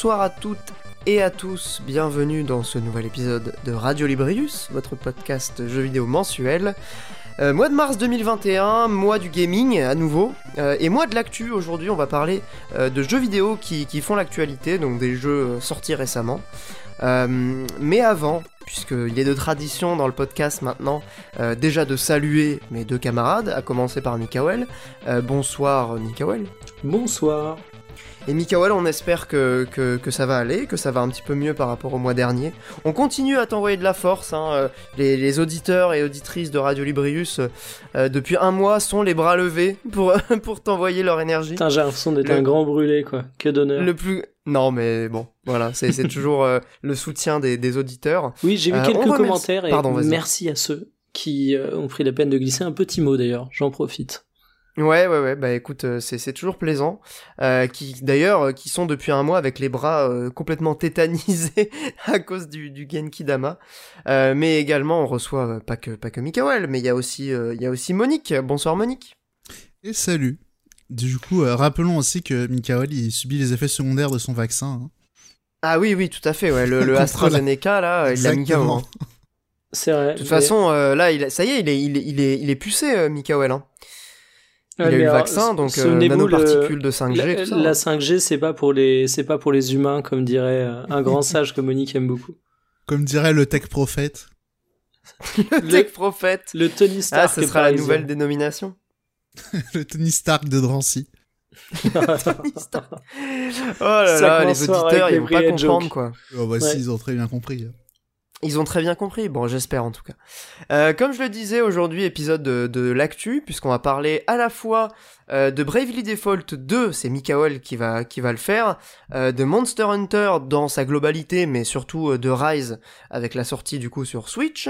Bonsoir à toutes et à tous, bienvenue dans ce nouvel épisode de Radio Librius, votre podcast jeux vidéo mensuel. Euh, mois de mars 2021, mois du gaming à nouveau, euh, et mois de l'actu, aujourd'hui on va parler euh, de jeux vidéo qui, qui font l'actualité, donc des jeux sortis récemment. mais avant, puisqu'il est de tradition dans le podcast maintenant, déjà de saluer mes deux camarades, à commencer par Mikael. bonsoir Mikael. Bonsoir. Et Mikael, on espère que, que, ça va aller, que ça va un petit peu mieux par rapport au mois dernier. On continue à t'envoyer de la force. Hein, euh, les, auditeurs et auditrices de Radio Librius, euh, depuis un mois, sont les bras levés pour, pour t'envoyer leur énergie. Putain, j'ai l'impression d'être un grand brûlé, quoi. Que d'honneur. Le plus... Non, mais bon, voilà, c'est toujours euh, le soutien des, auditeurs. Oui, j'ai vu quelques commentaires et merci à ceux qui ont pris la peine de glisser un petit mot d'ailleurs. J'en profite. Ouais, ouais, ouais, bah écoute, euh, c'est toujours plaisant. Euh, qui D'ailleurs, euh, qui sont depuis un mois avec les bras complètement tétanisés à cause du, du Genki Dama. mais également, on reçoit pas que, pas que Mikael, mais il y, a aussi, il y a aussi Monique. Bonsoir Monique. Et salut. Du coup, rappelons aussi que Mikael, il subit les effets secondaires de son vaccin. Hein. Ah oui, oui, tout à fait, ouais. Le, AstraZeneca, là, il l'a mis hein. C'est vrai. De toute façon, là, il, ça y est, il est, il est, il est, il est pucé, Mikael. Hein. Il a eu le vaccin, donc euh, nanoparticules de 5G. La, tout ça, la 5G, c'est pas pour les, c'est pas pour les humains, comme dirait euh, un grand sage que Monique aime beaucoup. Comme dirait le tech prophète. le, tech prophète. Le Tony Stark. Ah, ce sera la nouvelle dénomination. le Tony Stark de Drancy. Tony Stark. Oh là là, les auditeurs, ils vont pas comprendre, quoi. Oh, bah si, ils ont très bien compris. Hein. Ils ont très bien compris, bon j'espère en tout cas. Euh, comme je le disais aujourd'hui, épisode de, de l'actu, puisqu'on va parler à la fois euh, de Bravely Default 2, c'est Mikael qui va, qui va le faire, euh, de Monster Hunter dans sa globalité, mais surtout euh, de Rise avec la sortie du coup sur Switch.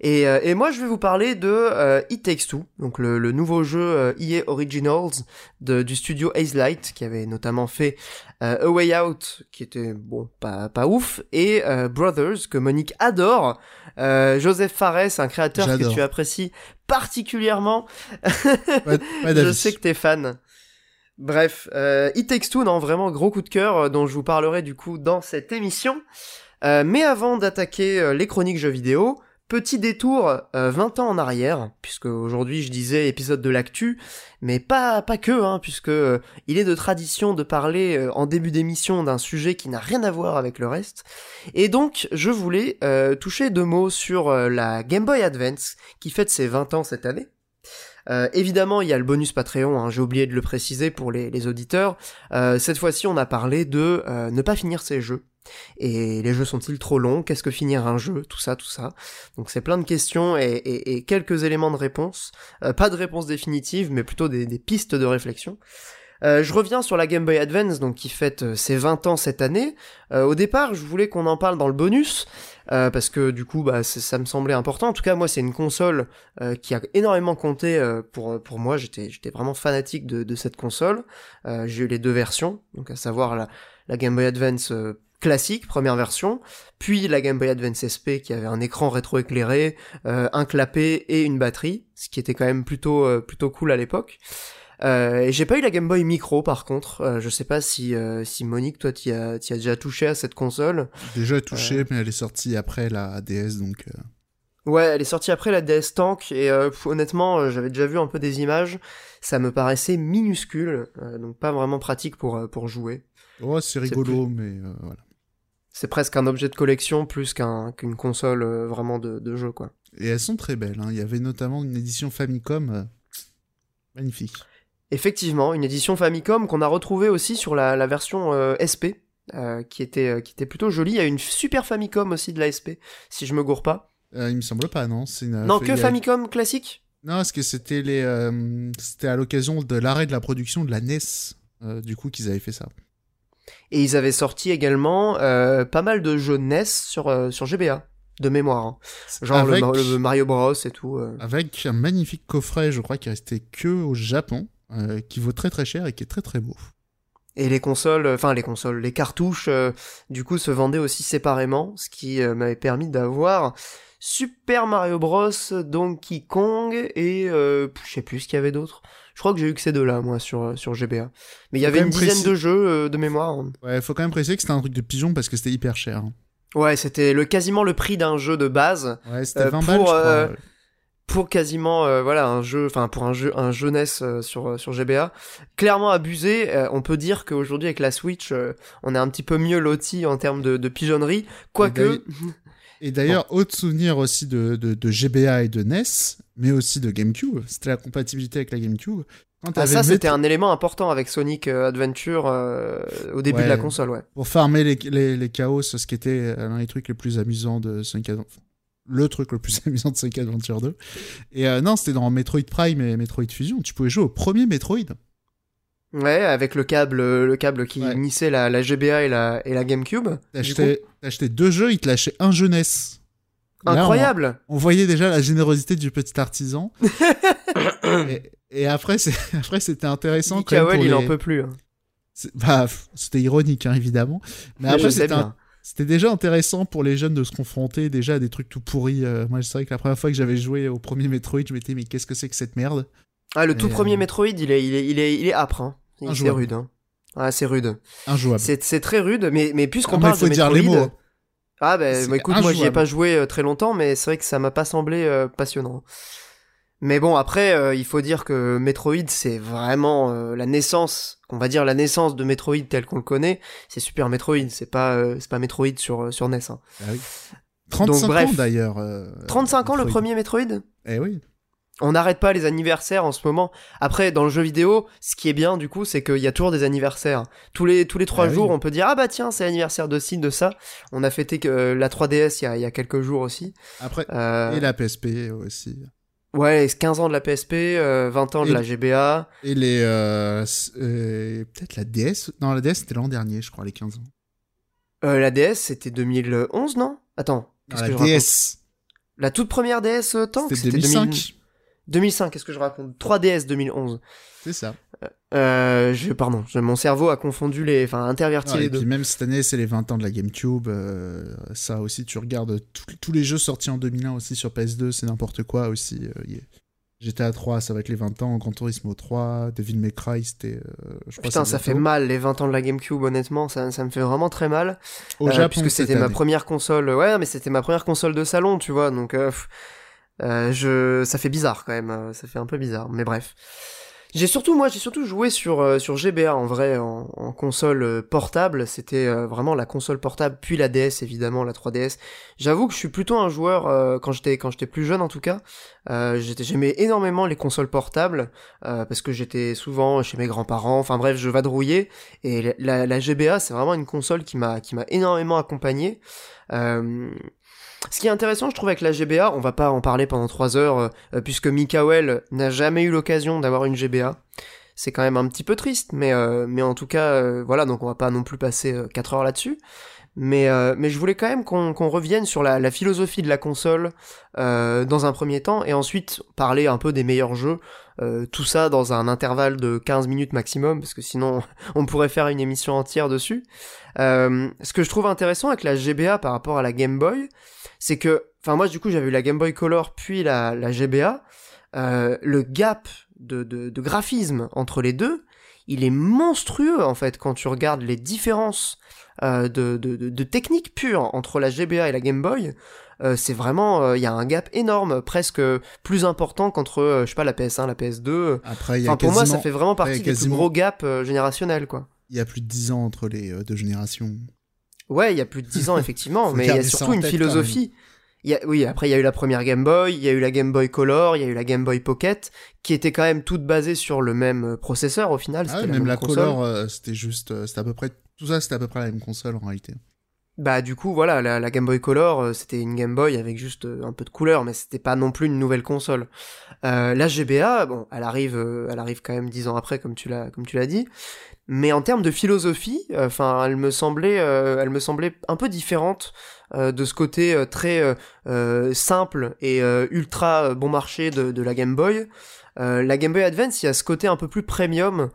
Et, et moi je vais vous parler de It Takes Two, donc le, le nouveau jeu EA Originals de, du studio Ace Light, qui avait notamment fait A Way Out, qui était bon pas, pas ouf, et Brothers, que Monique adore. Joseph Fares, un créateur que tu apprécies particulièrement. je sais que t'es fan. Bref, euh, It Takes Two, non, vraiment gros coup de cœur euh, dont je vous parlerai du coup dans cette émission. Euh, mais avant d'attaquer euh, les chroniques jeux vidéo, Petit détour 20 euh, ans en arrière, puisque aujourd'hui je disais épisode de l'actu, mais pas pas que, hein, puisque euh, il est de tradition de parler euh, en début d'émission d'un sujet qui n'a rien à voir avec le reste. Et donc je voulais toucher deux mots sur la Game Boy Advance qui fête ses 20 ans cette année. évidemment, il y a le bonus Patreon, hein, j'ai oublié de le préciser pour les, les auditeurs. cette fois-ci, on a parlé de ne pas finir ses jeux. Et les jeux sont-ils trop longs? Qu'est-ce que finir un jeu? Tout ça, tout ça. Donc c'est plein de questions et, quelques éléments de réponse. Euh, pas de réponse définitive, mais plutôt des, pistes de réflexion. Euh, je reviens sur la Game Boy Advance, donc qui fête euh, ses 20 ans cette année. au départ, je voulais qu'on en parle dans le bonus, parce que du coup, bah, ça me semblait important. En tout cas, moi, c'est une console qui a énormément compté pour pour moi. J'étais vraiment fanatique de, cette console. J'ai eu les deux versions, donc à savoir la Game Boy Advance classique, première version, puis la Game Boy Advance SP qui avait un écran rétroéclairé, euh, un clapet et une batterie, ce qui était quand même plutôt euh, plutôt cool à l'époque. Euh, et j'ai pas eu la Game Boy Micro par contre. Euh, je sais pas si si Monique, toi, t'y as, as déjà touché à cette console. Déjà touché, mais elle est sortie après la DS donc. Ouais, elle est sortie après la DS Tank et honnêtement, j'avais déjà vu un peu des images. Ça me paraissait minuscule, donc pas vraiment pratique pour pour jouer. Ouais, c'est rigolo, mais voilà c'est presque un objet de collection plus qu'une console euh, vraiment de, jeu, quoi. Et elles sont très belles. Hein. Il y avait notamment une édition Famicom euh, magnifique. Effectivement, une édition Famicom qu'on a retrouvée aussi sur la, version euh, SP, qui, était, qui était plutôt jolie. Il y a une Super Famicom aussi de la SP, si je me gourre pas. il me semble pas, non? Une, non, que Famicom classique? Non, parce que c'était les, c'était à l'occasion de l'arrêt de la production de la NES, du coup, qu'ils avaient fait ça. Et ils avaient sorti également euh, pas mal de jeux NES sur, euh, sur GBA, de mémoire. Hein. Genre le, Mario Bros et tout. Euh. Avec un magnifique coffret, je crois, qui est resté que au Japon, qui vaut très très cher et qui est très très beau. Et les consoles, enfin les consoles, les cartouches, du coup, se vendaient aussi séparément, ce qui m'avait permis d'avoir Super Mario Bros, Donkey Kong et je sais plus ce qu'il y avait d'autre. Je crois que j'ai eu que ces deux-là, moi, sur, sur GBA. Mais il y avait une dizaine de jeux de mémoire. Ouais, faut quand même préciser que c'était un truc de pigeon parce que c'était hyper cher. Hein. Ouais, c'était le quasiment le prix d'un jeu de base. Ouais, c'était 20 balles, je crois pour quasiment euh, voilà un jeu enfin pour un jeu un jeunesse euh, sur euh, sur GBA clairement abusé on peut dire qu'aujourd'hui avec la Switch on est un petit peu mieux loti en termes de, de pigeonnerie quoique et d'ailleurs autre souvenir aussi de, de, de, GBA et de NES mais aussi de GameCube c'était la compatibilité avec la GameCube ah, ça c'était un élément important avec Sonic Adventure au début de la console ouais pour farmer les, les, les chaos ce qui était l'un des trucs les plus amusants de Sonic Adventure le truc le plus amusant de Sonic Adventure 2. Et euh, non, c'était dans Metroid Prime et Metroid Fusion. Tu pouvais jouer au premier Metroid. Ouais, avec le câble, le câble qui unissait la, la, GBA et la, et la GameCube. Acheté, deux jeux, il te lâchait un jeunesse. Incroyable. on, voyait déjà la générosité du petit artisan. et, après, c'était intéressant. Quand il en peut plus. Hein. Bah, c'était ironique, hein, évidemment. Mais, après, c'était déjà intéressant pour les jeunes de se confronter déjà à des trucs tout pourris. Euh, moi, c'est vrai que la première fois que j'avais joué au premier Metroid, je m'étais mais qu'est-ce que c'est que cette merde? Ah, le tout premier euh, Metroid, il est, il est, il est, il est âpre. Hein. C'est rude. Hein. Ah, c'est rude. Injouable. C'est très rude, mais, mais puisqu'on parle de Metroid... les mots. Ah, ben, écoute, moi, j'y ai pas joué euh, très longtemps, mais c'est vrai que ça m'a pas semblé passionnant. Mais bon, après, euh, il faut dire que Metroid, c'est vraiment euh, la naissance, on va dire la naissance de Metroid tel qu'on le connaît. C'est Super Metroid, c'est pas, euh, c'est pas Metroid sur, sur NES. Hein. Ah oui. 35 ans d'ailleurs. 35 ans le premier Metroid? Eh oui. On n'arrête pas les anniversaires en ce moment. Après, dans le jeu vidéo, ce qui est bien du coup, c'est qu'il y a toujours des anniversaires. Tous les tous les trois ah jours, on peut dire ah bah tiens, c'est l'anniversaire de ci, de ça. On a fêté que la 3DS il y a, il y a quelques jours aussi. Après et la PSP aussi. Ouais, 15 ans de la PSP, 20 euh, ans de la GBA. Et les. Euh, euh, peut-être la DS Non, la DS c'était l'an dernier, je crois, les 15 ans. la DS c'était 2011, non? Attends. Qu'est-ce que la je DS. La toute première DS tank C'était 2005. 2005, qu'est-ce que je raconte? 3DS 2011. C'est ça. Euh, je, pardon, mon cerveau a confondu les, enfin interverti les et deux. Puis même cette année, c'est les 20 ans de la GameCube. Euh, ça aussi, tu regardes tous les jeux sortis en 2001 aussi sur PS2, c'est n'importe quoi aussi. Euh, GTA 3, ça va être les 20 ans. Gran Turismo 3, Devil May Cry, c'était. Putain, ça fait mal les 20 ans de la GameCube, honnêtement, ça, ça me fait vraiment très mal. Au Japon, puisque c'était ma première console. Ouais, mais c'était ma première console de salon, tu vois, donc. Je, ça fait bizarre quand même, ça fait un peu bizarre, mais bref. J'ai surtout, moi, j'ai surtout joué sur, euh, sur GBA en vrai, en, console euh, portable. C'était euh, vraiment la console portable, puis la DS évidemment, la 3DS. J'avoue que je suis plutôt un joueur quand j'étais quand j'étais plus jeune en tout cas. j'aimais énormément les consoles portables parce que j'étais souvent chez mes grands-parents. Enfin bref, je vadrouillais et la, la GBA, c'est vraiment une console qui m'a qui m'a énormément accompagné. Ce qui est intéressant, je trouve, avec la GBA, on va pas en parler pendant 3 heures, euh, euh, puisque Mikael n'a jamais eu l'occasion d'avoir une GBA. C'est quand même un petit peu triste, mais, euh, mais en tout cas, voilà, donc on va pas non plus passer 4 heures là-dessus. Mais, mais je voulais quand même qu'on revienne sur la, la, philosophie de la console dans un premier temps, et ensuite parler un peu des meilleurs jeux, tout ça dans un intervalle de 15 minutes maximum, parce que sinon on pourrait faire une émission entière dessus. ce que je trouve intéressant avec la GBA par rapport à la Game Boy, c'est que, enfin moi du coup j'avais eu la Game Boy Color puis la, la GBA, euh, le gap de, de, de, graphisme entre les deux, il est monstrueux en fait quand tu regardes les différences euh, de, de, de, technique pure entre la GBA et la Game Boy. Euh, c'est vraiment, il y a un gap énorme, presque plus important qu'entre, je sais pas, la PS1, la PS2. Après, y a pour moi, ça fait vraiment partie des plus gros gaps générationnels, quoi. Il y a plus de 10 ans entre les deux générations. Ouais, il y a plus de 10 ans, effectivement, mais il y a surtout une philosophie. Il y a, oui, après il y a eu la première Game Boy, il y a eu la Game Boy Color, il y a eu la Game Boy Pocket, qui était quand même toutes basées sur le même euh, processeur au final. Ah, même la, Color, euh, c'était juste, euh, c'était à peu près, tout ça c'était à peu près la même console en réalité. Bah du coup voilà, la, Game Boy Color, c'était une Game Boy avec juste un peu de couleur, mais c'était pas non plus une nouvelle console. Euh, la GBA, bon, elle arrive, elle arrive quand même dix ans après, comme tu l'as, comme tu l'as dit, mais en termes de philosophie, euh, enfin, elle me semblait, euh, elle me semblait un peu différente euh, de ce côté très simple et ultra bon marché de, de, la Game Boy. la Game Boy Advance, il y a ce côté un peu plus premium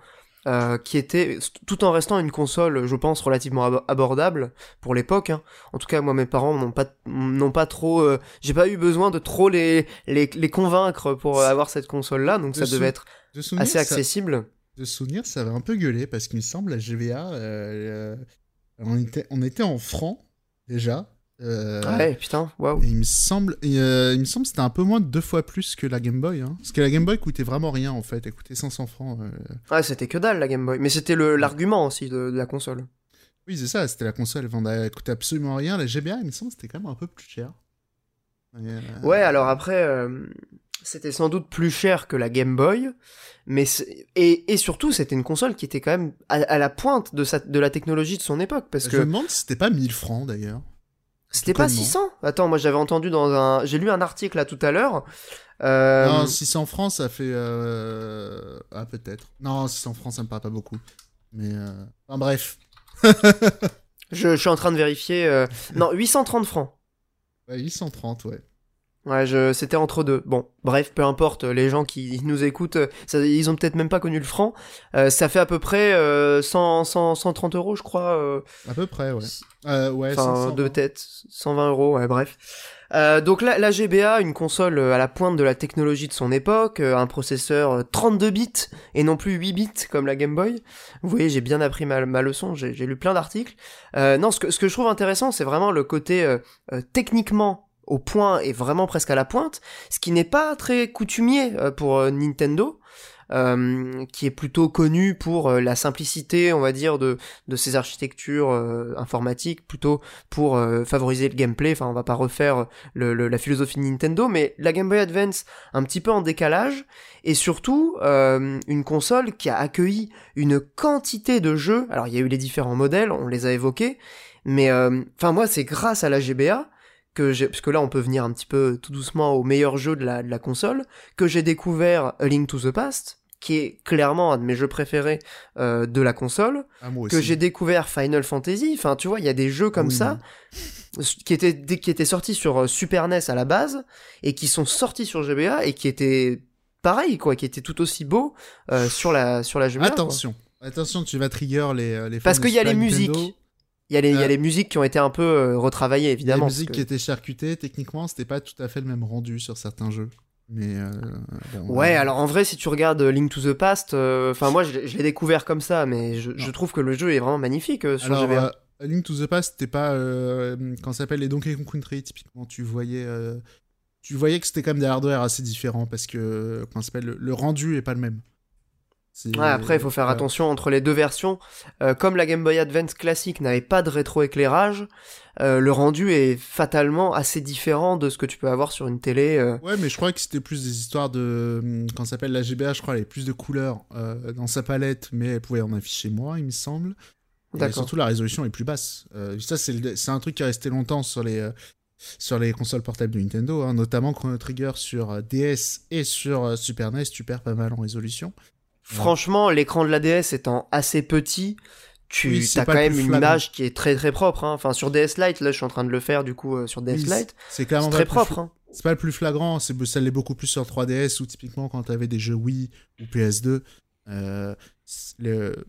euh, qui était tout en restant une console, je pense, relativement abordable pour l'époque. Hein. En tout cas, moi, mes parents n'ont pas n'ont pas trop, euh, j'ai pas eu besoin de trop les les, les convaincre pour avoir cette console-là, donc ça devait être assez accessible. de souvenir, ça avait un peu gueulé parce qu'il me semble la GBA, euh, on était on était en francs déjà. Euh, ouais, putain, waouh. Il me semble, euh, il me semble, c'était un peu moins de deux fois plus que la Game Boy. Hein. Parce que la Game Boy coûtait vraiment rien en fait, elle coûtait 500 francs. Euh. Ouais, c'était que dalle la Game Boy, mais c'était l'argument aussi de, la console. Oui, c'est ça, c'était la console, elle, coûtait absolument rien. La GBA, il me semble, c'était quand même un peu plus cher. Ouais, alors après, c'était sans doute plus cher que la Game Boy, mais et, et surtout c'était une console qui était quand même à, la pointe de, sa, de la technologie de son époque parce que je me demande si c'était pas 1000 francs d'ailleurs c'était pas 600 Attends, moi j'avais entendu dans un. J'ai lu un article là tout à l'heure. Euh... Non, 600 francs ça fait. Euh... Ah, peut-être. Non, 600 francs ça me paraît pas beaucoup. Mais. Euh... Enfin, bref. je, je, suis en train de vérifier. Non, 830 francs. Ouais, 830, ouais. Ouais, je, c'était entre deux. Bon, bref, peu importe, les gens qui nous écoutent, ça, ils ont peut-être même pas connu le franc. Euh, ça fait à peu près euh, 100, 100, 130 euros, je crois. Euh, à peu près, ouais. Euh, ouais, enfin, de tête, 120 euros, ouais, bref. Euh, donc là, la GBA, une console à la pointe de la technologie de son époque, un processeur 32 bits et non plus 8 bits comme la Game Boy. Vous voyez, j'ai bien appris ma, ma leçon, j'ai, lu plein d'articles. non, ce que, ce que je trouve intéressant, c'est vraiment le côté techniquement au point et vraiment presque à la pointe, ce qui n'est pas très coutumier euh, pour euh, Nintendo. Euh, qui est plutôt connu pour la simplicité, on va dire, de, de ses architectures informatiques, plutôt pour favoriser le gameplay. Enfin, on va pas refaire le, la philosophie de Nintendo, mais la Game Boy Advance un petit peu en décalage, et surtout une console qui a accueilli une quantité de jeux. Alors, il y a eu les différents modèles, on les a évoqués, mais enfin moi, c'est grâce à la GBA que j'ai, parce que là on peut venir un petit peu tout doucement au meilleur jeu de la, de la console, que j'ai découvert A Link to the Past, qui est clairement un de mes jeux préférés euh, de la console, ah, que j'ai découvert Final Fantasy, enfin tu vois, il y a des jeux comme ça, qui étaient, qui étaient sortis sur euh, Super NES à la base, et qui sont sortis sur GBA, et qui étaient pareil, quoi, qui étaient tout aussi beaux euh, sur la, sur la GBA. Attention, attention, tu vas trigger les, les Parce qu'il y a les musiques. Il y, a les, il y a les musiques qui ont été un peu euh, retravaillées, évidemment. Les musiques qui étaient charcutées, techniquement, c'était pas tout à fait le même rendu sur certains jeux. Mais euh, ouais, alors en vrai, si tu regardes Link to the Past, euh, enfin moi je, l'ai découvert comme ça, mais je, je, trouve que le jeu est vraiment magnifique sur alors, GBA. Link to the Past, c'était pas quand ça s'appelle les Donkey Kong Country, typiquement, tu voyais, tu voyais que c'était quand même des hardware assez différents parce que quand s'appelle le, le rendu est pas le même. Ouais, après, il faut faire attention entre les deux versions. Euh, comme la Game Boy Advance classique n'avait pas de rétroéclairage, euh, le rendu est fatalement assez différent de ce que tu peux avoir sur une télé. Euh. Ouais, mais je crois que c'était plus des histoires de. Hum, quand ça s'appelle la GBA, je crois, elle avait plus de couleurs dans sa palette, mais elle pouvait en afficher moins, il me semble. Et surtout, la résolution est plus basse. ça, c'est un truc qui est resté longtemps sur les sur les consoles portables de Nintendo, hein, notamment Chrono Trigger sur DS et sur Super NES, tu perds pas mal en résolution. Franchement, l'écran de la DS étant assez petit, tu as quand même une image qui est très très propre. Hein. Enfin, sur DS Lite, là, je suis en train de le faire du coup euh, sur DS Lite. C'est très propre. Hein. C'est pas le plus flagrant, c'est ça l'est beaucoup plus sur 3DS ou typiquement quand t'avais des jeux Wii ou PS2. Euh, le,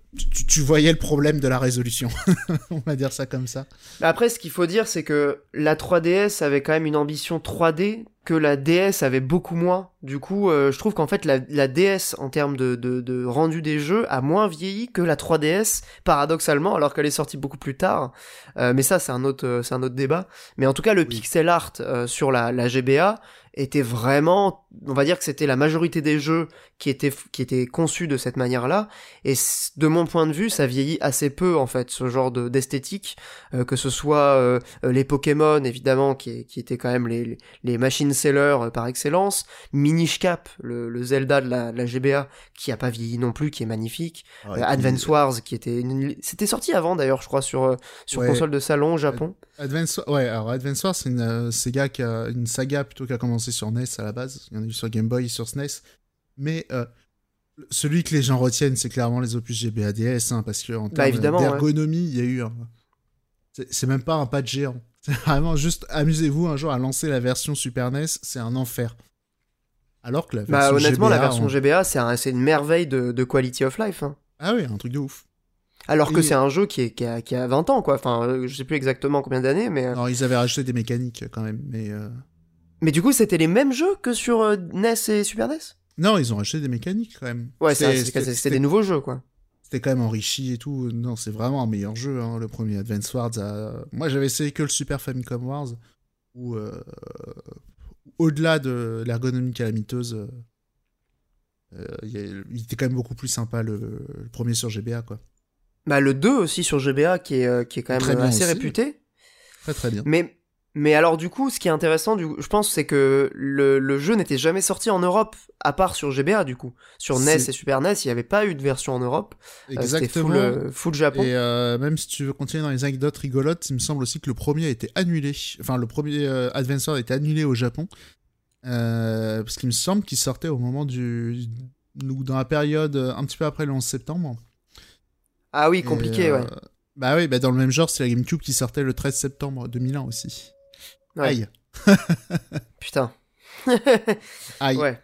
tu, voyais le problème de la résolution. On va dire ça comme ça. Après, ce qu'il faut dire, c'est que la 3DS avait quand même une ambition 3D que la DS avait beaucoup moins. Du coup, euh, je trouve qu'en fait, la, DS, en termes de, de, rendu des jeux, a moins vieilli que la 3DS, paradoxalement, alors qu'elle est sortie beaucoup plus tard. Euh, mais ça, c'est un autre, c'est un autre débat. Mais en tout cas, le pixel art sur la, la GBA était vraiment, on va dire que c'était la majorité des jeux qui étaient, qui étaient conçus de cette manière-là, et de mon point de vue, ça vieillit assez peu, en fait, ce genre de, d'esthétique, euh, que ce soit euh, les Pokémon, évidemment, qui, qui étaient quand même les, les machines sellers euh, par excellence, Minish Cap, le, le Zelda de la, la, GBA, qui a pas vieilli non plus, qui est magnifique, Advance Wars, qui était, c'était sorti avant d'ailleurs, je crois, sur, sur console de salon au Japon. Advance, ouais, alors Advance Wars, c'est une Sega qui a, une saga plutôt qui a commencé sur NES à la base. Il y en a eu sur Game Boy, sur SNES. Mais euh, celui que les gens retiennent, c'est clairement les opus GBADS, hein, parce que en bah, termes d'ergonomie, il y a eu. C'est même pas un pas de géant. C'est vraiment juste amusez-vous un jour à lancer la version Super NES, c'est un enfer. Alors que la bah, version bah, honnêtement, la version GBA, c'est une merveille de, quality of life. Hein. Ah oui, un truc de ouf. Alors que c'est un jeu qui, est, qui, a, qui, a, 20 ans, quoi. Enfin, euh, je sais plus exactement combien d'années, mais. Non, ils avaient rajouté des mécaniques quand même, mais. Mais du coup, c'était les mêmes jeux que sur NES et Super NES Non, ils ont rajouté des mécaniques quand même. Ouais, c'est des nouveaux jeux, quoi. C'était quand même enrichi et tout. Non, c'est vraiment un meilleur jeu, hein, le premier Advance Wars. Moi, j'avais essayé que le Super Famicom Wars, où, au-delà de l'ergonomie calamiteuse, euh, il était quand même beaucoup plus sympa le, premier sur GBA, quoi. Bah, le 2 aussi sur GBA, qui est, euh, qui est quand même assez réputé. Très très bien. Mais, mais alors, du coup, ce qui est intéressant, du, je pense, c'est que le, le jeu n'était jamais sorti en Europe, à part sur GBA, du coup. Sur NES et Super NES, il n'y avait pas eu de version en Europe. Euh, Exactement. C'était full, Japon. Et même si tu veux continuer dans les anecdotes rigolotes, il me semble aussi que le premier a été annulé. Enfin, le premier Adventure a été annulé au Japon euh, parce qu'il me semble qu'il sortait au moment du. dans la période euh, un petit peu après le 11 septembre. Ah oui, compliqué, ouais. Euh, bah oui, bah dans le même genre, c'est la GameCube qui sortait le 13 septembre 2001 aussi. Aïe. Putain. Aïe. Ouais.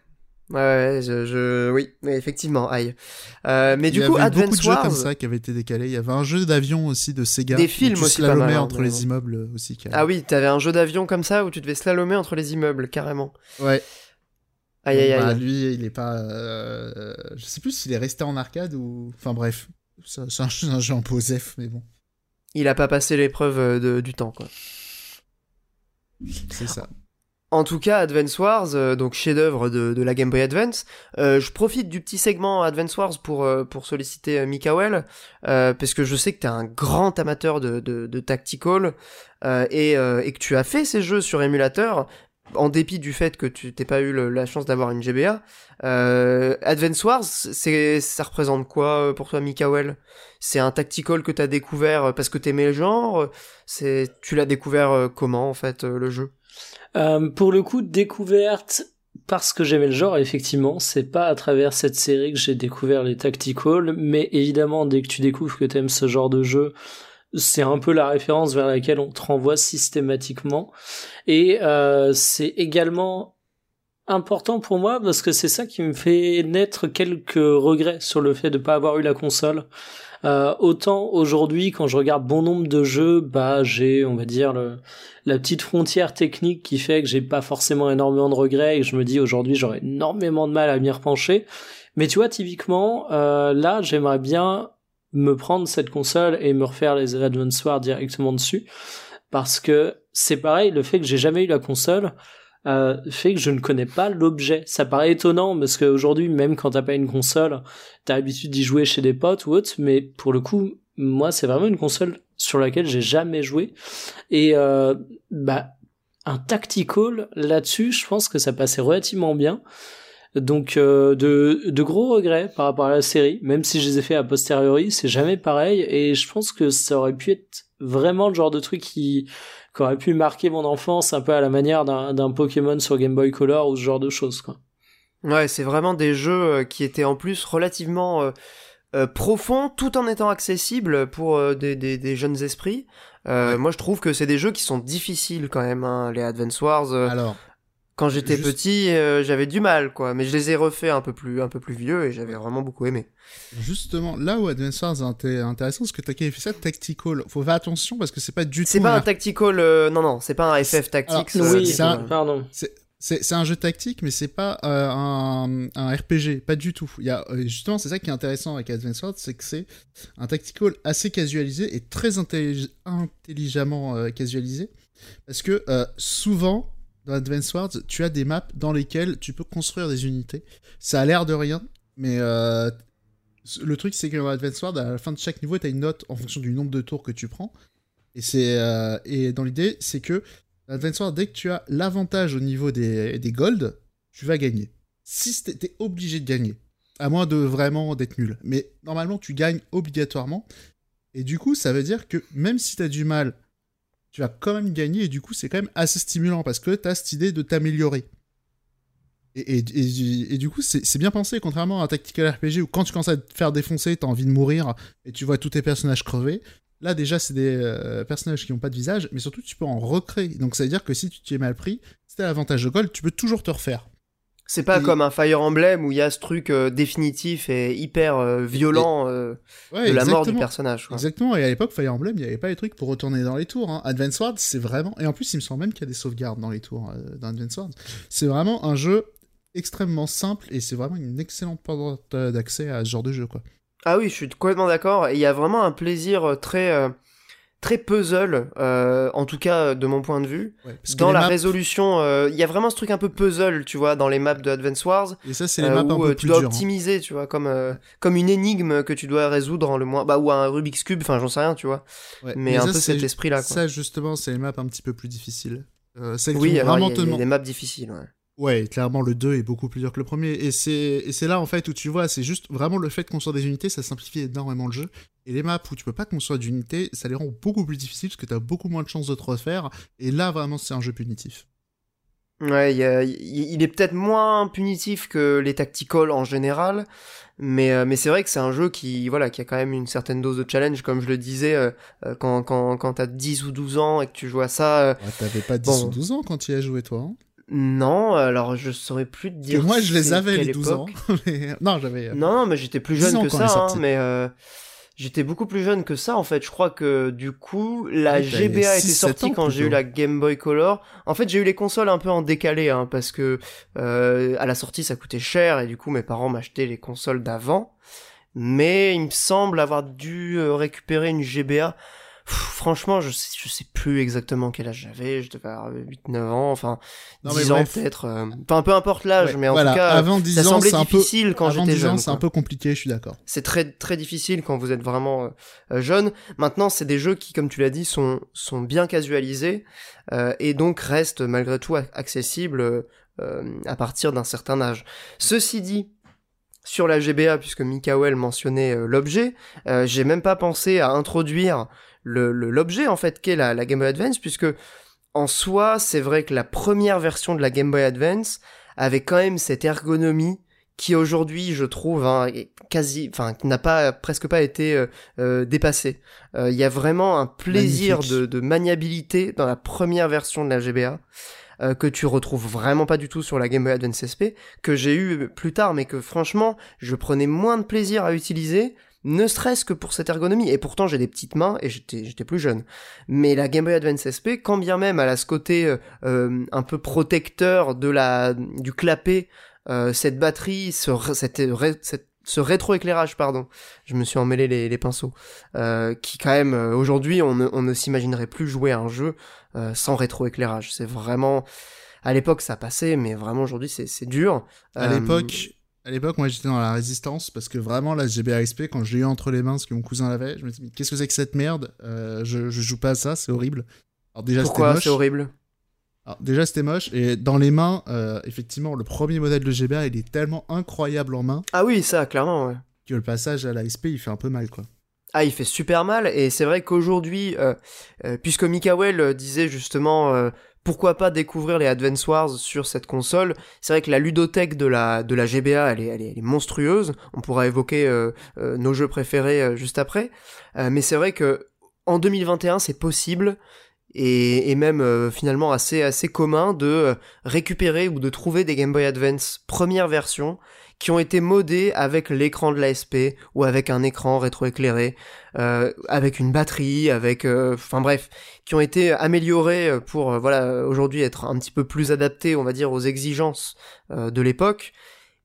Ouais, je, je, oui, effectivement, aïe. Euh, mais du coup, Advance Wars. beaucoup de jeux comme ça qui avaient été décalés. Il y avait un jeu d'avion aussi de Sega. Des films aussi pas mal, hein, entre les immeubles aussi. Ah oui, t'avais un jeu d'avion comme ça où tu devais slalomer entre les immeubles, carrément. Ouais. Aïe aïe aïe. Bah, lui, il est pas. Euh, je sais plus s'il est resté en arcade ou. Enfin bref, c'est un, un, jeu en POSEF, mais bon. Il a pas passé l'épreuve euh, du temps, quoi. C'est ça. En tout cas, Advance Wars, euh, donc chef-d'œuvre de, la Game Boy Advance. Euh, je profite du petit segment Advance Wars pour euh, solliciter Mikael parce que je sais que t'es un grand amateur de de, tactical et et que tu as fait ces jeux sur émulateur en dépit du fait que tu t'es pas eu la chance d'avoir une GBA. Advance Wars, c'est ça représente quoi pour toi, Mikael? C'est un tactical que t'as découvert parce que t'aimais le genre? C'est tu l'as découvert comment en fait le jeu? Euh, pour le coup, découverte parce que j'aimais le genre, effectivement, c'est pas à travers cette série que j'ai découvert les tactical, mais évidemment, dès que tu découvres que t'aimes ce genre de jeu, c'est un peu la référence vers laquelle on te renvoie systématiquement. Et euh, c'est également important pour moi parce que c'est ça qui me fait naître quelques regrets sur le fait de pas avoir eu la console. Euh, autant aujourd'hui, quand je regarde bon nombre de jeux, bah j'ai, on va dire, le, la petite frontière technique qui fait que j'ai pas forcément énormément de regrets et que je me dis aujourd'hui j'aurais énormément de mal à m'y repencher. Mais tu vois, typiquement, euh, là, j'aimerais bien me prendre cette console et me refaire les Advance Wars directement dessus. Parce que c'est pareil, le fait que j'ai jamais eu la console, euh, fait que je ne connais pas l'objet. Ça paraît étonnant parce qu'aujourd'hui, même quand t'as pas une console, t'as l'habitude d'y jouer chez des potes ou autre, mais pour le coup, moi, c'est vraiment une console sur laquelle j'ai jamais joué. Et euh, bah, un tactical là-dessus, je pense que ça passait relativement bien. Donc euh, de, de gros regrets par rapport à la série, même si je les ai fait a posteriori, c'est jamais pareil. Et je pense que ça aurait pu être vraiment le genre de truc qui qui aurait pu marquer mon enfance un peu à la manière d'un Pokémon sur Game Boy Color ou ce genre de choses quoi. Ouais, c'est vraiment des jeux euh, qui étaient en plus relativement euh, euh, profonds tout en étant accessibles pour des, des, des, jeunes esprits. Moi, je trouve que c'est des jeux qui sont difficiles quand même, hein, les Advance Wars. Alors, quand j'étais petit, euh, j'avais du mal, quoi. Mais je les ai refaits un peu plus, un peu plus vieux et j'avais vraiment beaucoup aimé. Justement, là où Advance Wars est intéressant, c'est que t'as fait ça tactical. Faut faire attention parce que c'est pas du tout. C'est pas un, tactical, euh, non, non, c'est pas un FF tactique. oui, c'est un... pardon. C'est un jeu tactique, mais c'est pas euh, un, un, RPG, pas du tout. Il y a, justement, c'est ça qui est intéressant avec Advance Wars, c'est que c'est un tactical assez casualisé et très intelligemment casualisé. Parce que souvent, dans Advance Wars, tu as des maps dans lesquelles tu peux construire des unités. Ça a l'air de rien, mais euh, le truc c'est que dans Advance Wars, à la fin de chaque niveau, tu as une note en fonction du nombre de tours que tu prends. Et, euh, et dans l'idée, c'est que dans Advance Wars, dès que tu as l'avantage au niveau des, des gold, tu vas gagner. Si es obligé de gagner, à moins de vraiment d'être nul. Mais normalement, tu gagnes obligatoirement. Et du coup, ça veut dire que même si tu as du mal tu vas quand même gagner et du coup c'est quand même assez stimulant parce que tu as cette idée de t'améliorer. Et, du coup c'est bien pensé contrairement à un tactical RPG où quand tu commences à te faire défoncer t'as envie de mourir et tu vois tous tes personnages crever. Là déjà c'est des euh, personnages qui n'ont pas de visage mais surtout tu peux en recréer. Donc ça veut dire que si tu t'es mal pris, si l'avantage de gold tu peux toujours te refaire. C'est pas Et- comme un Fire Emblem où il y a ce truc euh, définitif et hyper euh, violent euh, Ouais, de la mort du personnage. quoi. Exactement, et à l'époque, Fire Emblem, il n'y avait pas les trucs pour retourner dans les tours. Hein. Advance Wars, c'est vraiment. Et en plus, il me semble même qu'il y a des sauvegardes dans les tours euh, dans Advance Wars. C'est vraiment un jeu extrêmement simple et c'est vraiment une excellente porte d'accès à ce genre de jeu, quoi. Ah oui, je suis complètement d'accord. Et il y a vraiment un plaisir très très puzzle, euh, en tout cas euh, de mon point de vue, Ouais, parce que dans la maps- résolution. euh, Il y a vraiment ce truc un peu puzzle, tu vois, dans les maps de Advance Wars, Et ça, c'est les euh, maps un où peu euh, tu plus dois hein. optimiser, tu vois, comme euh, comme une énigme que tu dois résoudre en le moins, bah ou un Rubik's cube, enfin j'en sais rien, tu vois. Ouais. Mais, un ça, peu cet esprit-là. quoi. Ça, justement, c'est les maps un petit peu plus difficiles. Euh, celles Oui, alors y, vraiment a- te il y a demand- des maps difficiles. Ouais. Ouais, clairement, le 2 est beaucoup plus dur que le premier. Et c'est, là, en fait, où tu vois, c'est juste vraiment le fait de construire des unités, ça simplifie énormément le jeu. Et les maps où tu peux pas construire d'unités, ça les rend beaucoup plus difficiles parce que t'as beaucoup moins de chances de te refaire. Et là, vraiment, c'est un jeu punitif. Ouais, il, y a- il- il est peut-être moins punitif que les tacticals en général, mais, euh, mais c'est vrai que c'est un jeu qui, voilà, qui a quand même une certaine dose de challenge, comme je le disais, euh, euh, quand, quand, quand t'as 10 ou 12 ans et que tu joues à ça. euh, Ouais, t'avais pas 10 Bon. ou 12 ans quand tu y as joué, toi. Hein? Non, alors je saurais plus te dire. que moi, je les avais, les 12 ans. Mais- non, j'avais. Non, mais j'étais plus 10 jeune que ça, hein, mais j'étais beaucoup plus jeune que ça en fait. Je crois que du coup, la Oui, t'avais GBA était 6-7 sortie quand j'ai eu la Game Boy Color. En fait, j'ai eu les consoles un peu en décalé, hein, parce que euh, à la sortie ça coûtait cher et du coup mes parents m'achetaient les consoles d'avant. Mais il me semble avoir dû euh, récupérer une GBA. Franchement, je sais, je sais plus exactement quel âge j'avais. Je devais avoir 8-9 ans, enfin Non, mais 10 ans peut-être. euh, Enfin, peu importe l'âge, ouais, mais en voilà, tout cas, avant 10 ça ans, semblait peu. difficile quand j'étais 10 ans, jeune. c'est un peu compliqué, je suis d'accord. C'est très très difficile quand vous êtes vraiment euh, euh, jeune. Maintenant, c'est des jeux qui, comme tu l'as dit, sont sont bien casualisés euh, et donc restent malgré tout ac- accessibles à partir d'un certain âge. Ceci dit, sur la GBA, puisque Mikael mentionnait euh, l'objet, euh, j'ai même pas pensé à introduire le le- l'objet en fait qu'est la, la Game Boy Advance, puisque en soi, c'est vrai que la première version de la Game Boy Advance avait quand même cette ergonomie qui aujourd'hui, je trouve, hein, est quasi, enfin, n'a pas presque pas été euh, euh, dépassée. Euh, Il y a vraiment un plaisir de, de maniabilité dans la première version de la GBA euh, que tu retrouves vraiment pas du tout sur la Game Boy Advance SP, que j'ai eu plus tard, mais que franchement, je prenais moins de plaisir à utiliser, ne serait-ce que pour cette ergonomie. Et pourtant, j'ai des petites mains et j'étais plus jeune. Mais la Game Boy Advance SP, quand bien même elle a ce côté euh, euh, un peu protecteur de la du clapet, euh, cette batterie, ce, cette, cette- ce rétroéclairage, pardon, je me suis emmêlé les, les pinceaux, euh, qui quand même euh, aujourd'hui on ne, on ne s'imaginerait plus jouer à un jeu euh, sans rétroéclairage. C'est vraiment à l'époque ça passait, mais vraiment aujourd'hui c'est dur. À l'époque, à l'époque, moi j'étais dans la résistance parce que vraiment la GBA SP, quand je l'ai eu entre les mains, ce que mon cousin l'avait, je me suis dit, qu'est-ce que c'est que cette merde? Je, je joue pas à ça, c'est horrible. Alors déjà, pourquoi c'est horrible? Alors, déjà, c'était moche. Et dans les mains, euh, effectivement, le premier modèle de GBA, il est tellement incroyable en main Ah oui, ça clairement. Ouais. que le passage à la SP, il fait un peu mal, quoi. Ah, il fait super mal, et c'est vrai qu'aujourd'hui, euh, euh, puisque Mikael disait justement pourquoi pas découvrir les Advance Wars sur cette console, c'est vrai que la ludothèque de la, de la GBA, elle est, elle est, elle est monstrueuse, on pourra évoquer euh, euh, nos jeux préférés euh, juste après, mais c'est vrai que en 2021, c'est possible, et, même euh, finalement assez, assez commun de euh, récupérer ou de trouver des Game Boy Advance première version qui ont été modés avec l'écran de la SP ou avec un écran rétroéclairé, euh, avec une batterie, avec, enfin bref, qui ont été améliorés pour, voilà, aujourd'hui être un petit peu plus adaptés, on va dire, aux exigences de l'époque.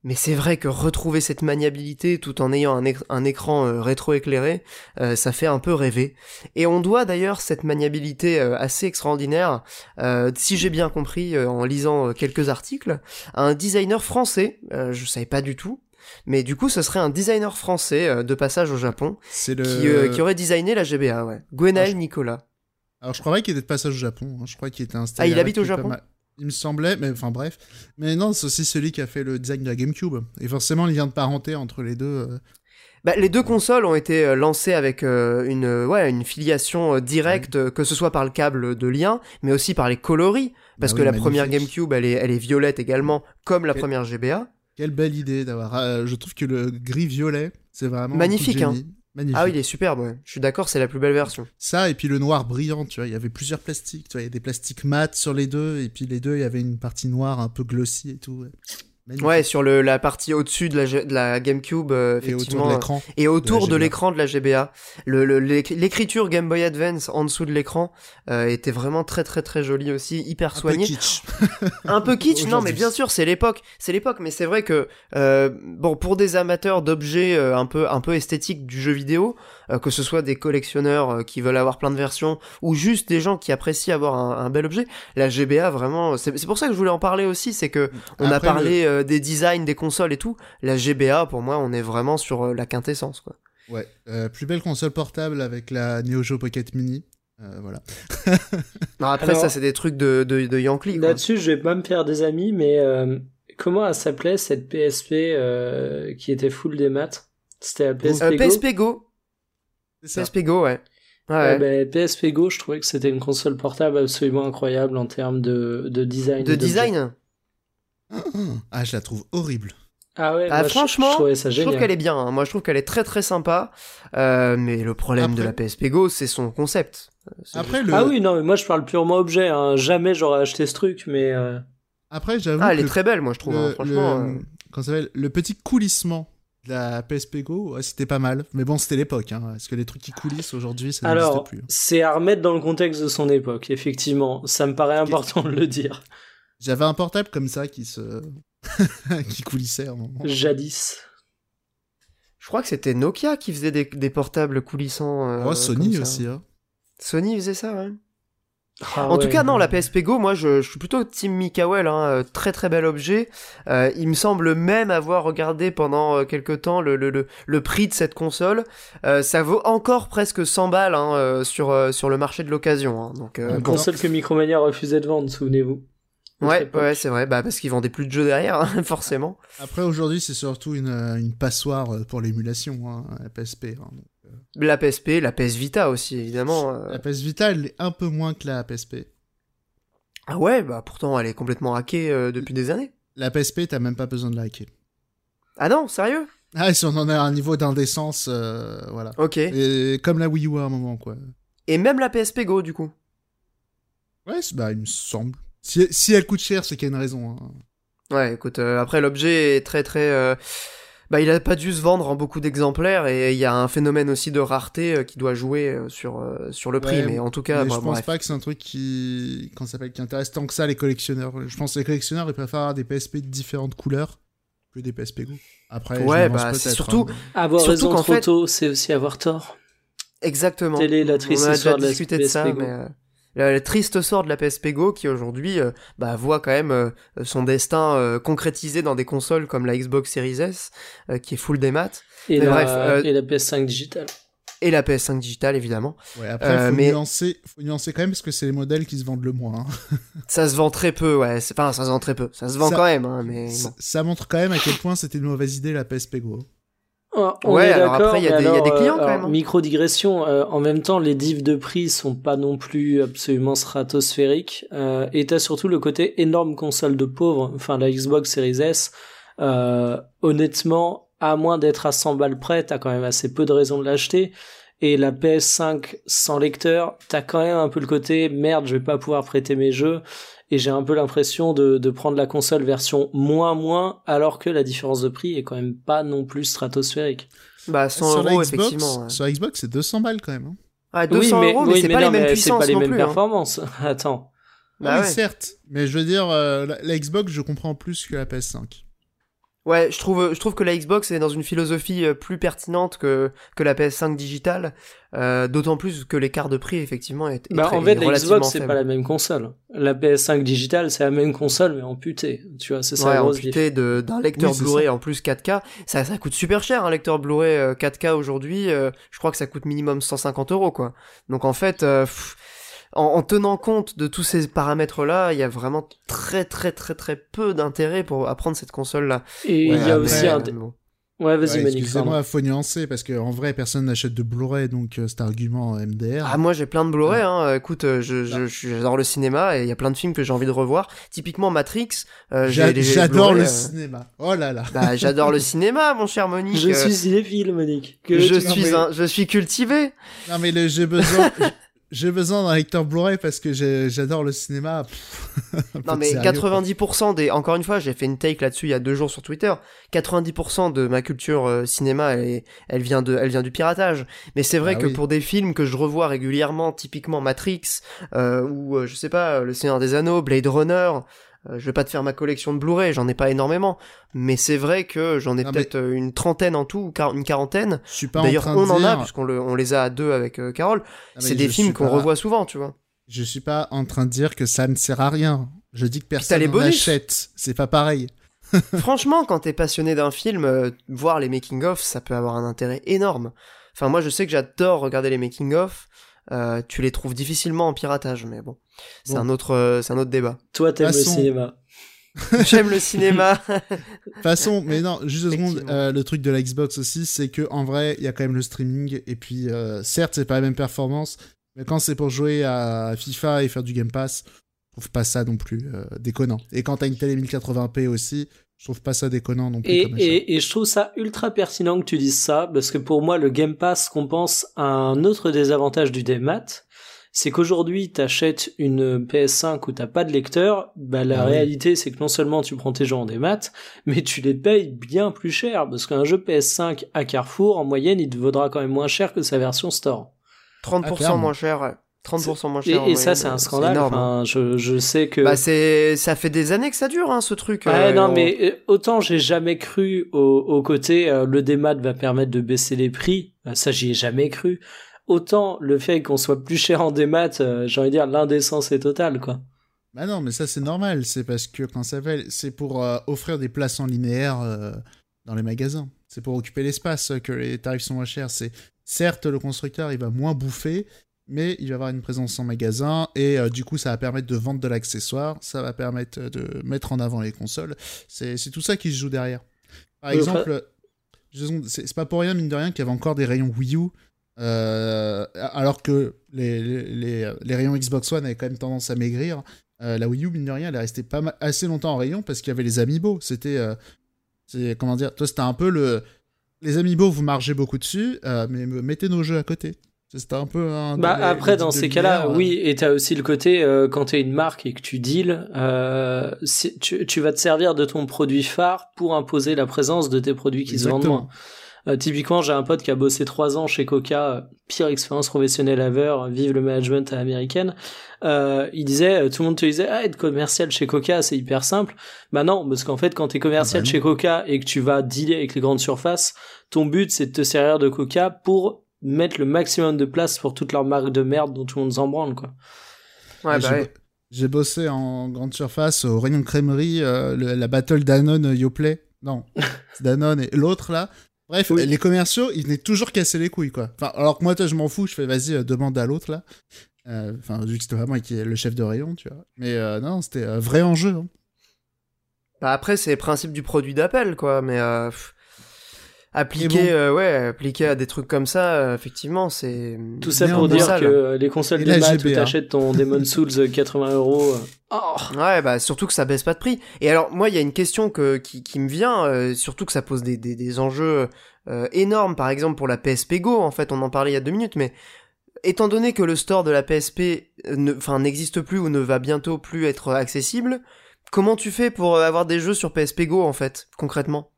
Mais c'est vrai que retrouver cette maniabilité tout en ayant un, éc- un écran euh, rétroéclairé, euh, ça fait un peu rêver. Et on doit d'ailleurs cette maniabilité euh, assez extraordinaire, euh, si j'ai bien compris en lisant quelques articles, à un designer français, je savais pas du tout, mais du coup ce serait un designer français de passage au Japon le. qui, qui aurait designé la GBA, ouais. Gwenaël Ah, je- Nicolas. Alors, je croyais qu'il était de passage au Japon. hein. Je crois qu'il était installé. Ah, il habite au pas Japon. Il me semblait, mais enfin bref. Mais non, c'est aussi celui qui a fait le design de la GameCube. Et forcément, il a de parenté entre les deux. euh. Bah, les deux consoles ont été euh, lancées avec euh, une, ouais, une filiation directe, que ce soit par le câble de lien, mais aussi par les coloris, parce Bah que la magnifique. première GameCube, elle est, elle est violette également, comme la première GBA. Quelle belle idée d'avoir. euh, je trouve que le gris violet, c'est vraiment. Magnifique, hein. Magnifique. Ah oui, il est superbe, ouais. Je suis d'accord, c'est la plus belle version. Ça, et puis le noir brillant, tu vois, il y avait plusieurs plastiques, tu vois, il y a des plastiques mat sur les deux, et puis les deux, il y avait une partie noire un peu glossy et tout. ouais. Magnifique. Ouais, sur le, la partie au-dessus de la, de la GameCube, euh, Et autour effectivement. de l'écran. Et autour de de la l'écran de la GBA. Le, le- l'éc- l'écriture Game Boy Advance en dessous de l'écran euh, était vraiment très très très jolie aussi, hyper Un peu soignée. kitsch. Un peu kitsch, non, mais bien sûr, c'est l'époque, c'est l'époque, mais c'est vrai que euh, bon, pour des amateurs d'objets euh, un peu un peu esthétiques du jeu vidéo, euh, que ce soit des collectionneurs euh, qui veulent avoir plein de versions ou juste des gens qui apprécient avoir un, un bel objet, la GBA vraiment, c'est c'est pour ça que je voulais en parler aussi, c'est que on a parlé euh, des designs des consoles et tout, la GBA pour moi, on est vraiment sur euh, la quintessence quoi. Ouais. Euh, plus belle console portable avec la Neo Geo Pocket Mini. Euh, voilà. Non, après Alors- ça c'est des trucs de de, de Yankee. Là-dessus, je vais pas me faire des amis, mais euh, comment elle s'appelait cette PSP euh, qui était full des maths? C'était la PSP Euh, Go PSP Go. PSP Go ouais. Ouais, Ouais, ouais. PSP Go, je trouvais que c'était une console portable absolument incroyable en termes de, de design. de design. Ah, je la trouve horrible. Ah ouais, Ah, moi, je- franchement, je, trouvais ça Je trouve qu'elle est bien, hein. moi je trouve qu'elle est très très sympa, euh, mais le problème de la PSP Go c'est son concept. Après, le... Ah oui, non, mais moi je parle purement objet. Hein. Jamais j'aurais acheté ce truc, mais euh, Après, j'avoue Ah, elle que est très belle moi je trouve, le, hein. franchement. le- euh. ça s'appelle? Le petit coulissement la PSP Go, ouais, c'était pas mal. Mais bon, c'était l'époque. Hein. Parce que les trucs qui coulissent aujourd'hui, ça n'existe alors plus. c'est à remettre dans le contexte de son époque. Effectivement, ça me paraît important de le dire. J'avais un portable comme ça qui se. qui coulissait à un moment. Jadis. Je crois que c'était Nokia qui faisait des, des portables coulissants. euh, Oh, Sony aussi. Hein. Sony faisait ça, ouais. Ah en tout ouais. cas, non, la PSP Go, moi, je, je suis plutôt Team Mikael, hein, euh, très très bel objet. Euh, il me semble même avoir regardé pendant euh, quelques temps le, le, le, le prix de cette console. Euh, ça vaut encore presque 100 balles hein, sur, sur le marché de l'occasion. hein. donc, euh, Une bon. console que Micromania refusait de vendre, souvenez-vous. Ouais, ouais, c'est vrai, bah, parce qu'ils vendaient plus de jeux derrière, hein, forcément. Après, aujourd'hui, c'est surtout une, une passoire pour l'émulation, hein, la PSP. hein. La PSP, la PS Vita aussi, évidemment. euh. La PS Vita, elle est un peu moins que la PSP. Ah ouais, bah pourtant, elle est complètement hackée euh, depuis des années. La PSP, t'as même pas besoin de la hacker. Ah non, sérieux? Ah, si on en a un niveau d'indécence, euh, voilà. Ok. Et comme la Wii U à un moment, quoi. Et même la PSP Go, du coup. Ouais, bah, il me semble. Si, si elle coûte cher, c'est qu'il y a une raison. hein. Ouais, écoute, euh, après l'objet est très très... Bah, il a pas dû se vendre en beaucoup d'exemplaires et il y a un phénomène aussi de rareté euh, qui doit jouer euh, sur, euh, sur le prix, Ouais, mais en tout cas, Mais bah, je pense bref. pas que c'est un truc qui, qu'on s'appelle, qui intéresse tant que ça les collectionneurs. Je pense que les collectionneurs, ils préfèrent avoir des PSP de différentes couleurs que des PSP Go. Après, Ouais, bah, c'est surtout- hein. Avoir Surtout raison qu'en trop fait- tôt, c'est aussi avoir tort. Exactement. Est la On triste a déjà de discuté de ça, PSP Go. mais... Le, le triste sort de la PSP Go qui aujourd'hui euh, bah, voit quand même euh, son destin euh, concrétisé dans des consoles comme la Xbox Series S euh, qui est full des maths Et, Mais la, bref, euh, et la PS5 digitale. et la PS5 digitale évidemment. Ouais, après, Euh, faut, mais- nuancer, faut nuancer quand même parce que c'est les modèles qui se vendent le moins. hein. Ça se vend très peu, ouais. Enfin, ça se vend très peu. Ça se vend Ça- quand même, hein, mais Ça, ça montre quand même à quel point c'était une mauvaise idée la PSP Go. On Ouais, alors après, il y a des- y a des clients, euh, quand même, hein. Micro digression, euh, en même temps, les divs de prix sont pas non plus absolument stratosphériques. Euh, et t'as surtout le côté énorme console de pauvres, enfin la Xbox Series S. Euh, honnêtement, à moins d'être à 100 balles près, t'as quand même assez peu de raisons de l'acheter. Et la PS5 sans lecteur, t'as quand même un peu le côté merde, je vais pas pouvoir prêter mes jeux. Et j'ai un peu l'impression de, de prendre la console version moins moins, alors que la différence de prix est quand même pas non plus stratosphérique. Bah, 100 sur, euros, Xbox, effectivement. ouais. sur la Xbox, c'est 200 balles quand même. hein. Ah, 200 oui, euros, mais oui, c'est pas non, les mêmes mais puissances C'est pas les non mêmes plus. hein. performances. Attends. Bah oui, ouais. certes. Mais je veux dire, euh, la, la Xbox, je comprends plus que la PS5. Ouais, je trouve, je trouve que la Xbox est dans une philosophie euh, plus pertinente que, que la PS5 digitale, euh, d'autant plus que l'écart de prix, effectivement, est, est Bah, très- en fait, est la Xbox, c'est pas la même console. La PS5 digitale, c'est la même console, mais amputée. Tu vois, c'est ça Ouais, la grosse amputé de- d'un lecteur Oui, Blu-ray en plus 4K. Ça, ça coûte super cher, un lecteur Blu-ray euh, 4K aujourd'hui. euh, je crois que ça coûte minimum 150 euros, quoi. Donc en fait, euh, pff, en, en tenant compte de tous ces paramètres-là, il y a vraiment très très très très peu d'intérêt pour à prendre cette console-là. Et il Ouais, y a après, aussi un. Euh, bon. Ouais, vas-y, Ouais, Monique. Excusez-moi, faut nuancer parce qu'en vrai, personne n'achète de Blu-ray, donc euh, cet argument euh, MDR. Ah moi j'ai plein de Blu-ray, hein. écoute, je, je, je- j'adore le cinéma et il y a plein de films que j'ai envie de revoir. Typiquement Matrix, euh, J'adore le euh, cinéma. Oh là là. Bah j'adore le cinéma, mon cher Monique. Je suis cinéphile, Monique. Que je suis un, je suis cultivé. Non mais le- j'ai besoin, j'ai besoin d'un lecteur Blu-ray parce que j'adore le cinéma. non mais 90% des, encore une fois, j'ai fait une take là-dessus il y a deux jours sur Twitter. 90% de ma culture euh, cinéma, elle, elle vient de, elle vient du piratage. Mais c'est vrai ah que pour des films que je revois régulièrement, typiquement Matrix euh, ou euh, je sais pas, Le Seigneur des Anneaux, Blade Runner, je vais pas te faire ma collection de Blu-ray, j'en ai pas énormément, mais c'est vrai que j'en ai peut-être euh, une trentaine en tout, une quarantaine. D'ailleurs, on en a puisqu'on on les a à deux avec euh, Carole. Ah, c'est des films qu'on revoit souvent, tu vois. Je suis pas en train de dire que ça ne sert à rien. Je dis que personne n'en achète. C'est pas pareil. Franchement, quand t'es passionné d'un film, voir les making-of, ça peut avoir un intérêt énorme. Enfin, moi, je sais que j'adore regarder les making-of. Euh, tu les trouves difficilement en piratage, mais bon, c'est un autre, euh, c'est un autre débat. Toi, t'aimes le cinéma. J'aime le cinéma. Façon, mais non, juste deux secondes. Euh, le truc de la Xbox aussi, c'est que en vrai, il y a quand même le streaming. Et puis, certes, c'est pas la même performance, mais quand c'est pour jouer à FIFA et faire du Game Pass, je trouve pas ça non plus déconnant. Et quand t'as une télé 1080p aussi, je trouve pas ça déconnant non plus. Et, et, je trouve ça ultra pertinent que tu dises ça, parce que pour moi, le Game Pass compense un autre désavantage du démat, c'est qu'aujourd'hui, t'achètes une PS5 où t'as pas de lecteur, bah la ah réalité c'est que non seulement tu prends tes jeux en démat, mais tu les payes bien plus cher, parce qu'un jeu PS5 à Carrefour, en moyenne, il te vaudra quand même moins cher que sa version store. 30% ah, moins cher, 30% moins cher. Et, ça, c'est un scandale. Enfin, je, je, sais que. Bah, c'est, ça fait des années que ça dure, hein, ce truc. Ouais, euh, non, mais euh, autant j'ai jamais cru au, au côté euh, le démat va permettre de baisser les prix. ça, j'y ai jamais cru. Autant le fait qu'on soit plus cher en démat, j'ai envie de dire l'indécence est totale, quoi. Bah non, mais ça c'est normal. C'est parce que quand ça fait, c'est pour offrir des places en linéaire dans les magasins. C'est pour occuper l'espace que les tarifs sont moins chers. C'est certes le constructeur il va moins bouffer, mais il va avoir une présence en magasin et euh, du coup ça va permettre de vendre de l'accessoire, ça va permettre de mettre en avant les consoles. C'est tout ça qui se joue derrière. Par exemple, c'est pas pour rien, mine de rien, qu'il y avait encore des rayons Wii U, euh, alors que les, les, les, rayons Xbox One avaient quand même tendance à maigrir. Euh, la Wii U, mine de rien, elle est restée pas assez longtemps en rayon parce qu'il y avait les Amiibo. C'était. comment dire Toi, c'était un peu le. Les Amiibo, vous margez beaucoup dessus, mais mettez nos jeux à côté. C'était un peu un bah après dans ces cas-là, oui, et t'as aussi le côté euh, quand t'es une marque et que tu deals, euh, tu, tu, vas te servir de ton produit phare pour imposer la présence de tes produits qui se vendent moins. Euh, typiquement, j'ai un pote qui a bossé trois ans chez Coca, euh, pire expérience professionnelle ever, vive le management à l'américaine. Euh, il disait, tout le monde te disait, ah, être commercial chez Coca, c'est hyper simple. Bah non, parce qu'en fait, quand t'es commercial ah bah chez Coca et que tu vas dealer avec les grandes surfaces, ton but c'est de te servir de Coca pour mettre le maximum de place pour toutes leurs marques de merde dont tout le monde s'en branle, quoi. Ouais, bah J'ai bossé en grande surface au rayon de crèmerie, euh, la battle Danone Yoplait. Non, Danone et l'autre là. Bref, les commerciaux, ils venaient toujours casser les couilles, quoi. Enfin, alors que moi, toi, je m'en fous, je fais vas-y, euh, demande à l'autre là. Euh, enfin, vu que c'était vraiment qui est le chef de rayon, tu vois. Mais non, c'était vrai enjeu. Hein. Bah après, c'est le principe du produit d'appel, quoi. Mais appliquer euh, ouais appliquer à des trucs comme ça euh, effectivement c'est tout ça pour dire que les consoles de maths où t'achètes ton Demon Souls 80 euh, euros oh. ouais bah surtout que ça baisse pas de prix. Et alors moi il y a une question que qui, qui me vient surtout que ça pose des, des, des enjeux énormes. Par exemple pour la PSP Go en fait on en parlait il y a deux minutes mais étant donné que le store de la PSP enfin n'existe plus ou ne va bientôt plus être accessible comment tu fais pour avoir des jeux sur PSP Go en fait concrètement?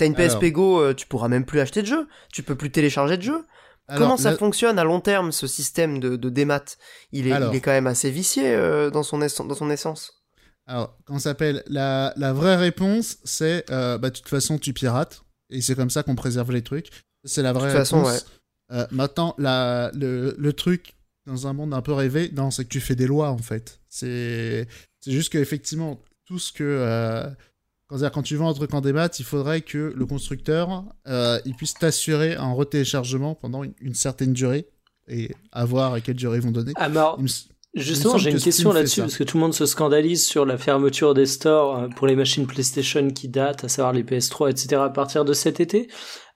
T'as une PSP Go, euh, tu pourras même plus acheter de jeux, tu peux plus télécharger de jeux. Comment ça fonctionne à long terme ce système de, de démat? Il est, il est quand même assez vicié euh, dans, son dans son essence. Alors, comment s'appelle la, la vraie réponse, c'est euh, bah de toute façon tu pirates et c'est comme ça qu'on préserve les trucs. C'est la vraie réponse. Façon, ouais. maintenant, la, le, le truc dans un monde un peu rêvé, non, c'est que tu fais des lois en fait. C'est juste qu'effectivement tout ce que quand tu vends un truc en démat, il faudrait que le constructeur euh, il puisse t'assurer un retéléchargement pendant une, certaine durée et avoir à quelle durée ils vont donner. Ah, justement, j'ai une question là-dessus parce que tout le monde se scandalise sur la fermeture des stores euh, pour les machines PlayStation qui datent, à savoir les PS3, etc. à partir de cet été.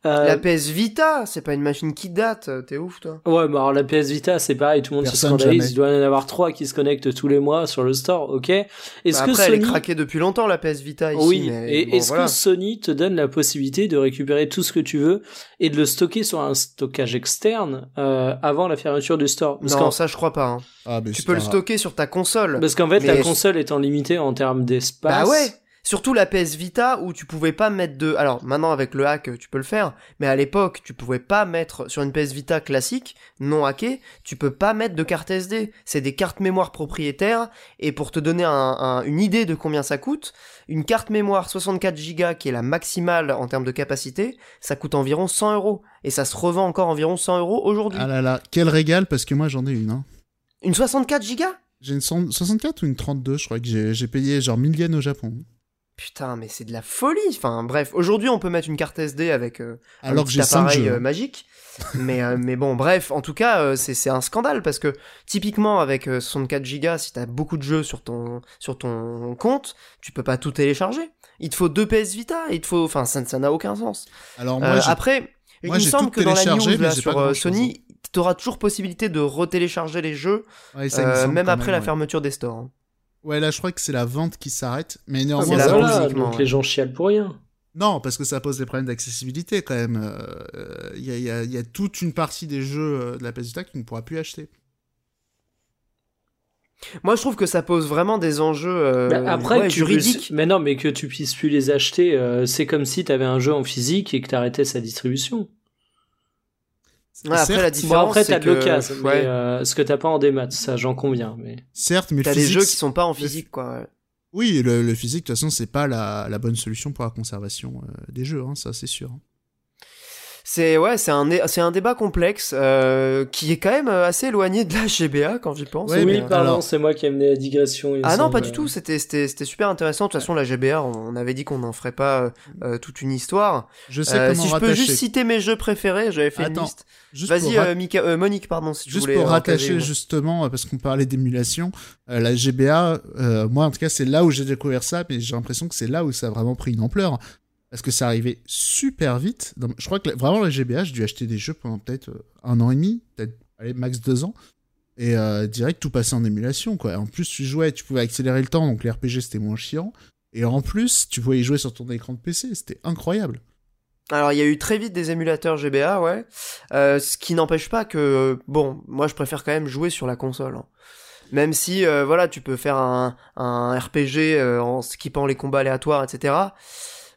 Euh, La PS Vita, c'est pas une machine qui date, t'es ouf toi. Ouais, mais alors la PS Vita, c'est pareil, tout le monde Personne se scandalise. jamais. Il doit y en avoir trois qui se connectent tous les mois sur le store, ok Est-ce Bah que après, elle est Sony... craquée depuis longtemps la PS Vita ici. Oui, mais et bon, est-ce voilà. que Sony te donne la possibilité de récupérer tout ce que tu veux et de le stocker sur un stockage externe euh, avant la fermeture du store? Parce Non, qu'en ça je crois pas. hein. Ah, mais Tu peux le stocker sur ta console. parce qu'en fait, Mais- la console étant limitée en termes d'espace. Bah ouais. Surtout la PS Vita où tu pouvais pas mettre de. Alors maintenant avec le hack tu peux le faire, mais à l'époque tu pouvais pas mettre sur une PS Vita classique non hackée, tu peux pas mettre de carte SD. C'est des cartes mémoire propriétaires et pour te donner un- un- une idée de combien ça coûte, une carte mémoire 64 Go qui est la maximale en termes de capacité, ça coûte environ 100 euros et ça se revend encore environ 100 euros aujourd'hui. Ah là là, quel régal, parce que moi j'en ai une. Hein. Une 64 Go J'ai une 100 64 ou une 32, je crois que j'ai j'ai payé genre 1000 yens au Japon. Putain, mais c'est de la folie. Enfin, bref, aujourd'hui, on peut mettre une carte SD avec euh, Alors un que petit j'ai 5 appareil euh, hein. magique. mais, euh, mais bon, bref, en tout cas, euh, c'est c'est un scandale parce que typiquement avec euh, 64 Go, si t'as beaucoup de jeux sur ton sur ton compte, tu peux pas tout télécharger. Il te faut deux PS Vita, il te faut, enfin, ça ça n'a aucun sens. Alors moi, après, il moi, me j'ai semble que dans la news là, sur Sony, t'auras toujours possibilité de retélécharger les jeux, ouais, ça, il me euh, semble même après même, la ouais. fermeture des stores. Ouais, là, je crois que c'est la vente qui s'arrête. Mais Ah, néanmoins, pose- voilà, donc ouais. les gens chialent pour rien. Non, parce que ça pose des problèmes d'accessibilité quand même. Euh, Il y, a, il y a- il y a toute une partie des jeux euh, de la PS tu ne pourras plus acheter. Moi, je trouve que ça pose vraiment des enjeux euh, Bah, après, ouais, que tu juridiques. puisses- Mais non, mais que tu puisses plus les acheter, euh, c'est comme si t'avais un jeu en physique et que t'arrêtais sa distribution. Ouais, après, certes, la Bon, différence, après, t'as de que- l'occasion, ouais. mais euh, ce que t'as pas en démat, ça, j'en conviens. Mais certes, mais T'as des jeux qui sont pas en physique, quoi. ouais. Oui, le, le physique, de toute façon, c'est pas la, la bonne solution pour la conservation euh, des jeux, hein, ça c'est sûr. C'est ouais, c'est un c'est un débat complexe euh, qui est quand même euh, assez éloigné de la GBA quand j'y pense. Ouais, oui, mais pardon, alors- c'est moi qui ai mené la digression. Ah non, pas du tout. C'était c'était c'était super intéressant. De toute façon, la GBA, on avait dit qu'on n'en ferait pas euh, toute une histoire. Je sais Euh, comment si je peux juste citer mes jeux préférés, j'avais fait une Attends, liste. Juste Vas-y, pour euh, Mika- euh, Monique, pardon, si tu Juste voulais. pour euh, rattacher une. justement, parce qu'on parlait d'émulation, euh, la GBA, euh, moi en tout cas c'est là où j'ai découvert ça, mais j'ai l'impression que c'est là où ça a vraiment pris une ampleur. Parce que ça arrivait super vite. Je crois que vraiment la GBA, j'ai dû acheter des jeux pendant peut-être euh, un an et demi, peut-être max deux ans. Et euh, direct tout passait en émulation quoi. En plus tu jouais, tu pouvais accélérer le temps, donc les RPG c'était moins chiant. Et en plus tu pouvais y jouer sur ton écran de PC, c'était incroyable. Alors, il y a eu très vite des émulateurs GBA, ouais. Euh, ce qui n'empêche pas que, bon, moi, je préfère quand même jouer sur la console. hein. Même si, voilà, tu peux faire un, RPG en skippant les combats aléatoires, etc.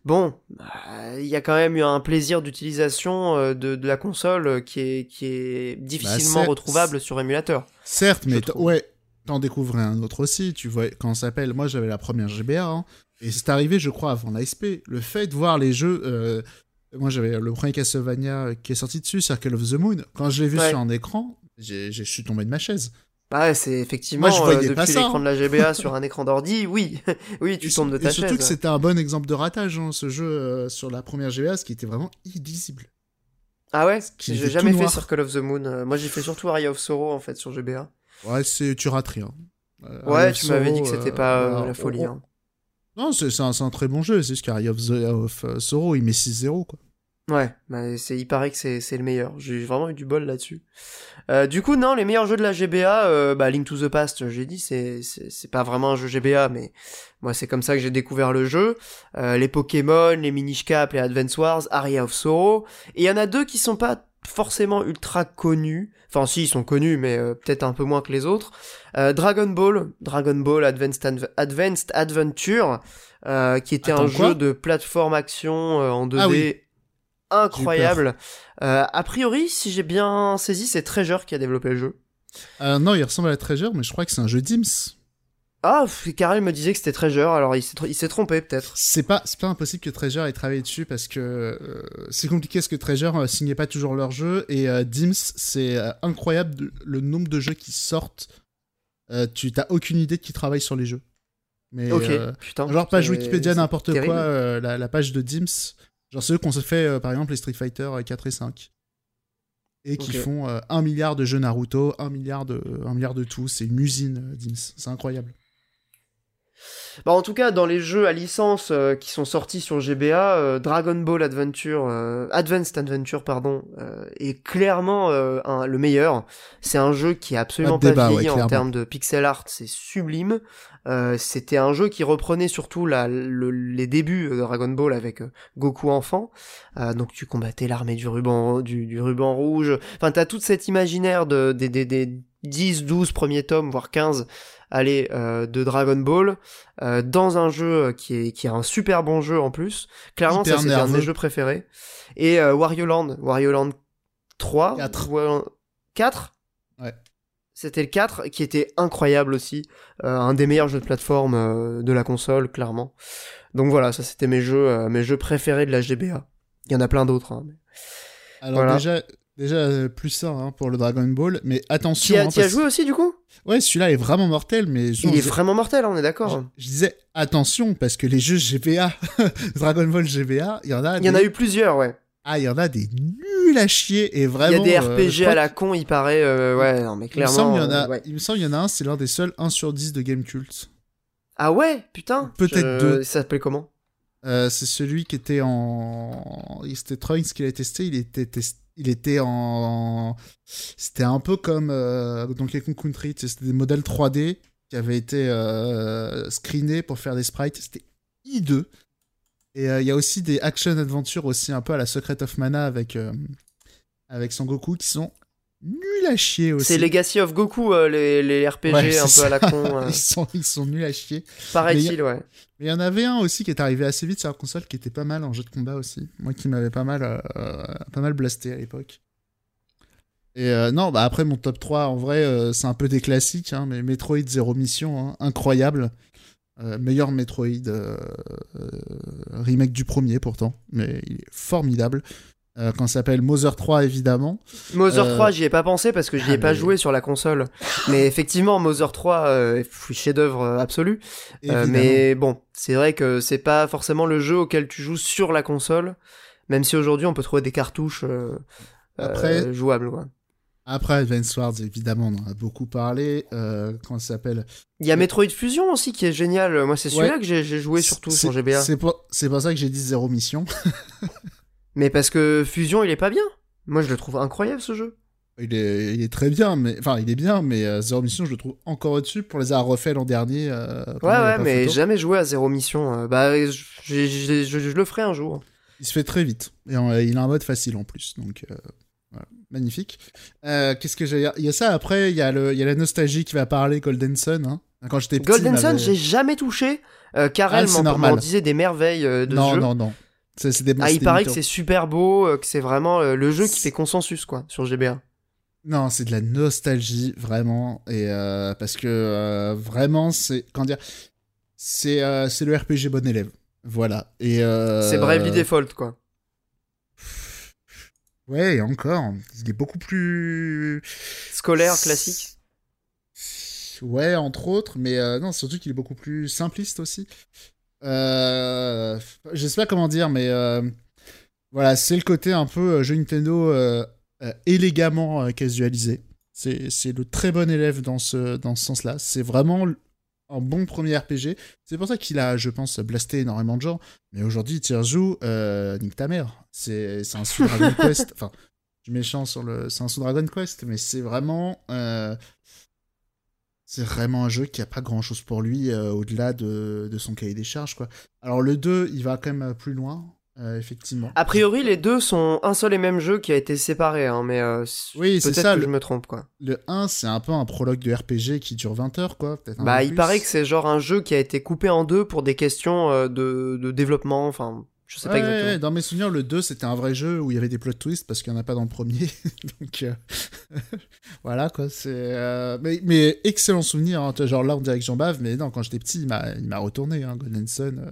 Bon, euh, il y a quand même eu un plaisir d'utilisation euh, de, de la console qui est, qui est difficilement c'est- retrouvable sur émulateur. Certes, mais ouais, t'en découvrais un autre aussi. Tu vois, quand ça s'appelle, moi j'avais la première GBA, hein, et c'est arrivé, je crois, avant l'ASP. Le fait de voir les jeux, euh, moi j'avais le premier Castlevania qui est sorti dessus, Circle of the Moon. Quand je l'ai vu Ouais. sur un écran, je suis tombé de ma chaise. Bah ouais, c'est effectivement, Moi, je euh, voyais depuis pas ça, l'écran hein. de la GBA sur un écran d'ordi, oui, oui, tu et, tombes de et ta surtout chaise. que c'était un bon exemple de ratage, hein, ce jeu euh, sur la première GBA, ce qui était vraiment illisible. Ah ouais, j'ai jamais fait noir. Circle of the Moon. Euh, Moi, j'ai fait surtout Area of Sorrow en fait sur GBA. Ouais, c'est, tu rates rien. Euh, Ouais, tu m'avais dit que c'était euh, pas euh, la folie. on- hein. Non, c'est, un, un très bon jeu, c'est juste qu'Area of, the, of euh, Sorrow, il met 6-0, quoi. Ouais, bah, c'est, il paraît que c'est, c'est le meilleur. J'ai vraiment eu du bol là-dessus. Euh, du coup, non, les meilleurs jeux de la GBA, euh, bah, Link to the Past, j'ai dit, c'est, c'est, c'est pas vraiment un jeu GBA, mais moi, c'est comme ça que j'ai découvert le jeu. Euh, les Pokémon, les Minish Cap, les Advance Wars, Aria of Sorrow. Et il y en a deux qui sont pas forcément ultra connus. Enfin, si, ils sont connus, mais euh, peut-être un peu moins que les autres. Euh, Dragon Ball, Dragon Ball Advanced, Adv- Advanced Adventure, euh, qui était Attends, un jeu de plateforme action euh, en 2D Ah oui. Incroyable. Euh, a priori, si j'ai bien saisi, c'est Treasure qui a développé le jeu. Euh, non, il ressemble à Treasure, mais je crois que c'est un jeu Dims. Ah, Karel me disait que c'était Treasure, alors il s'est, trompé peut-être. C'est pas, impossible que Treasure ait travaillé dessus parce que euh, c'est compliqué parce que Treasure euh, signait pas toujours leurs jeux et euh, Dims, c'est incroyable de- le nombre de jeux qui sortent. Tu t'as aucune idée de qui travaille sur les jeux. Mais Ok, putain. genre page Wikipédia n'importe quoi, la, la page de Dims, genre ceux qu'on se fait euh, par exemple les Street Fighter euh, 4 et 5 et qui font euh, un milliard de jeux Naruto, un milliard de, un milliard de tout. C'est une usine, euh, Dims. C'est incroyable. Bah en tout cas, dans les jeux à licence euh, qui sont sortis sur GBA, euh, Dragon Ball Adventure, euh, Advanced Adventure, pardon, est clairement un, le meilleur. C'est un jeu qui est absolument pas, vieilli en termes de pixel art, c'est sublime. C'était un jeu qui reprenait surtout la, les débuts de Dragon Ball avec Goku enfant. donc tu combattais l'armée du ruban, du, du ruban rouge. Enfin, t'as toute cette imaginaire de, des, des, des 10, 12 premiers tomes, voire 15 aller euh, de Dragon Ball euh, dans un jeu qui est qui est un super bon jeu en plus. Clairement, ça c'est un de mes jeux préférés. Et euh, Wario Land, Wario Land 3, 4. 4 Ouais. C'était le 4 qui était incroyable aussi, un des meilleurs jeux de plateforme de la console clairement. Donc voilà, ça c'était mes jeux mes jeux préférés de la GBA. Il y en a plein d'autres. Hein, Alors déjà déjà plus ça hein, pour le Dragon Ball, mais attention. Tu as, hein, as joué aussi du coup? Ouais, celui-là est vraiment mortel, mais... Il est vraiment mortel, on est d'accord. Je, disais, attention, parce que les jeux GBA, Dragon Ball GBA, il y en a... Il y en a eu plusieurs, ouais. Ah, il y en a des nuls à chier, et vraiment... Il y a des RPG euh, à la con, il paraît, euh, ouais, non, mais clairement... Il me semble, il y en a, euh, il me semble, il y en a un, c'est l'un des seuls 1 sur 10 de Game Cult. Ah ouais, putain Peut-être deux. Ça s'appelait comment? C'est celui qui était en... C'était Trunks qui l'a testé, il était testé il était en. C'était un peu comme euh, Donkey Country, c'était des modèles 3D qui avaient été euh, screenés pour faire des sprites. C'était hideux. Et euh, il y a aussi des action adventures aussi un peu à la Secret of Mana avec, euh, avec Son Goku qui sont nuls à chier aussi. C'est Legacy of Goku, les, les, RPG un peu à la con. ils, sont, ils sont nuls à chier. Paraît-il, ouais. Mais il y en avait un aussi qui est arrivé assez vite sur la console qui était pas mal en jeu de combat aussi. Moi qui m'avait pas mal, euh, pas mal blasté à l'époque. Et euh, non, bah après mon top 3, en vrai, euh, c'est un peu des classiques, hein, mais Metroid Zero Mission, hein, incroyable. meilleur Metroid, remake du premier pourtant, mais il est formidable. Euh, quand ça s'appelle Mother 3 évidemment. Mother 3, euh, j'y ai pas pensé parce que j'y ai ah, pas joué sur la console. mais effectivement, Mother 3 euh, chef-d'œuvre euh, absolu. mais bon, c'est vrai que c'est pas forcément le jeu auquel tu joues sur la console, même si aujourd'hui on peut trouver des cartouches Après... jouables. Après Advance Wars, évidemment, on en a beaucoup parlé. Euh, comment ça s'appelle Il y a Metroid Fusion aussi qui est génial. Moi, c'est celui-là que j'ai joué surtout sur GBA. C'est pour, pour, ça que j'ai dit zéro mission. Mais parce que Fusion, il est pas bien. Moi, je le trouve incroyable ce jeu. Il est, il est très bien, mais enfin, il est bien, mais euh, Zero Mission, je le trouve encore au-dessus pour les avoir refait l'an dernier. Euh, ouais, ouais, mais jamais joué à Zero Mission. Euh, bah, je, je, le ferai un jour. Il se fait très vite. Et il a un mode facile en plus, donc voilà. magnifique. Qu'est-ce que j'ai Il y a ça après, il y, a le, il y a la nostalgie qui va parler Golden Sun. Hein. Quand j'étais petit. Golden Sun, j'ai jamais touché. Karel ah, m'en disait des merveilles de non, ce jeu. Non, non, non. Ah, il paraît que c'est super beau, euh, que c'est vraiment euh, le jeu qui fait consensus, quoi, sur GBA. Non, c'est de la nostalgie, vraiment. Et euh, parce que vraiment, c'est. Comment dire C'est c'est le RPG bon élève. Voilà. Et. C'est Bravely Default, quoi. Ouais, encore. Il est beaucoup plus. Scolaire, classique. Ouais, entre autres, mais non, surtout qu'il est beaucoup plus simpliste aussi. Euh, je sais pas comment dire, mais euh, voilà, c'est le côté un peu euh, jeu Nintendo élégamment casualisé. C'est le très bon élève dans ce, dans ce sens-là. C'est vraiment un bon premier RPG. C'est pour ça qu'il a, je pense, blasté énormément de gens. Mais aujourd'hui, Tirzu, euh, nique ta mère. C'est un sous Dragon Quest. Enfin, je suis méchant sur le. C'est un sous Dragon Quest, mais c'est vraiment. Euh, c'est vraiment un jeu qui a pas grand chose pour lui euh, au-delà de, de, son cahier des charges quoi. Alors le 2, il va quand même plus loin. Euh, effectivement. A priori, les deux sont un seul et même jeu qui a été séparé, hein, mais euh, oui, c'est ça. Que je me trompe, quoi. Le 1, c'est un peu un prologue de RPG qui dure 20 heures, quoi. bah, il paraît que c'est genre un jeu qui a été coupé en deux pour des questions de, de développement, enfin, je sais pas exactement. dans mes souvenirs, le 2, c'était un vrai jeu où il y avait des plot twists parce qu'il n'y en a pas dans le premier. Donc, euh, voilà, quoi. C'est, euh, mais, mais, excellent souvenir. Hein. Genre là, on dirait que j'en bave, mais non, quand j'étais petit, il m'a, il m'a retourné, hein, Golden Sun.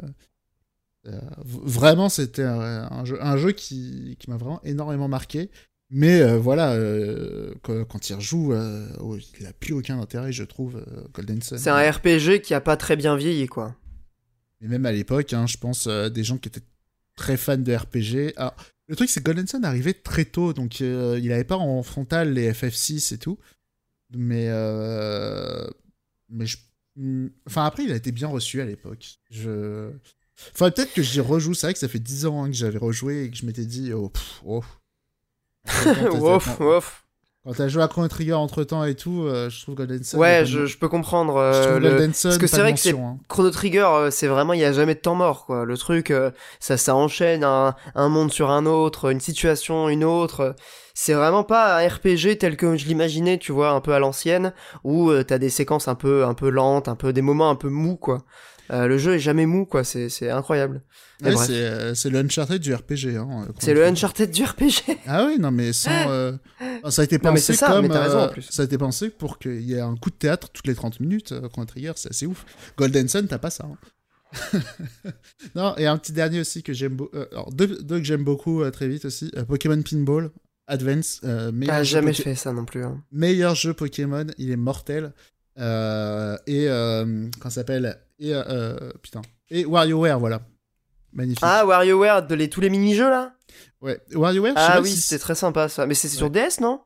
Euh, vraiment, c'était un, jeu, un jeu qui, qui m'a vraiment énormément marqué. Mais voilà, quand, il rejoue, oh, il n'a plus aucun intérêt, je trouve, Golden Sun. C'est un RPG qui a pas très bien vieilli, quoi. Et même à l'époque, hein, je pense, des gens qui étaient très fan de RPG. Alors, le truc, c'est que Golden Sun arrivait très tôt, donc euh, il avait pas en frontal les FF6 et tout. Mais, euh, mais je... Enfin, après, il a été bien reçu à l'époque. Je. Enfin, peut-être que j'y rejoue. C'est vrai que ça fait 10 ans hein, que j'avais rejoué et que je m'étais dit, oh, pff, oh. Wouf, wouf. Quand t'as joué à Chrono Trigger entre temps et tout, euh, je trouve Golden Sun. Ouais, je, je peux comprendre. je euh, trouve le- Golden Sun, Parce que c'est vrai que hein. Chrono Trigger, euh, c'est vraiment, il y a jamais de temps mort, quoi. Le truc, euh, ça, ça enchaîne un, un monde sur un autre, une situation, une autre. C'est vraiment pas un RPG tel que je l'imaginais, tu vois, un peu à l'ancienne, où euh, t'as des séquences un peu, un peu lentes, un peu des moments un peu mous, quoi. Euh, le jeu est jamais mou, quoi. C'est, c'est incroyable. Ouais, c'est euh, c'est le Uncharted du RPG. Hein, euh, C'est le. Uncharted du RPG. Ah oui, non, mais sans. euh, ça a été pensé ça, comme. raison, en euh, plus. Ça a été pensé pour qu'il y ait un coup de théâtre toutes les 30 minutes. euh, Chrono Trigger, c'est assez ouf. Golden Sun, t'as pas ça. hein. non, et un petit dernier aussi que j'aime beaucoup. deux, deux que j'aime beaucoup euh, très vite aussi. euh, Pokémon Pinball Advance. euh, meilleur, jeu jamais Poké- fait ça non plus. hein. meilleur jeu Pokémon. Il est mortel. Euh, et. Euh, ça s'appelle? Et. euh, putain. Et WarioWare, voilà. Magnifique. Ah, WarioWare, de les, tous les mini-jeux, là? ouais. WarioWare, Ah oui, si c'était très sympa, ça. Mais c'est sur. DS, non?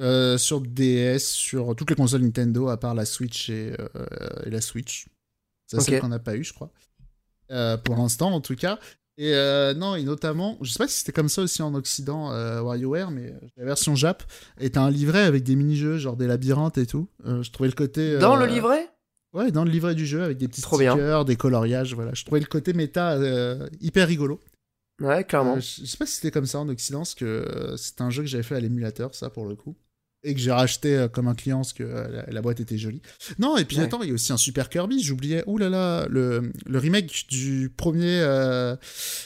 Euh, sur DS, sur toutes les consoles Nintendo, à part la Switch et, euh, et la Switch. C'est Ok. celle qu'on n'a pas eu, je crois. Euh, pour l'instant, en tout cas. Et euh, non, et notamment, je sais pas si c'était comme ça aussi en Occident, euh, WarioWare, mais la version Jap est un livret avec des mini-jeux, genre des labyrinthes et tout. Euh, je trouvais le côté. Dans euh, le livret? Ouais, dans le livret du jeu, avec des petits Trop bien. stickers, des coloriages, voilà. Je trouvais le côté méta euh, hyper rigolo. Ouais, clairement. Euh, je sais pas si c'était comme ça en Occident, parce que euh, c'était un jeu que j'avais fait à l'émulateur, ça pour le coup. Et que j'ai racheté euh, comme un client parce que la, la boîte était jolie. Non, et puis Ouais. attends, il y a aussi un super Kirby, j'oubliais. Ouh là là, le, le remake du premier,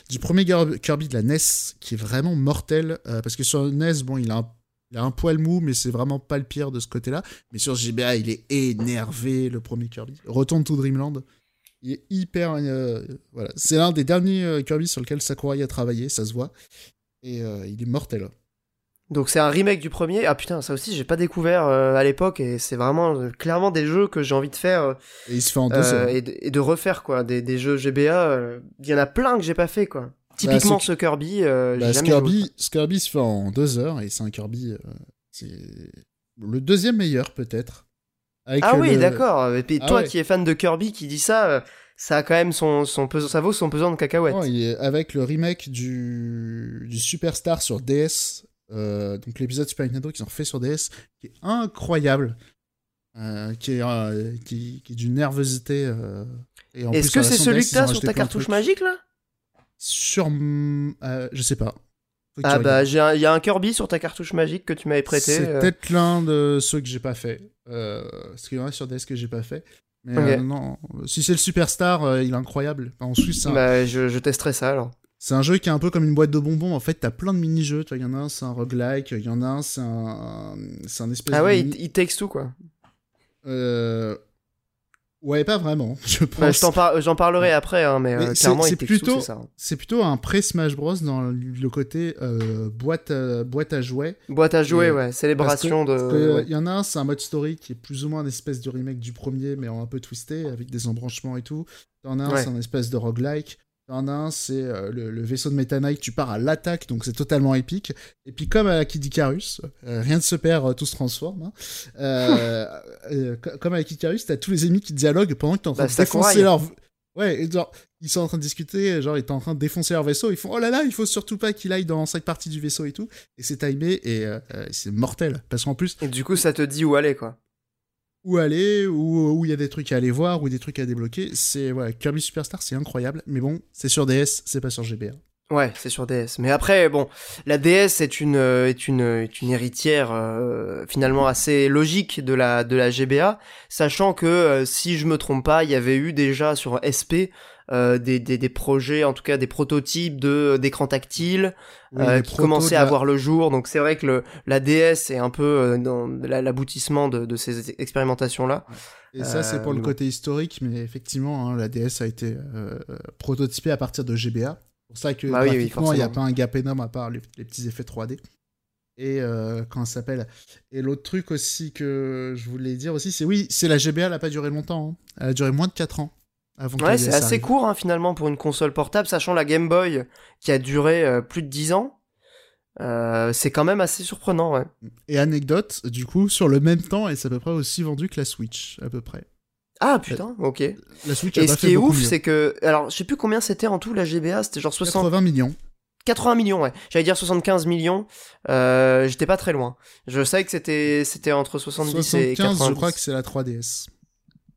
du premier Kirby de la NES, qui est vraiment mortel. parce que sur NES, bon, il a un, il a un poil mou, mais c'est vraiment pas le pire de ce côté-là. Mais sur GBA, il est énervé, le premier Kirby. Retourne to Dreamland. Il est hyper. euh, voilà. C'est l'un des derniers euh, Kirby sur lequel Sakurai a travaillé, ça se voit. Et euh, il est mortel. Donc c'est un remake du premier. Ah putain, ça aussi j'ai pas découvert euh, à l'époque et c'est vraiment euh, clairement des jeux que j'ai envie de faire euh, Et il se fait en deux euh, heures. et, de, et de refaire quoi. Des, des jeux GBA, il y en a plein que j'ai pas fait quoi. Typiquement ce- ce Kirby, euh, Bah, ce, joué. Kirby, ce Kirby se fait en deux heures et c'est un Kirby. euh, c'est le deuxième meilleur, peut-être. Ah oui, le- d'accord. Et puis Ah toi ouais. qui es fan de Kirby qui dit ça, euh, ça a quand même son, son pesant, ça vaut son pesant de cacahuètes. Avec le remake du, du Superstar sur DS, euh, donc l'épisode Super Nintendo qu'ils ont refait sur DS, qui est incroyable, qui, est, qui, qui est d'une nervosité. Est-ce que c'est celui DS, que t'as sur ta cartouche magique là? Sur. euh, je sais pas. Ah bah il y a un Kirby sur ta cartouche magique que tu m'avais prêté. C'est euh. peut-être l'un de ceux que j'ai pas fait. Euh, parce qu'il y en a sur DS que j'ai pas fait. Mais euh, non, si c'est le Superstar, il est incroyable. En Suisse, c'est un, Bah je, je testerai ça alors. c'est un jeu qui est un peu comme une boîte de bonbons. En fait, t'as plein de mini-jeux. Il y en a un, c'est un roguelike. Il y en a un, c'est un, c'est un espèce Ah de. ouais, mini- il, il takes tout quoi. Euh, Ouais, pas vraiment, je pense. Bah, par- j'en parlerai après, hein, mais, Mais euh, c'est- clairement, il plutôt- c'est ça. hein. C'est plutôt un pré-Smash Bros dans le côté euh, boîte, à, boîte à jouets. Boîte à jouer, Et- ouais, célébration que- de. ouais. Il y en a un, c'est un mode story qui est plus ou moins une espèce de remake du premier, mais en un peu twisté, avec des embranchements et tout. T'en as un, Ouais. c'est un espèce de roguelike. T'en as un, c'est euh, le, le vaisseau de Meta Knight, tu pars à l'attaque, donc c'est totalement épique. Et puis comme à Kid Icarus, euh, rien ne se perd, euh, tout se transforme. hein. Co- comme à Kid Icarus, t'as tous les ennemis qui dialoguent pendant que t'es en train Bah, de défoncer leur... Ouais, et genre, ils sont en train de discuter, genre, ils sont en train de défoncer leur vaisseau, ils font « Oh là là, il faut surtout pas qu'il aille dans cinq parties du vaisseau et tout ». Et c'est timé, et euh, c'est mortel. Parce qu'en plus, Et du coup, ça te dit où aller, quoi. Où aller, où il y a des trucs à aller voir, ou des trucs à débloquer. C'est voilà, Kirby Superstar, c'est incroyable. Mais bon, c'est sur DS, c'est pas sur GBA. Ouais, c'est sur DS. Mais après, bon, la DS est une euh, est une est une héritière euh, finalement assez logique de la de la GBA, sachant que euh, si je me trompe pas, il y avait eu déjà sur SP euh, des, des des projets, en tout cas des prototypes de d'écran tactile Oui, euh, qui commençaient à voir le jour. Donc c'est vrai que le la DS est un peu euh, dans la- l'aboutissement de, de ces expérimentations là. Et ça, c'est pour le côté historique, mais effectivement, hein, la DS a été prototypée à partir de GBA. C'est pour ça que Bah oui, oui, graphiquement, il n'y a pas un gap énorme à part les, les petits effets 3D. Et euh, comment ça s'appelle? Et l'autre truc aussi que je voulais dire aussi, c'est oui, c'est la GBA, elle n'a pas duré longtemps. hein. Elle a duré moins de 4 ans. Avant Ouais, c'est assez arrive. court hein, finalement pour une console portable, sachant la Game Boy qui a duré euh, plus de 10 ans. Euh, c'est quand même assez surprenant, ouais. Et anecdote, du coup, sur le même temps, elle s'est à peu près aussi vendue que la Switch, à peu près. Ah putain, ok. La Switch Et a pas ce fait qui est ouf, c'est que, alors je sais plus combien c'était en tout la GBA, c'était genre 60, 80 millions. 80 millions, ouais. J'allais dire 75 millions. Euh, J'étais pas très loin. Je savais que c'était c'était entre 70 et 75, 90. je crois que c'est la 3DS.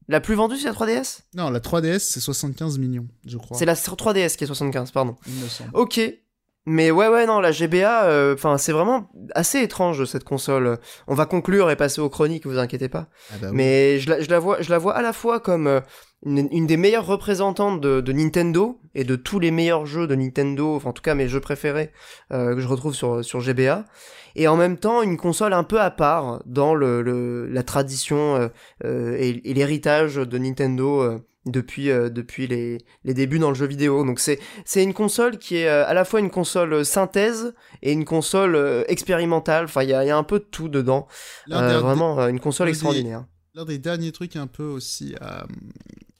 La plus vendue, c'est la 3DS Non, la 3DS, c'est 75 millions, je crois. C'est la 3DS qui est 75, pardon. Il me semble. Ok. Mais ouais, ouais, non, la GBA, euh, enfin, c'est vraiment assez étrange cette console. On va conclure et passer aux chroniques, vous inquiétez pas. Ah bah oui. Mais je la, je la vois, je la vois à la fois comme euh, une, une des meilleures représentantes de, de Nintendo et de tous les meilleurs jeux de Nintendo, enfin en tout cas mes jeux préférés euh, que je retrouve sur sur GBA, et en même temps une console un peu à part dans le, le la tradition euh, euh, et, et l'héritage de Nintendo. euh, depuis euh, depuis les, les débuts dans le jeu vidéo. Donc c'est c'est une console qui est euh, à la fois une console synthèse et une console euh, expérimentale. Enfin il y a, il y a un peu de tout dedans. Vraiment une console extraordinaire. L'un des derniers trucs un peu aussi à,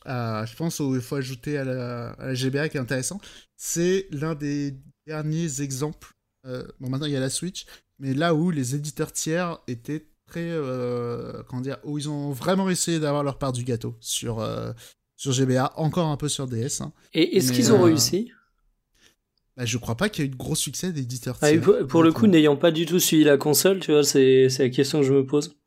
à- je pense où il faut ajouter à la, à la GBA qui est intéressant, c'est l'un des derniers exemples. euh, bon, maintenant il y a la Switch, mais là où les éditeurs tiers étaient très, euh, comment dire, où ils ont vraiment essayé d'avoir leur part du gâteau sur euh, sur GBA, encore un peu sur DS. hein. Et est-ce qu'ils ont euh, réussi? Bah, je crois pas qu'il y ait eu de gros succès d'éditeurs Ah, tiers. pour, pour le coup, n'ayant pas du tout suivi la console, tu vois, c'est c'est la question que je me pose.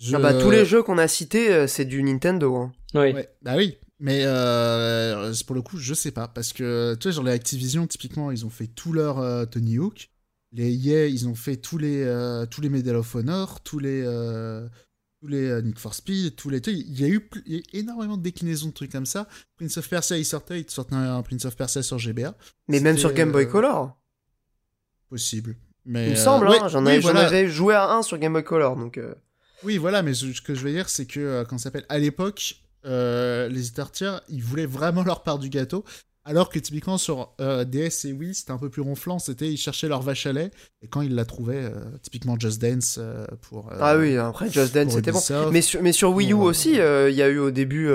Je- Ah bah, tous les jeux qu'on a cités, c'est du Nintendo. hein. Oui. Ouais, bah oui. Mais euh, pour le coup, je sais pas. Parce que, tu vois, genre les Activision, typiquement, ils ont fait tout leur euh, Tony Hawk. Les EA, ils ont fait tous les, euh, tous les Medal of Honor, tous les, euh, tous les euh, Need for Speed, tous les trucs. Il y a eu pl- il y a eu énormément de déclinaisons de trucs comme ça. Prince of Persia, il sortait, il sortait un Prince of Persia sur GBA. Mais même sur Game Boy euh, Color. Possible. Mais, Il me euh, semble, ouais, hein, j'en oui, voilà. avais joué à un sur Game Boy Color. Donc, euh, Oui, voilà, mais ce ce que je veux dire, c'est que, euh, quand ça s'appelle, à l'époque, euh, les éditeurs tiers, ils voulaient vraiment leur part du gâteau, alors que typiquement sur euh, DS et Wii, c'était un peu plus ronflant, c'était ils cherchaient leur vache à lait, et quand ils la trouvaient, euh, typiquement Just Dance euh, pour... Ah oui, après Just Dance c'était bon. Mais sur, mais sur Wii U aussi, il y a eu au début,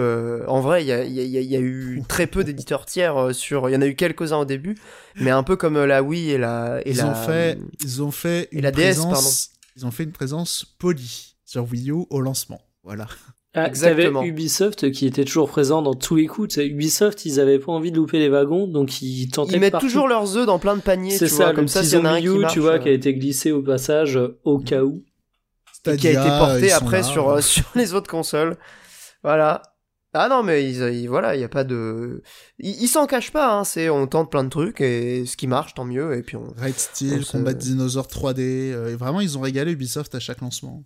en vrai, il y a, il y, a, il y a- il y a eu très peu d'éditeurs tiers sur. Il y en a eu quelques-uns au début, mais un peu comme la Wii et la. Et ils, la, ont fait, ils ont fait et une DS, présence... Ils ont fait une présence polie sur Wii U au lancement, voilà. Ah, Exactement. T'avais Ubisoft qui était toujours présent dans tous les coups. Ubisoft, ils avaient pas envie de louper les wagons, donc ils tentaient Ils mettent partout. toujours leurs œufs dans plein de paniers, C'est tu ça, vois, le comme ça, petit a un qui U, marche, tu vois, euh, qui a été glissé au passage euh, au cas où. et qui a été porté après là. sur, euh, sur les autres consoles. Voilà. Ah non, mais ils, ils- voilà, il y a pas de. Ils ils s'en cachent pas, hein, c'est on tente plein de trucs et ce qui marche, tant mieux, et puis on. Raid Steel, On se- Combat de dinosaures 3D, euh, et vraiment ils ont régalé Ubisoft à chaque lancement.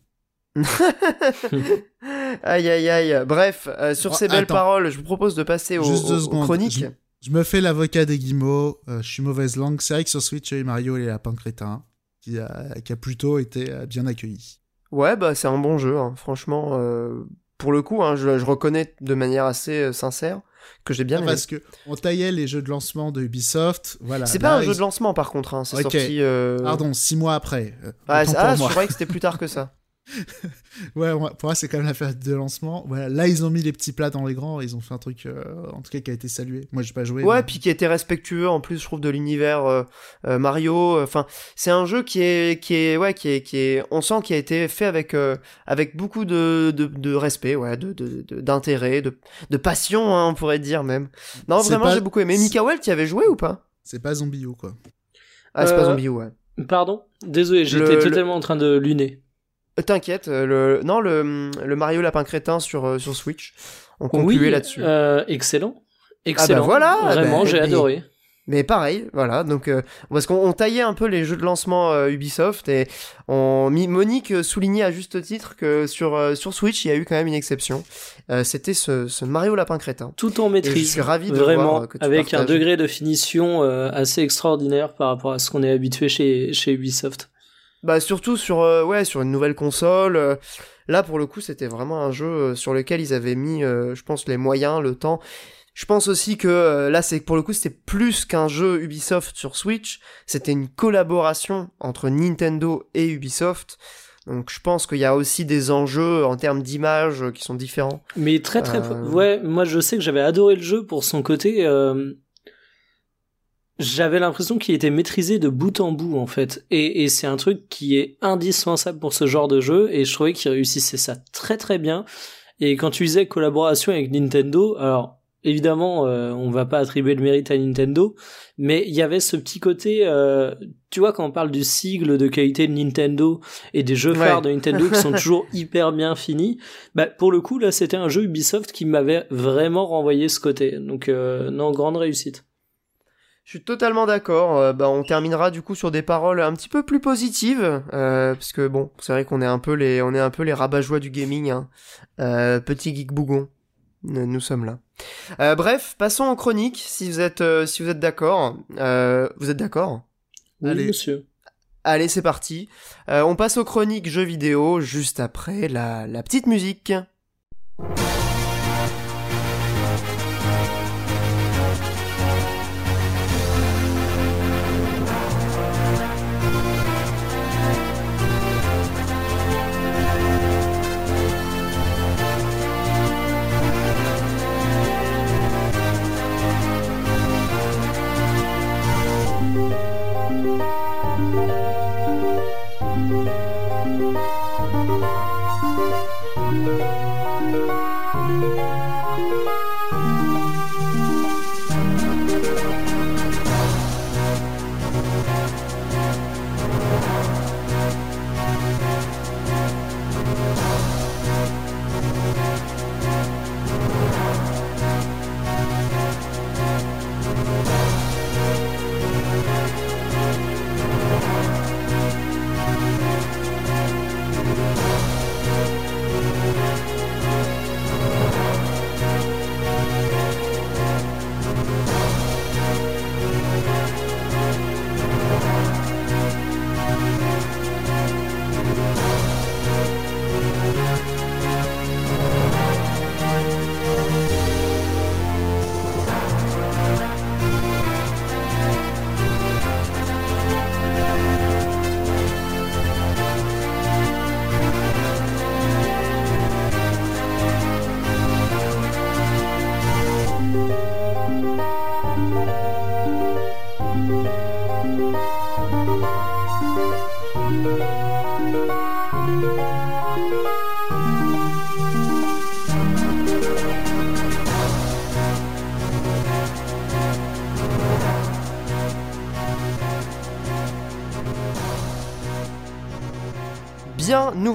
aïe aïe aïe. Bref, euh, sur Oh, ces belles attends. paroles, je vous propose de passer aux, aux- chroniques. Je, je me fais l'avocat des guillemots, euh, je suis mauvaise langue. C'est vrai que sur Switch, il y a eu Mario et les lapins crétins, qui a, qui a plutôt été euh, bien accueilli. Ouais, bah c'est un bon jeu, hein. franchement. euh, pour le coup, hein, je, je reconnais de manière assez euh, sincère que j'ai bien Ah, aimé. parce que on taillait les jeux de lancement de Ubisoft, voilà. C'est pas un jeu de lancement par contre, hein, c'est sorti. euh, Pardon, six mois après. euh, Ah, ah, je croyais que c'était plus tard que ça. Ouais, pour moi, c'est quand même la période de lancement. Voilà, là, ils ont mis les petits plats dans les grands. Ils ont fait un truc, euh, en tout cas, qui a été salué. Moi, j'ai pas joué. Ouais, mais- puis qui était respectueux en plus, je trouve, de l'univers euh, euh, Mario. Enfin, c'est un jeu qui est, qui est, ouais, qui est, qui est, on sent qu'il a été fait avec, euh, avec beaucoup de, de, de respect, ouais, de, de, de- d'intérêt, de, de passion, hein, on pourrait dire même. Non, vraiment, pas- j'ai beaucoup aimé. Mikael, tu y avais joué ou pas? C'est pas Zombie U, quoi. Ah, c'est pas Zombie U, ouais. Pardon? Désolé, j'étais Le- totalement en train de luner. Euh, T'inquiète, euh, le, non, le, le Mario Lapin Crétin sur, euh, sur Switch. On concluait oui, là-dessus. euh, excellent. Excellent. voilà, Vraiment, bah, j'ai mais- adoré. Mais pareil, voilà, donc euh, parce qu'on on taillait un peu les jeux de lancement euh, Ubisoft et on, Monique soulignait à juste titre que sur, sur Switch il y a eu quand même une exception. C'était ce, ce Mario Lapin Crétin. Tout en Et maîtrise. je suis ravi de Vraiment, voir que tu avec un degré de finition assez extraordinaire par rapport à ce qu'on est habitué chez, chez Ubisoft. Bah surtout sur euh, ouais sur une nouvelle console. euh, là pour le coup c'était vraiment un jeu euh, sur lequel ils avaient mis, euh, je pense les moyens, le temps. Je pense aussi que là c'est pour le coup c'était plus qu'un jeu Ubisoft sur Switch, c'était une collaboration entre Nintendo et Ubisoft. Donc je pense qu'il y a aussi des enjeux en termes d'image qui sont différents. Mais très très... Ouais, moi je sais que j'avais adoré le jeu pour son côté... J'avais l'impression qu'il était maîtrisé de bout en bout en fait. Et, et c'est un truc qui est indispensable pour ce genre de jeu. Et je trouvais qu'il réussissait ça très très bien. Et quand tu disais collaboration avec Nintendo, alors évidemment, euh, on va pas attribuer le mérite à Nintendo, mais il y avait ce petit côté, euh, tu vois, quand on parle du sigle de qualité de Nintendo et des jeux phares de Nintendo qui sont toujours hyper bien finis, bah, pour le coup, là, c'était un jeu Ubisoft qui m'avait vraiment renvoyé ce côté. Donc, euh, non, grande réussite. Je suis totalement d'accord. bah, on terminera du coup sur des paroles un petit peu plus positives, parce que bon, c'est vrai qu'on est un peu les, on est un peu les rabat-joie du gaming, hein. petit geek bougon. Nous sommes là. Euh, bref, passons en chronique, si vous êtes, euh, si vous êtes d'accord. Euh, vous êtes d'accord? Oui, Allez. monsieur. Allez, c'est parti. on passe aux chroniques jeux vidéo juste après la, la petite musique.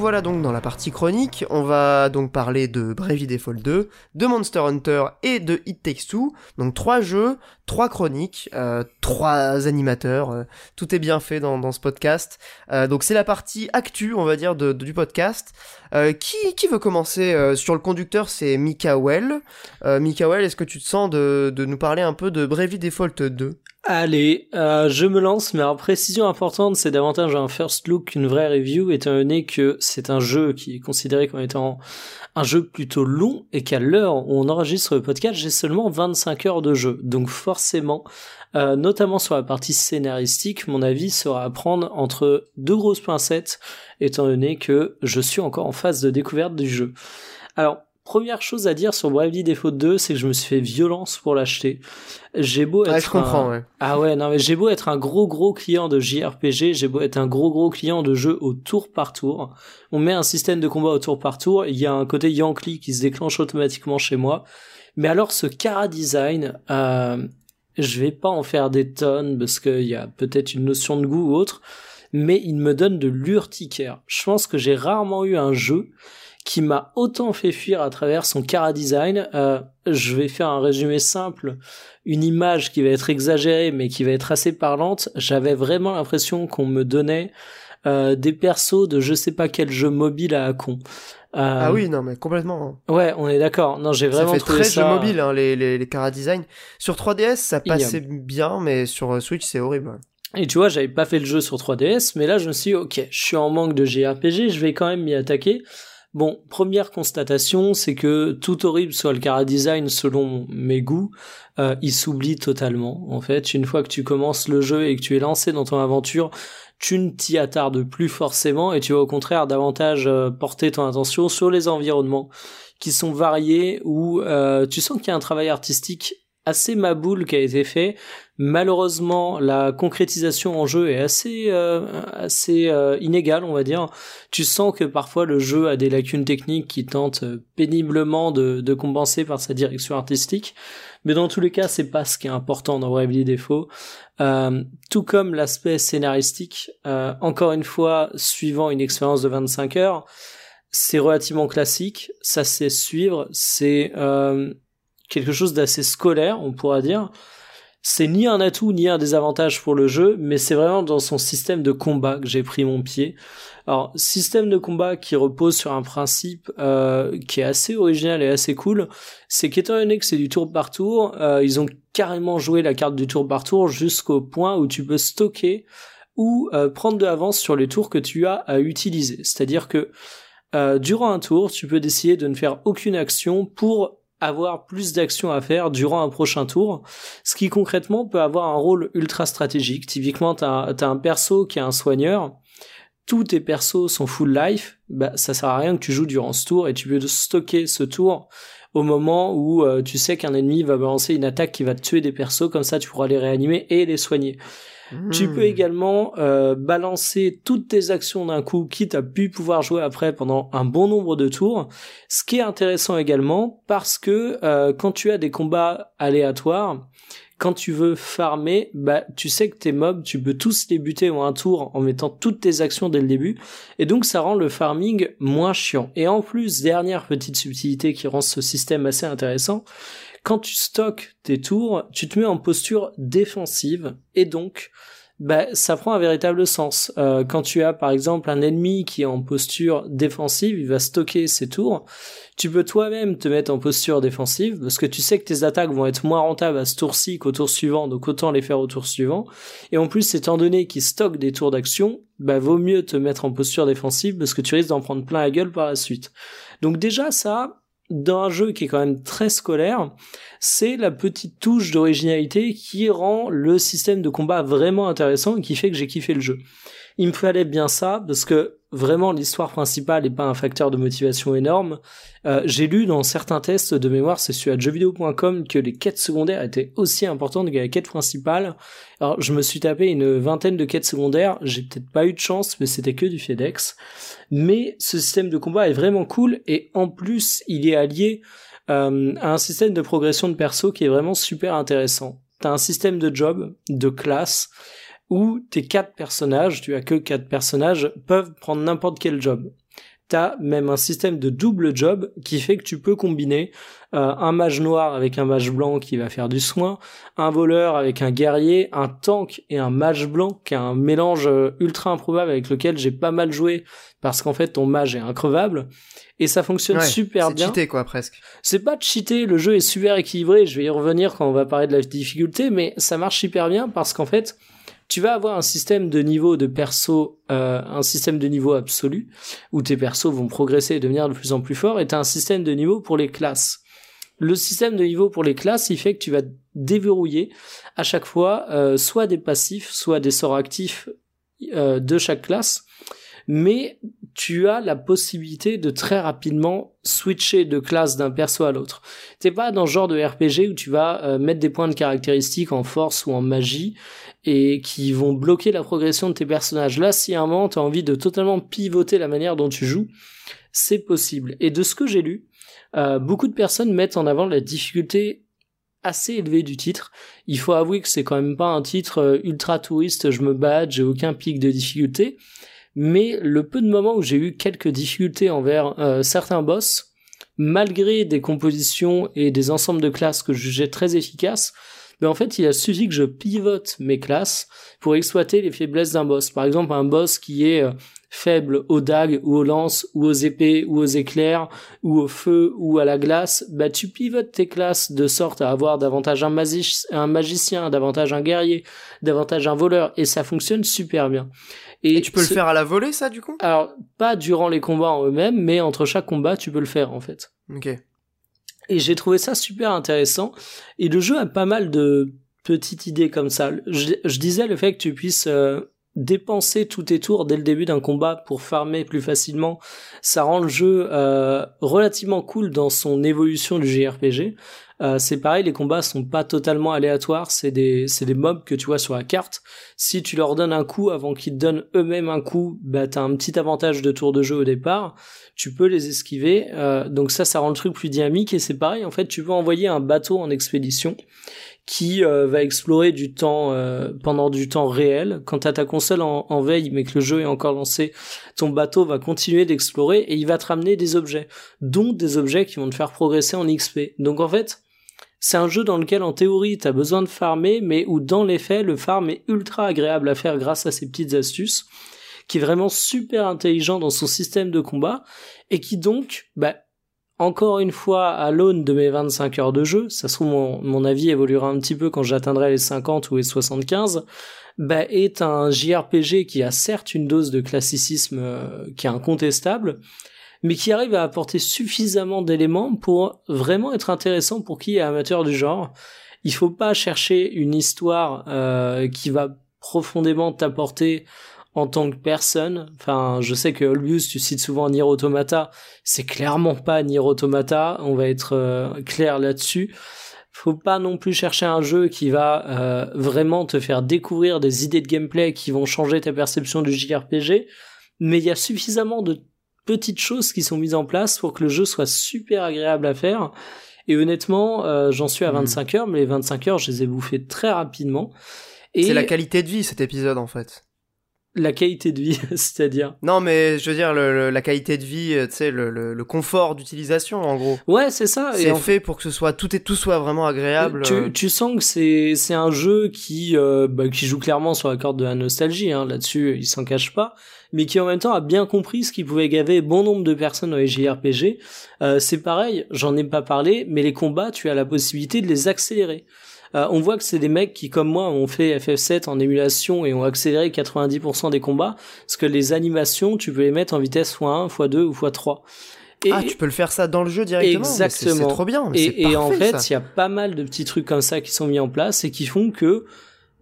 Voilà donc dans la partie chronique. On va donc parler de Bravely Default 2, de Monster Hunter et de It Takes Two. Donc trois jeux, trois chroniques, euh, trois animateurs. Euh, tout est bien fait dans, ce podcast. Euh, donc c'est la partie actu, on va dire, du podcast. Qui, qui veut commencer sur le conducteur C'est Mikael. Mikael, est-ce que tu te sens de, de nous parler un peu de Bravely Default 2 Allez, euh, je me lance, mais alors précision importante, c'est davantage un first look qu'une vraie review, étant donné que c'est un jeu qui est considéré comme étant un jeu plutôt long, et qu'à l'heure où on enregistre le podcast, j'ai seulement 25 heures de jeu. Donc forcément, euh, notamment sur la partie scénaristique, mon avis sera à prendre entre deux grosses pincettes, étant donné que je suis encore en phase de découverte du jeu. Alors, Première chose à dire sur Bravely Default 2, c'est que je me suis fait violence pour l'acheter. J'ai beau être ah, je comprends, ouais. Ah ouais, non mais j'ai beau être un gros gros client de JRPG, j'ai beau être un gros gros client de jeux au tour par tour. On met un système de combat au tour par tour, il y a un côté Yankee qui se déclenche automatiquement chez moi. Mais alors ce cara design, euh, je vais pas en faire des tonnes parce qu'il y a peut-être une notion de goût ou autre, mais il me donne de l'urticaire. Je pense que j'ai rarement eu un jeu qui m'a autant fait fuir à travers son cara design. Euh, je vais faire un résumé simple, une image qui va être exagérée mais qui va être assez parlante. J'avais vraiment l'impression qu'on me donnait euh, des persos de je sais pas quel jeu mobile à con. Euh, ah oui, non mais complètement. Hein. Ouais, on est d'accord. Non, j'ai vraiment ça fait trouvé très ça... jeu mobile hein, les les, les cara design. Sur 3DS, ça passait bien, mais sur euh, Switch, c'est horrible. Et tu vois, j'avais pas fait le jeu sur 3DS, mais là je me suis dit, ok, je suis en manque de JRPG, je vais quand même m'y attaquer. Bon, première constatation, c'est que tout horrible soit le cara design selon mes goûts, euh, il s'oublie totalement. En fait, une fois que tu commences le jeu et que tu es lancé dans ton aventure, tu ne t'y attardes plus forcément et tu vas au contraire davantage euh, porter ton attention sur les environnements qui sont variés où euh, tu sens qu'il y a un travail artistique assez maboule qui a été fait. Malheureusement, la concrétisation en jeu est assez euh, assez inégale, on va dire. Tu sens que parfois le jeu a des lacunes techniques qui tentent péniblement de compenser par sa direction artistique. Mais dans tous les cas, c'est pas ce qui est important dans Bravely Default. Euh, tout comme l'aspect scénaristique, euh, encore une fois, suivant une expérience de 25 heures, c'est relativement classique, ça sait suivre, c'est euh, quelque chose d'assez scolaire, on pourra dire. C'est ni un atout ni un désavantage pour le jeu, mais c'est vraiment dans son système de combat que j'ai pris mon pied. Alors, système de combat qui repose sur un principe euh, qui est assez original et assez cool, c'est qu'étant donné que c'est du tour par tour, euh, ils ont carrément joué la carte du tour par tour jusqu'au point où tu peux stocker ou euh, prendre de l'avance sur les tours que tu as à utiliser. C'est-à-dire que durant un tour, tu peux décider de ne faire aucune action pour avoir plus d'actions à faire durant un prochain tour, ce qui concrètement peut avoir un rôle ultra stratégique. Typiquement, t'as as un perso qui est un soigneur, tous tes persos sont full life, bah ça sert à rien que tu joues durant ce tour et tu peux stocker ce tour au moment où euh, tu sais qu'un ennemi va balancer une attaque qui va tuer des persos, comme ça tu pourras les réanimer et les soigner. Tu peux Hmm. également euh, balancer toutes tes actions d'un coup, quitte à pu pouvoir jouer après pendant un bon nombre de tours. Ce qui est intéressant également parce que euh, quand tu as des combats aléatoires, quand tu veux farmer, bah tu sais que tes mobs, tu peux tous les buter en un tour en mettant toutes tes actions dès le début, et donc ça rend le farming moins chiant. Et en plus, dernière petite subtilité qui rend ce système assez intéressant, quand tu stockes tes tours, tu te mets en posture défensive et donc bah, ça prend un véritable sens. Euh, quand tu as par exemple un ennemi qui est en posture défensive, il va stocker ses tours. Tu peux toi-même te mettre en posture défensive parce que tu sais que tes attaques vont être moins rentables à ce tour-ci qu'au tour suivant, donc autant les faire au tour suivant. Et en plus, étant donné qu'il stocke des tours d'action, bah vaut mieux te mettre en posture défensive parce que tu risques d'en prendre plein la gueule par la suite. Donc déjà ça, dans un jeu qui est quand même très scolaire, c'est la petite touche d'originalité qui rend le système de combat vraiment intéressant et qui fait que j'ai kiffé le jeu. Il me fallait bien ça parce que vraiment l'histoire principale n'est pas un facteur de motivation énorme. Euh, j'ai lu dans certains tests de mémoire, c'est sur jeuxvideo.com, que les quêtes secondaires étaient aussi importantes que la quête principale. Alors je me suis tapé une vingtaine de quêtes secondaires, j'ai peut-être pas eu de chance, mais c'était que du FedEx. Mais ce système de combat est vraiment cool et en plus il est allié euh, à un système de progression de perso qui est vraiment super intéressant. T'as un système de job, de classe, où tes quatre personnages, tu as que quatre personnages, peuvent prendre n'importe quel job. T'as même un système de double job qui fait que tu peux combiner euh, un mage noir avec un mage blanc qui va faire du soin, un voleur avec un guerrier, un tank et un mage blanc qui est un mélange euh, ultra improbable avec lequel j'ai pas mal joué parce qu'en fait ton mage est increvable et ça fonctionne Ouais, super c'est bien. cheaté quoi presque. C'est pas cheaté, le jeu est super équilibré, je vais y revenir quand on va parler de la difficulté, mais ça marche super bien parce qu'en fait, tu vas avoir un système de niveau de perso, euh, un système de niveau absolu, où tes persos vont progresser et devenir de plus en plus forts, et t'as un système de niveau pour les classes. Le système de niveau pour les classes, il fait que tu vas déverrouiller à chaque fois euh, soit des passifs, soit des sorts actifs euh, de chaque classe, mais tu as la possibilité de très rapidement switcher de classe d'un perso à l'autre. T'es pas dans ce genre de RPG où tu vas euh, mettre des points de caractéristiques en force ou en magie et qui vont bloquer la progression de tes personnages. Là, si à un moment t'as envie de totalement pivoter la manière dont tu joues, c'est possible. Et de ce que j'ai lu, euh, beaucoup de personnes mettent en avant la difficulté assez élevée du titre. Il faut avouer que c'est quand même pas un titre euh, ultra touriste, je me bats, j'ai aucun pic de difficulté mais le peu de moments où j'ai eu quelques difficultés envers euh, certains boss, malgré des compositions et des ensembles de classes que je jugeais très efficaces, mais en fait il a suffi que je pivote mes classes pour exploiter les faiblesses d'un boss. Par exemple un boss qui est euh, faible aux dagues ou aux lances ou aux épées ou aux éclairs ou au feu ou à la glace, bah tu pivotes tes classes de sorte à avoir davantage un, un magicien, davantage un guerrier, davantage un voleur et ça fonctionne super bien. Et tu peux ce- le faire à la volée ça du coup? Alors, pas durant les combats en eux-mêmes, mais entre chaque combat, tu peux le faire, en fait. Ok. Et j'ai trouvé ça super intéressant. Et le jeu a pas mal de petites idées comme ça. Je, je disais le fait que tu puisses euh, dépenser tous tes tours dès le début d'un combat pour farmer plus facilement, ça rend le jeu euh, relativement cool dans son évolution du JRPG. Euh, c'est pareil, les combats sont pas totalement aléatoires, c'est des, c'est des mobs que tu vois sur la carte. Si tu leur donnes un coup avant qu'ils te donnent eux-mêmes un coup, bah t'as un petit avantage de tour de jeu au départ. Tu peux les esquiver, euh, donc ça, ça rend le truc plus dynamique et c'est pareil. En fait, tu peux envoyer un bateau en expédition qui euh, va explorer du temps euh, pendant du temps réel. Quand t'as ta console en, en, veille mais que le jeu est encore lancé, ton bateau va continuer d'explorer et il va te ramener des objets, dont des objets qui vont te faire progresser en XP. Donc en fait, c'est un jeu dans lequel en théorie t'as besoin de farmer, mais où dans les faits le farm est ultra agréable à faire grâce à ces petites astuces, qui est vraiment super intelligent dans son système de combat et qui donc, bah encore une fois à l'aune de mes 25 heures de jeu, ça se trouve mon, mon avis évoluera un petit peu quand j'atteindrai les 50 ou les 75, bah, est un JRPG qui a certes une dose de classicisme euh, qui est incontestable, mais qui arrive à apporter suffisamment d'éléments pour vraiment être intéressant pour qui est amateur du genre. Il faut pas chercher une histoire euh, qui va profondément t'apporter en tant que personne. Enfin, je sais que Olbius, tu cites souvent Nier Automata, c'est clairement pas Nier Automata, on va être euh, clair là-dessus. Faut pas non plus chercher un jeu qui va euh, vraiment te faire découvrir des idées de gameplay qui vont changer ta perception du JRPG, mais il y a suffisamment de petites choses qui sont mises en place pour que le jeu soit super agréable à faire. Et honnêtement, euh, j'en suis à 25 hmm. heures, mais les 25 heures, je les ai bouffées très rapidement. Et... C'est la qualité de vie cet épisode en fait la qualité de vie, c'est-à-dire Non, mais je veux dire le, la qualité de vie, euh, tu sais, le, le, confort d'utilisation, en gros. Ouais, c'est ça. C'est fait pour que ce soit tout et tout soit vraiment agréable. Tu, tu sens que c'est c'est un jeu qui euh, bah, qui joue clairement sur la corde de la nostalgie. Hein, Là-dessus, il s'en cache pas, mais qui en même temps a bien compris ce qui pouvait gaver bon nombre de personnes dans les JRPG. Euh, c'est pareil, j'en ai pas parlé, mais les combats, tu as la possibilité de les accélérer. Euh, on voit que c'est des mecs qui, comme moi, ont fait FF7 en émulation et ont accéléré 90% des combats, parce que les animations, tu peux les mettre en vitesse x1, x2 ou x3. Et ah, tu peux le faire ça dans le jeu directement. Exactement. C'est trop bien. et, et en fait, il y a pas mal de petits trucs comme ça qui sont mis en place et qui font que,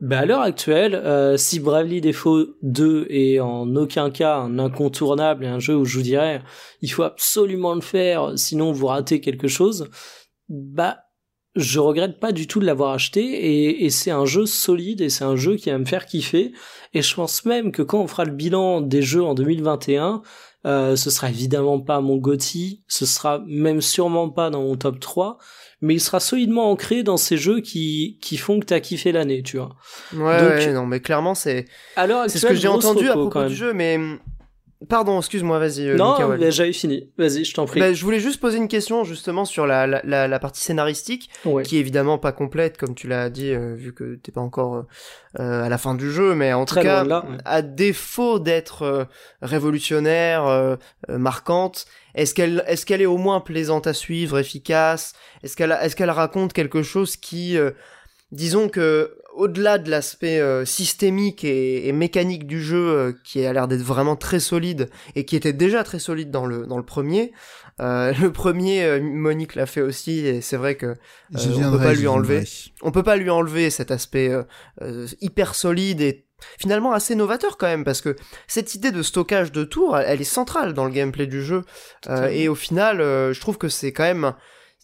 bah, à l'heure actuelle, euh, si Bravely Default 2 est en aucun cas un incontournable et un jeu où je vous dirais, il faut absolument le faire, sinon vous ratez quelque chose, bah, je regrette pas du tout de l'avoir acheté et, et c'est un jeu solide et c'est un jeu qui va me faire kiffer et je pense même que quand on fera le bilan des jeux en 2021 euh, ce sera évidemment pas mon GOTY, ce sera même sûrement pas dans mon top 3, mais il sera solidement ancré dans ces jeux qui, qui font que t'as kiffé l'année, tu vois. Ouais, ouais, non, mais clairement, c'est, c'est ce que j'ai entendu à propos du jeu, mais Pardon, excuse-moi, vas-y. Euh, non, j'avais fini. Vas-y, je t'en prie. Bah, je voulais juste poser une question justement sur la, la, la, partie scénaristique, qui est évidemment pas complète, comme tu l'as dit, euh, vu que t'es pas encore euh, à la fin du jeu, mais en tout cas, à défaut d'être révolutionnaire, marquante, est-ce qu'elle est-ce qu'elle est au moins plaisante à suivre, efficace? Est-ce qu'elle est-ce qu'elle raconte quelque chose qui disons que au-delà de l'aspect euh, systémique et, mécanique du jeu euh, qui a l'air d'être vraiment très solide et qui était déjà très solide dans le dans le premier euh, le premier Monique l'a fait aussi et c'est vrai que on peut pas lui enlever. On peut pas lui enlever cet aspect hyper solide et finalement assez novateur quand même parce que cette idée de stockage de tours elle, est centrale dans le gameplay du jeu et au final je trouve que c'est quand même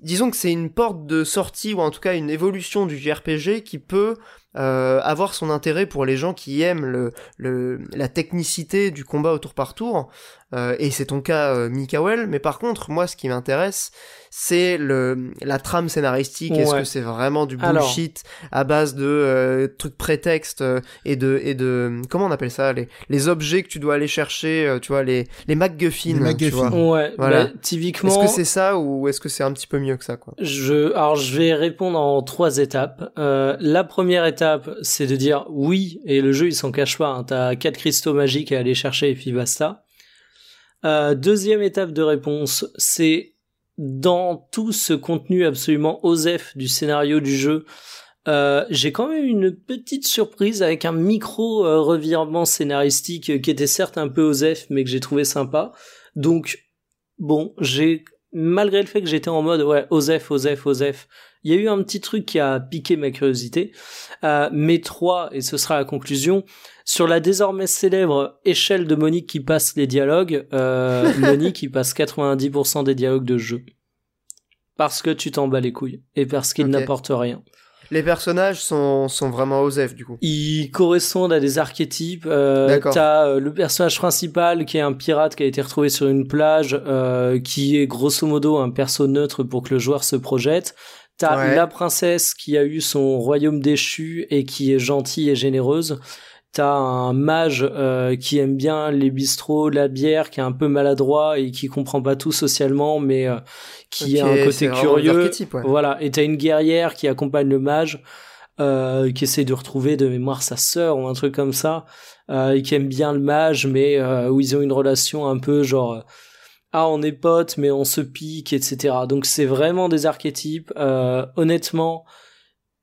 disons que c'est une porte de sortie ou en tout cas une évolution du JRPG qui peut euh, avoir son intérêt pour les gens qui aiment le, le, la technicité du combat au tour par tour. Euh, et c'est ton cas, euh, Mikael. Mais par contre, moi, ce qui m'intéresse, c'est le la trame scénaristique. Est-ce que c'est vraiment du bullshit à base de euh, trucs prétextes euh, et de et de comment on appelle ça les les objets que tu dois aller chercher, euh, tu vois les les MacGuffin. Les Tu vois. Ouais. Voilà. Bah, typiquement. Est-ce que c'est ça ou est-ce que c'est un petit peu mieux que ça quoi? Je alors je vais répondre en trois étapes. la première étape, c'est de dire oui et le jeu il s'en cache pas. Hein, T'as quatre cristaux magiques à aller chercher et puis basta. Deuxième étape de réponse, c'est dans tout ce contenu absolument osef du scénario du jeu, euh, j'ai quand même une petite surprise avec un micro euh, revirement scénaristique qui était certes un peu osef mais que j'ai trouvé sympa. Donc bon, j'ai malgré le fait que j'étais en mode ouais osef osef osef, il y a eu un petit truc qui a piqué ma curiosité. Euh, mais trois et ce sera la conclusion sur la désormais célèbre échelle de Monique qui passe les dialogues, euh, Monique qui passe 90% des dialogues de jeu. Parce que tu t'en bats les couilles et parce qu'ils Ok. n'apportent rien. Les personnages sont, sont vraiment Osef, du coup. Ils correspondent à des archétypes. Euh, D'accord. T'as euh, le personnage principal qui est un pirate qui a été retrouvé sur une plage, euh, qui est grosso modo un perso neutre pour que le joueur se projette. T'as Ouais. la princesse qui a eu son royaume déchu et qui est gentille et généreuse. T'as un mage euh, qui aime bien les bistrots, la bière, qui est un peu maladroit et qui comprend pas tout socialement, mais euh, qui a un côté curieux. ouais. Voilà, et t'as une guerrière qui accompagne le mage, euh, qui essaie de retrouver de mémoire sa sœur ou un truc comme ça, euh, et qui aime bien le mage, mais euh, où ils ont une relation un peu genre ah on est potes mais on se pique, etc. Donc c'est vraiment des archétypes. Euh, honnêtement,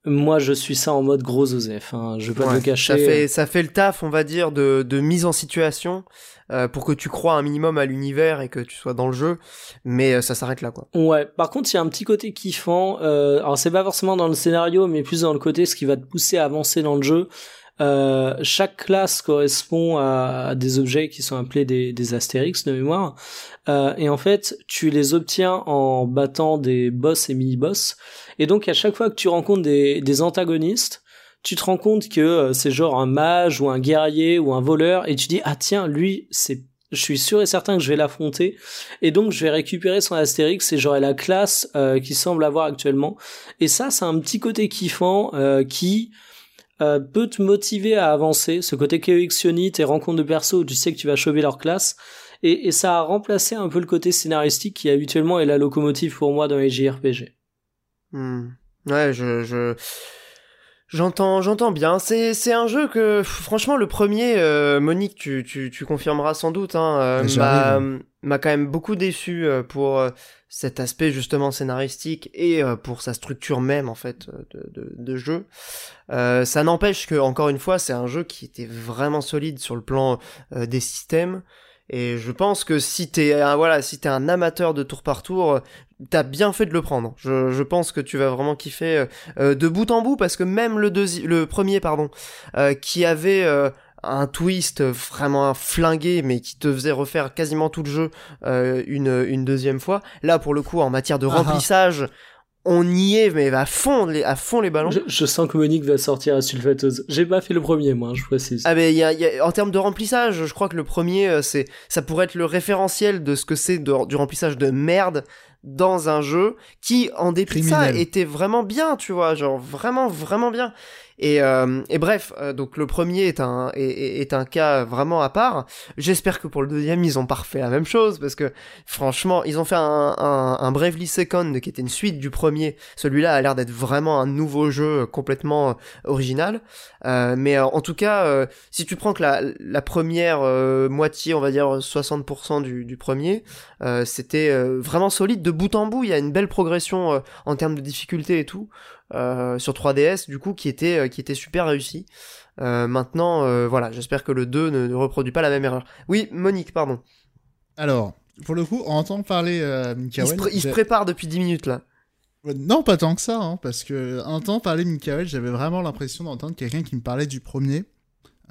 moi je suis ça en mode gros Osef. Hein, je vais pas te le cacher. Ça fait, ça fait le taf, on va dire, de, de mise en situation euh, pour que tu crois un minimum à l'univers et que tu sois dans le jeu, mais euh, ça s'arrête là, quoi. Ouais, par contre, il y a un petit côté kiffant. Euh, alors, c'est pas forcément dans le scénario, mais plus dans le côté ce qui va te pousser à avancer dans le jeu. Euh, chaque classe correspond à, des objets qui sont appelés des, astérix de mémoire. Euh, et en fait, tu les obtiens en battant des boss et mini-boss. Et donc, à chaque fois que tu rencontres des, antagonistes, tu te rends compte que euh, c'est genre un mage ou un guerrier ou un voleur, et tu dis, ah tiens, lui, c'est je suis sûr et certain que je vais l'affronter et donc je vais récupérer son Astérix et j'aurai la classe euh, qu'il semble avoir actuellement et ça c'est un petit côté kiffant euh, qui euh, peut te motiver à avancer ce côté collectionnite et rencontre de perso où tu sais que tu vas choper leur classe et, et ça a remplacé un peu le côté scénaristique qui habituellement est la locomotive pour moi dans les JRPG Hmm. Ouais, je, je... J'entends, j'entends bien. C'est, c'est un jeu que, franchement, le premier, euh, Monique, tu, tu, tu confirmeras sans doute, hein, euh, m'a, quand même beaucoup déçu euh, pour euh, cet aspect justement scénaristique et euh, pour sa structure même en fait de, jeu. Ça n'empêche que, encore une fois, c'est un jeu qui était vraiment solide sur le plan des systèmes. Et je pense que si t'es un, voilà, si un amateur de tour par tour, t'as bien fait de le prendre. Je, pense que tu vas vraiment kiffer de bout en bout parce que même le le premier pardon, qui avait un twist vraiment flingué mais qui te faisait refaire quasiment tout le jeu euh, une une deuxième fois. Là pour le coup en matière de Ah ah. remplissage, on y est mais à fond les à fond les ballons. je, je sens que Monique va sortir à sulfateuse j'ai pas fait le premier moi je précise Ah mais y a, il y a- en termes de remplissage, je crois que le premier, euh, c'est, ça pourrait être le référentiel de ce que c'est du remplissage de merde dans un jeu qui, en dépit de ça, était vraiment bien, tu vois, genre vraiment, vraiment bien. Et, euh, et bref, euh, donc le premier est un, est, est- un cas vraiment à part. J'espère que pour le deuxième, ils ont pas la même chose parce que franchement, ils ont fait un, un, un Bravely Second qui était une suite du premier. Celui-là a l'air d'être vraiment un nouveau jeu complètement euh, original. Euh, mais en tout cas, euh, si tu prends que la, la première euh, moitié, on va dire 60% du, du premier, c'était vraiment solide de bout en bout. Il y a une belle progression en termes de difficulté et tout euh, sur 3DS, du coup, qui était euh, qui était super réussi. Euh, maintenant, euh, voilà, j'espère que le 2 ne, ne reproduit pas la même erreur. Oui, Monique, pardon. Alors, pour le coup, on entend parler euh, Il, Mikael. se, pré- il se j'ai- prépare depuis 10 minutes là. Non, pas tant que ça, hein, parce que en entendant parler Mikael, j'avais vraiment l'impression d'entendre quelqu'un qui me parlait du premier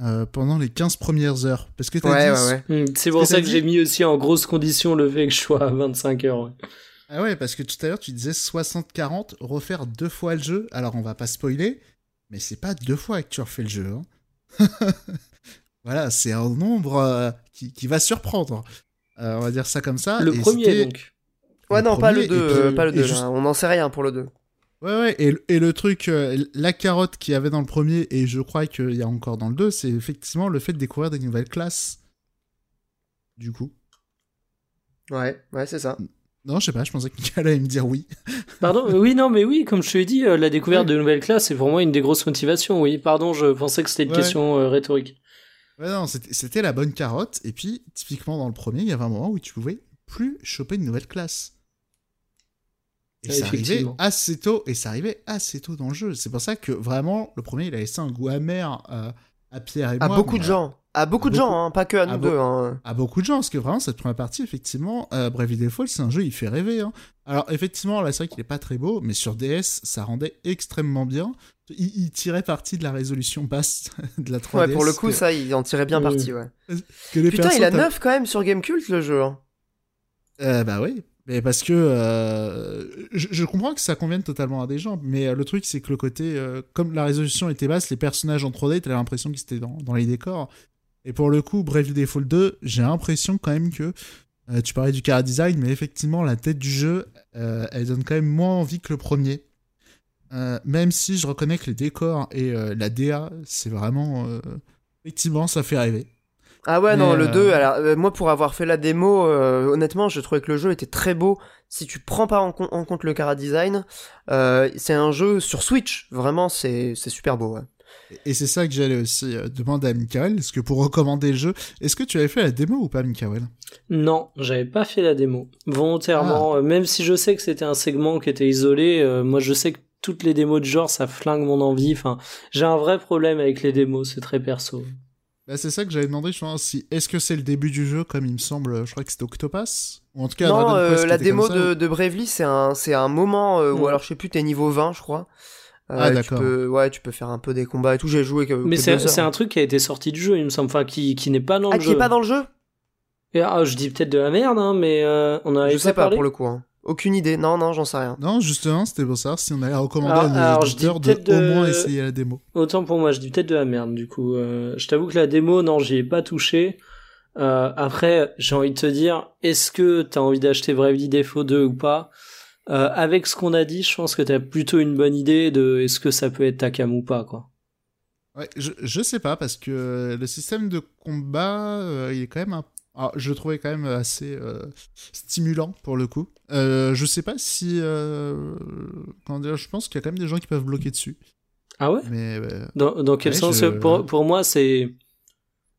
euh, pendant les 15 premières heures. Parce que Ouais, dit, ouais, ouais. Hmm, c'est pour ça que dit- j'ai mis aussi en grosse condition le fait que je sois à 25 heures ouais. Ah ouais, parce que tout à l'heure, tu disais 60-40, refaire deux fois le jeu. Alors, on va pas spoiler, mais c'est pas deux fois que tu refais le jeu. hein. voilà, c'est un nombre euh, qui, qui va surprendre. Euh, on va dire ça comme ça. le Et premier donc Ouais, Le non, pas le premier, 2, et puis- euh, pas le et 2, juste- là. on n'en sait rien pour le 2. Ouais, ouais, et, le- et le truc, euh, la carotte qu'il y avait dans le premier, et je crois qu'il y a encore dans le 2, c'est effectivement le fait de découvrir des nouvelles classes. Du coup. Ouais, ouais, c'est ça. Non, je sais pas, je pensais que allait me dire oui. Pardon, euh, oui, non, mais oui, comme je te l'ai dit, euh, la découverte Ouais. de nouvelles classes, c'est pour moi une des grosses motivations, oui. Pardon, je pensais que c'était une Ouais. question euh, rhétorique. Ouais, non, c'était la bonne carotte, et puis, typiquement dans le premier, il y avait un moment où tu pouvais plus choper une nouvelle classe. Et Ouais, ça arrivait assez tôt, et ça arrivait assez tôt dans le jeu. C'est pour ça que vraiment, le premier, il a laissé un goût amer euh, à Pierre et À moi. beaucoup mais de à- gens. À beaucoup de beaucoup- gens, hein, pas que à nous à deux. Hein. à beaucoup de gens, parce que vraiment, cette première partie, effectivement, euh, Bravely Default, c'est un jeu, il fait rêver. hein. Alors, effectivement, là, c'est vrai qu'il est pas très beau, mais sur DS, ça rendait extrêmement bien. Il, il tirait parti de la résolution basse de la 3DS. Ouais, pour le coup, que- ça, il en tirait bien Oui. parti, ouais. que les Putain, il a t'as- 9 quand même sur Gamecult, le jeu. hein. Euh, bah oui. Mais parce que euh, je, je comprends que ça convienne totalement à des gens, mais euh, le truc c'est que le côté, euh, comme la résolution était basse, les personnages en 3D, t'as l'impression qu'ils étaient dans, dans les décors. Et pour le coup, Bravely Default 2, j'ai l'impression quand même que euh, tu parlais du cara design, mais effectivement la tête du jeu, euh, elle donne quand même moins envie que le premier. Euh, même si je reconnais que les décors et la DA, c'est vraiment effectivement ça fait rêver. Ah ouais, non, le euh, 2, alors, moi pour avoir fait la démo, honnêtement, je trouvais que le jeu était très beau. Si tu prends pas en, com- en compte le cara design, c'est un jeu sur Switch. Vraiment, c'est c'est super beau. Ouais. Et c'est ça que j'allais aussi euh, demander à Mikael, parce que pour recommander le jeu, est-ce que tu avais fait la démo ou pas, Mikael Non, j'avais pas fait la démo. Volontairement, euh, même si je sais que c'était un segment qui était isolé, euh, moi je sais que toutes les démos de genre, ça flingue mon envie. Enfin, j'ai un vrai problème avec les démos, c'est très perso. bah, C'est ça que j'avais demandé, je pense, si est-ce que c'est le début du jeu, comme il me semble, je crois que c'était Octopass Ou en tout cas, non, euh, Quest la démo ça, de, ou- de Bravely, c'est un, c'est un moment euh, où alors je sais plus, t'es niveau 20, je crois. Euh, Ah, tu d'accord. peux- Ouais, tu peux faire un peu des combats et tout. J'ai joué que, Mais que c'est un truc qui a été sorti du jeu, il me semble, enfin qui, qui n'est pas dans Ah, le qui jeu. est pas dans le jeu? Et, ah, je dis peut-être de la merde, hein, mais euh, on avait Je sais pas parlé. pour le coup. hein. Aucune idée. Non, non, j'en sais rien. Non, justement, c'était pour savoir si on allait recommander Alors- à nos alors, je dis auditeurs de, peut-être au moins essayer la démo. Autant pour moi, je dis peut-être de la merde du coup. Euh, je t'avoue que la démo, non, j'y ai pas touché. Euh, après, j'ai envie de te dire, est-ce que t'as envie d'acheter Bravely Default 2 ou pas? Euh, Avec ce qu'on a dit, je pense que t'as plutôt une bonne idée de est-ce que ça peut être ta cam ou pas, quoi. Ouais, je, je sais pas, parce que le système de combat, euh, il est quand même un... je le trouvais quand même assez euh, stimulant, pour le coup. Euh, je sais pas si... Euh... Comment dire, je pense qu'il y a quand même des gens qui peuvent bloquer dessus. Ah ouais? Mais... euh, Dans, dans quel Ouais, sens? je- pour, pour moi, c'est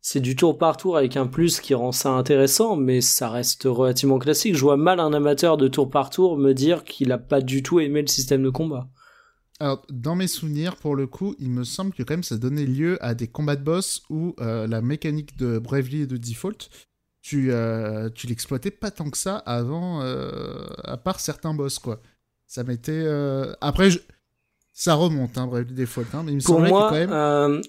c'est du tour par tour avec un plus qui rend ça intéressant, mais ça reste relativement classique. Je vois mal un amateur de tour par tour me dire qu'il a pas du tout aimé le système de combat. Alors, dans mes souvenirs, pour le coup, il me semble que quand même ça donnait lieu à des combats de boss où euh, la mécanique de Bravely et de Default, tu, euh, tu l'exploitais pas tant que ça avant, euh, à part certains boss, quoi. Ça m'était... Après, je- ça remonte, hein, Bravely Default, hein, mais il me semblait moi, que quand même...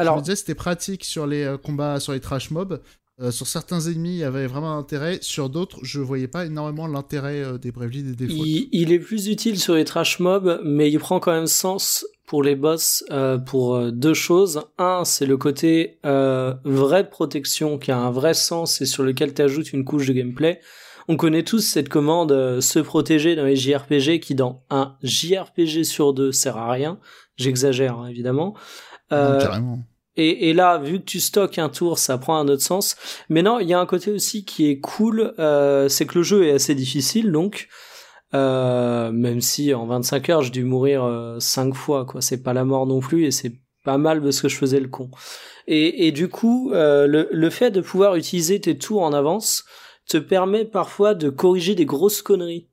Alors, je me disais c'était pratique sur les euh, combats, sur les trash mobs. Euh, sur certains ennemis, il y avait vraiment un intérêt. Sur d'autres, je voyais pas énormément l'intérêt euh, des Bravely et des Default. Il, il est plus utile sur les trash mobs, mais il prend quand même sens pour les boss euh, pour euh, deux choses. Un, c'est le côté euh, vraie protection qui a un vrai sens et sur lequel tu ajoutes une couche de gameplay. On connaît tous cette commande euh, se protéger dans les JRPG qui dans un JRPG sur deux sert à rien. J'exagère hein, évidemment. Euh, carrément. et, et là, vu que tu stockes un tour, ça prend un autre sens. Mais non, il y a un côté aussi qui est cool, euh, c'est que le jeu est assez difficile, donc euh, même si en 25 heures j'ai dû mourir euh, 5 fois, quoi. C'est pas la mort non plus, et c'est pas mal parce que je faisais le con. Et, et du coup, euh, le, le fait de pouvoir utiliser tes tours en avance te permet parfois de corriger des grosses conneries.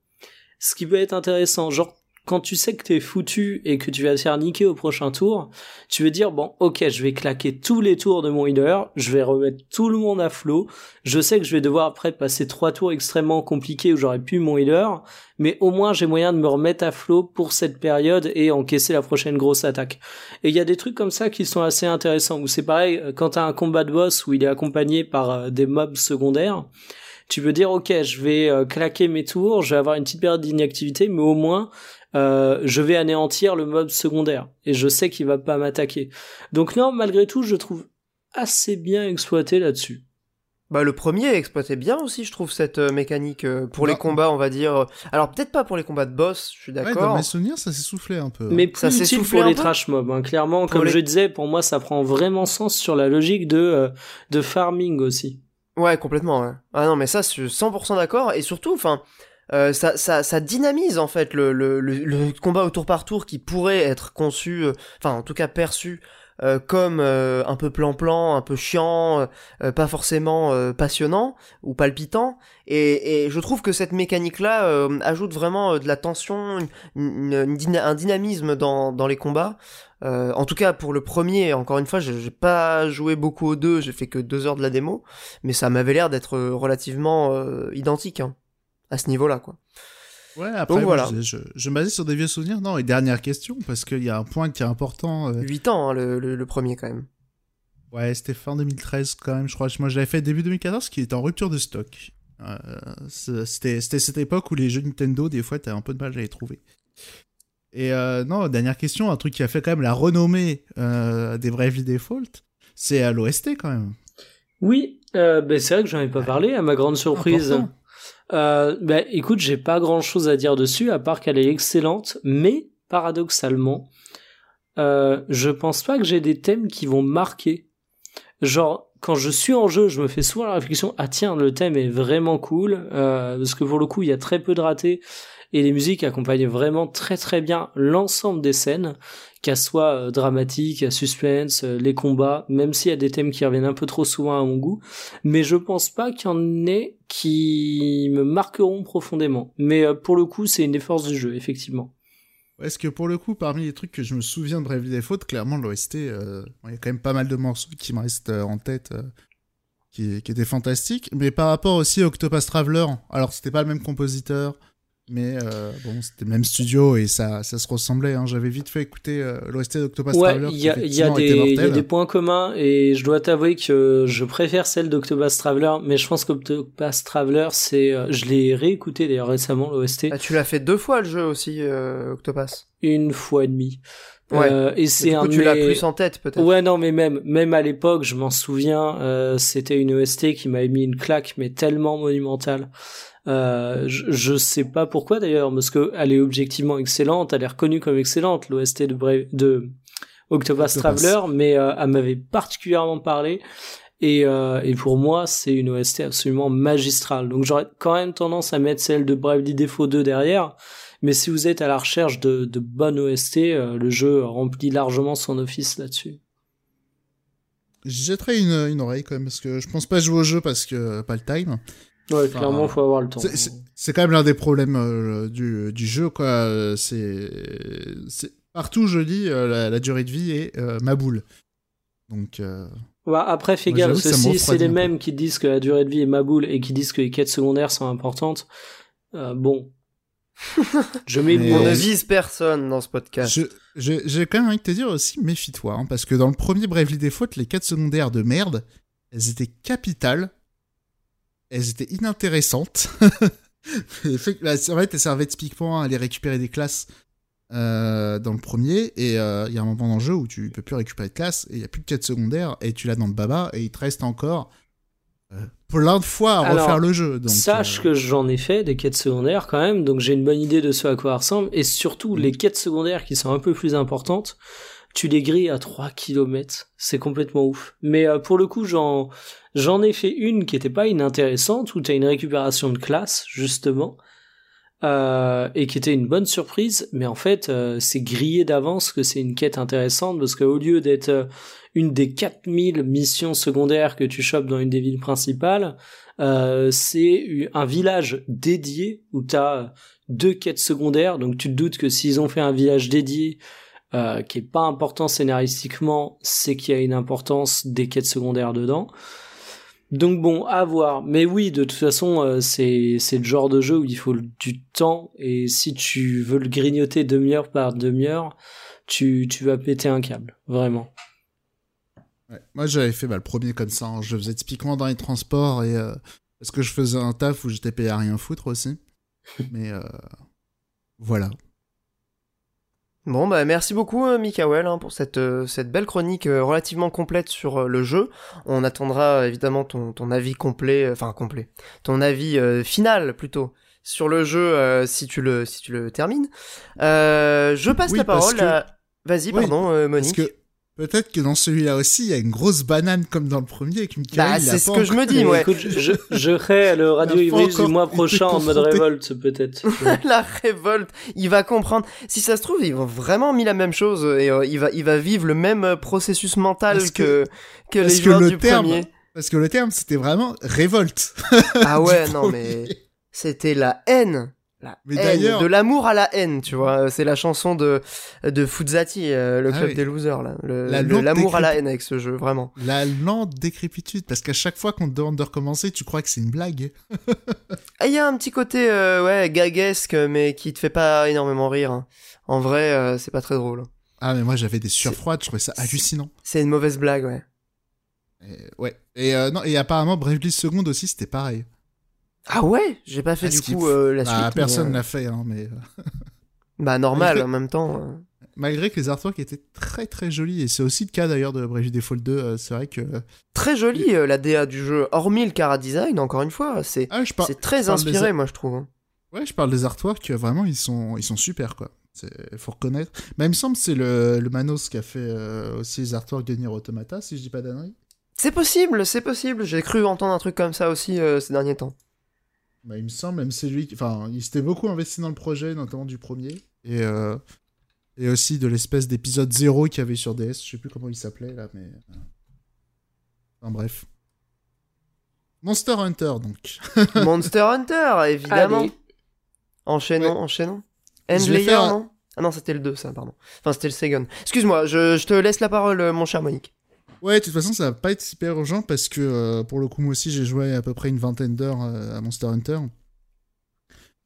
Ce qui peut être intéressant, genre quand tu sais que t'es foutu et que tu vas te faire niquer au prochain tour, tu veux dire bon ok je vais claquer tous les tours de mon healer, je vais remettre tout le monde à flot, je sais que je vais devoir après passer trois tours extrêmement compliqués où j'aurais pu mon healer, mais au moins j'ai moyen de me remettre à flot pour cette période et encaisser la prochaine grosse attaque. Et il y a des trucs comme ça qui sont assez intéressants, où c'est pareil, euh, quand t'as un combat de boss où il est accompagné par euh, des mobs secondaires, tu peux dire ok je vais euh, claquer mes tours, je vais avoir une petite période d'inactivité, mais au moins euh, je vais anéantir le mob secondaire et je sais qu'il va pas m'attaquer. Donc non, malgré tout, je trouve assez bien exploité là-dessus. Bah le premier exploitait bien aussi, je trouve cette euh, mécanique euh, pour Bah, les combats, on va dire. Alors peut-être pas pour les combats de boss, je suis Ouais, d'accord. dans mes souvenirs, ça s'est soufflé un peu. hein. Mais Ça plus s'est soufflé pour les trash mobs. Hein. Clairement, Pour comme les- je disais, pour moi, ça prend vraiment sens sur la logique de euh, de farming aussi. Ouais, complètement. Ouais. Ah non, mais ça, je suis 100% d'accord. Et surtout, enfin, euh, ça, ça, ça dynamise en fait le, le, le, combat au tour par tour qui pourrait être conçu, euh, enfin, en tout cas perçu. euh, comme euh, un peu plan-plan, un peu chiant, euh, euh, pas forcément passionnant ou palpitant. Et, et je trouve que cette mécanique-là ajoute vraiment de la tension, une- une- une un dynamisme dans, dans les combats. Euh, en tout cas pour le premier, encore une fois, j'ai pas joué beaucoup aux deux, j'ai fait que deux heures de la démo, mais ça m'avait l'air d'être relativement euh, identique hein, à ce niveau-là, quoi. Ouais, après, Donc moi, voilà. je, je, je me basais sur des vieux souvenirs. Non, et dernière question, parce qu'il y a un point qui est important. euh, 8 ans hein, le, le, le premier quand même. Ouais, c'était fin 2013 quand même, je crois. Moi, je l'avais fait début 2014, qui était en rupture de stock. Euh, c'était cette époque où les jeux Nintendo, des fois, t'as un peu de mal à les trouver. Et euh, non, dernière question, un truc qui a fait quand même la renommée euh, des Bravely Default, c'est à l'OST quand même. Oui, ben c'est vrai que j'en ai pas parlé, à ma grande surprise. Euh, bah, écoute, j'ai pas grand chose à dire dessus, à part qu'elle est excellente, mais paradoxalement, euh, je pense pas que j'ai des thèmes qui vont marquer. Genre, quand je suis en jeu, je me fais souvent la réflexion, ah tiens, le thème est vraiment cool, euh, parce que pour le coup, il y a très peu de ratés, et les musiques accompagnent vraiment très très bien l'ensemble des scènes, qu'elles soient euh, dramatiques, suspense, euh, les combats, même s'il y a des thèmes qui reviennent un peu trop souvent à mon goût, mais je pense pas qu'il y en ait qui me marqueront profondément. Mais euh, pour le coup, c'est une des forces du jeu, effectivement. Est-ce que pour le coup, parmi les trucs que je me souviens de Bravely Default, clairement l'OST, il y a quand même pas mal de morceaux qui me restent en tête, qui, qui étaient fantastiques. Mais par rapport aussi à Octopus Traveler, alors c'était pas le même compositeur, mais euh, bon, c'était le même studio et ça, ça se ressemblait. Hein. J'avais vite fait écouter euh, l'OST d'Octopus ouais, Traveler. Il y, a, y, a des points communs et je dois t'avouer que je préfère celle d'Octopus Traveler, mais je pense qu'Octopus Traveler, c'est, euh, je l'ai réécouté d'ailleurs récemment l'OST. Ah, tu l'as fait deux fois le jeu aussi, euh, Octopus. Une fois et demie. Ouais. Euh, et c'est un. Tu l'as plus en tête peut-être. Ouais, non, mais même, même à l'époque, je m'en souviens, euh, c'était une OST qui m'avait mis une claque, mais tellement monumentale. Euh, je, sais pas pourquoi d'ailleurs, parce que elle est objectivement excellente, elle est reconnue comme excellente, l'OST de, Brave, de Octopus Traveler, mais euh, elle m'avait particulièrement parlé. Et, euh, et pour moi, c'est une OST absolument magistrale. Donc j'aurais quand même tendance à mettre celle de Bravely Default 2 derrière. Mais si vous êtes à la recherche de, de bonnes OST, euh, le jeu remplit largement son office là-dessus. Je jetterai une, une oreille quand même, parce que je pense pas jouer au jeu parce que pas le time. Ouais, clairement, faut avoir le temps. C'est quand même l'un des problèmes euh, du, du, jeu, quoi. C'est partout, je dis, euh, la, la, durée de vie est euh, ma boule. Donc. Bah, après, fais gaffe, si c'est les mêmes qui disent que la durée de vie est ma boule et qui disent que les quêtes secondaires sont importantes, bon. je mets On ne vise personne dans ce podcast. J'ai quand même envie de te dire aussi, méfie-toi, hein, parce que dans le premier Bravely Default, les quêtes secondaires de merde, elles étaient capitales elles étaient inintéressantes. en fait, elles servaient typiquement à aller récupérer des classes euh, dans le premier, et euh, il y a un moment dans le jeu où tu peux plus récupérer de classes, et il y a plus de quête secondaire, et tu l'as dans le baba, et il te reste encore euh, plein de fois à refaire le jeu. Donc, sache que j'en ai fait des quêtes secondaires quand même, donc j'ai une bonne idée de ce à quoi elles ressemblent, et surtout les quêtes secondaires qui sont un peu plus importantes, tu les grilles à 3 km. C'est complètement ouf. Mais pour le coup, j'en, j'en ai fait une qui était pas inintéressante, où tu as une récupération de classe, justement, euh, et qui était une bonne surprise. Mais en fait, euh, c'est grillé d'avance que c'est une quête intéressante, parce qu'au lieu d'être une des 4000 missions secondaires que tu chopes dans une des villes principales, c'est un village dédié où tu as deux quêtes secondaires. Donc tu te doutes que s'ils ont fait un village dédié, euh, qui est pas important scénaristiquement, c'est qu'il y a une importance des quêtes secondaires dedans. Donc bon, à voir. Mais oui, de toute façon, euh, c'est c'est le genre de jeu où il faut du temps et si tu veux le grignoter demi-heure par demi-heure, tu tu vas péter un câble, vraiment. Ouais. Moi, j'avais fait bah, le premier comme ça. Hein. Je faisais typiquement dans les transports et euh, parce que je faisais un taf où j'étais payé à rien foutre aussi. Mais voilà. Bon, bah merci beaucoup, euh, Mikael, hein, pour cette, euh, cette belle chronique euh, relativement complète sur le jeu. On attendra évidemment ton, ton avis complet, enfin complet, ton avis final plutôt sur le jeu si tu le si tu le termines. je passe la parole à. Vas-y, pardon, Monique. Peut-être que dans celui-là aussi, il y a une grosse banane comme dans le premier avec Bah, c'est ce que je me dis, ouais. Écoute, je, je ferai le radio hybride du mois prochain en mode révolte, peut-être. la révolte, il va comprendre. Si ça se trouve, ils vont vraiment mis la même chose et euh, il va, il va vivre le même euh, processus mental que, que, les joueurs du premier. Parce que le terme, c'était vraiment révolte. ah ouais, non, mais c'était la haine mais de l'amour à la haine, tu vois. C'est la chanson de de Fuzati, euh, le ah club des losers là. L'amour à la haine avec ce jeu, vraiment. La lente décrépitude, parce qu'à chaque fois qu'on te demande de recommencer, tu crois que c'est une blague. Ah, il y a un petit côté euh, ouais gaguesque, mais qui te fait pas énormément rire. Hein. En vrai, euh, c'est pas très drôle. Ah mais moi j'avais des surfroides, je trouvais ça hallucinant. C'est une mauvaise blague, ouais. Et, ouais. Et non et apparemment Bravely Second aussi c'était pareil. Ah ouais J'ai pas fait du coup euh, la Bah, suite. personne euh, l'a fait, hein, mais euh, Bah normal en même temps. euh. malgré que les artworks étaient très très jolis, et c'est aussi le cas d'ailleurs de Bravely Default 2, euh, c'est vrai que... Très joli euh, la DA du jeu, hormis le cara design, encore une fois, c'est Ah, je, par- c'est très des inspiré moi je trouve. hein. ouais, je parle des artworks, vraiment ils sont, ils sont super quoi. C'est- Faut reconnaître. Mais il me semble que c'est le, le Manos qui a fait euh, aussi les artworks de Nier Automata, si je dis pas d'annerie. C'est possible, c'est possible, j'ai cru entendre un truc comme ça aussi euh, ces derniers temps. Bah, il me semble, même c'est lui qui... Enfin, il s'était beaucoup investi dans le projet, notamment du premier. Et, euh, et aussi de l'espèce d'épisode 0 qu'il y avait sur DS. Je sais plus comment il s'appelait, là, mais... euh. Enfin, bref. Monster Hunter, donc. Monster Hunter, évidemment. Allez. Enchaînons, Ouais. enchaînons. Je End vais Layer, faire- non? Ah non, c'était le 2, ça, pardon. Enfin, c'était le second. Excuse-moi, je, je te laisse la parole, euh, mon cher Monique. Ouais, de toute façon, ça va pas être super urgent parce que, euh, pour le coup, moi aussi, j'ai joué à peu près une vingtaine d'heures euh, à Monster Hunter.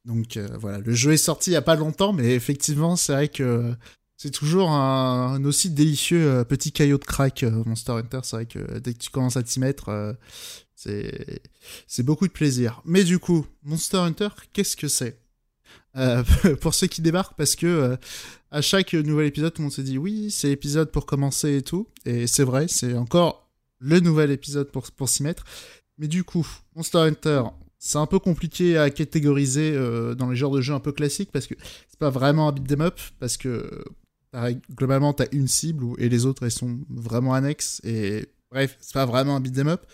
Donc, euh, voilà, le jeu est sorti il y a pas longtemps, mais effectivement, c'est vrai que c'est toujours un, aussi délicieux petit caillot de crack, Monster Hunter. C'est vrai que dès que tu commences à t'y mettre, c'est c'est beaucoup de plaisir. Mais du coup, Monster Hunter, qu'est-ce que c'est? Pour ceux qui débarquent, parce que à chaque nouvel épisode, tout le monde se dit oui, c'est l'épisode pour commencer et tout. Et c'est vrai, c'est encore le nouvel épisode pour, pour s'y mettre. Mais du coup, Monster Hunter, c'est un peu compliqué à catégoriser euh, dans les genres de jeux un peu classiques parce que c'est pas vraiment un beat'em up parce que globalement t'as une cible et les autres elles sont vraiment annexes et bref, c'est pas vraiment un beat'em up.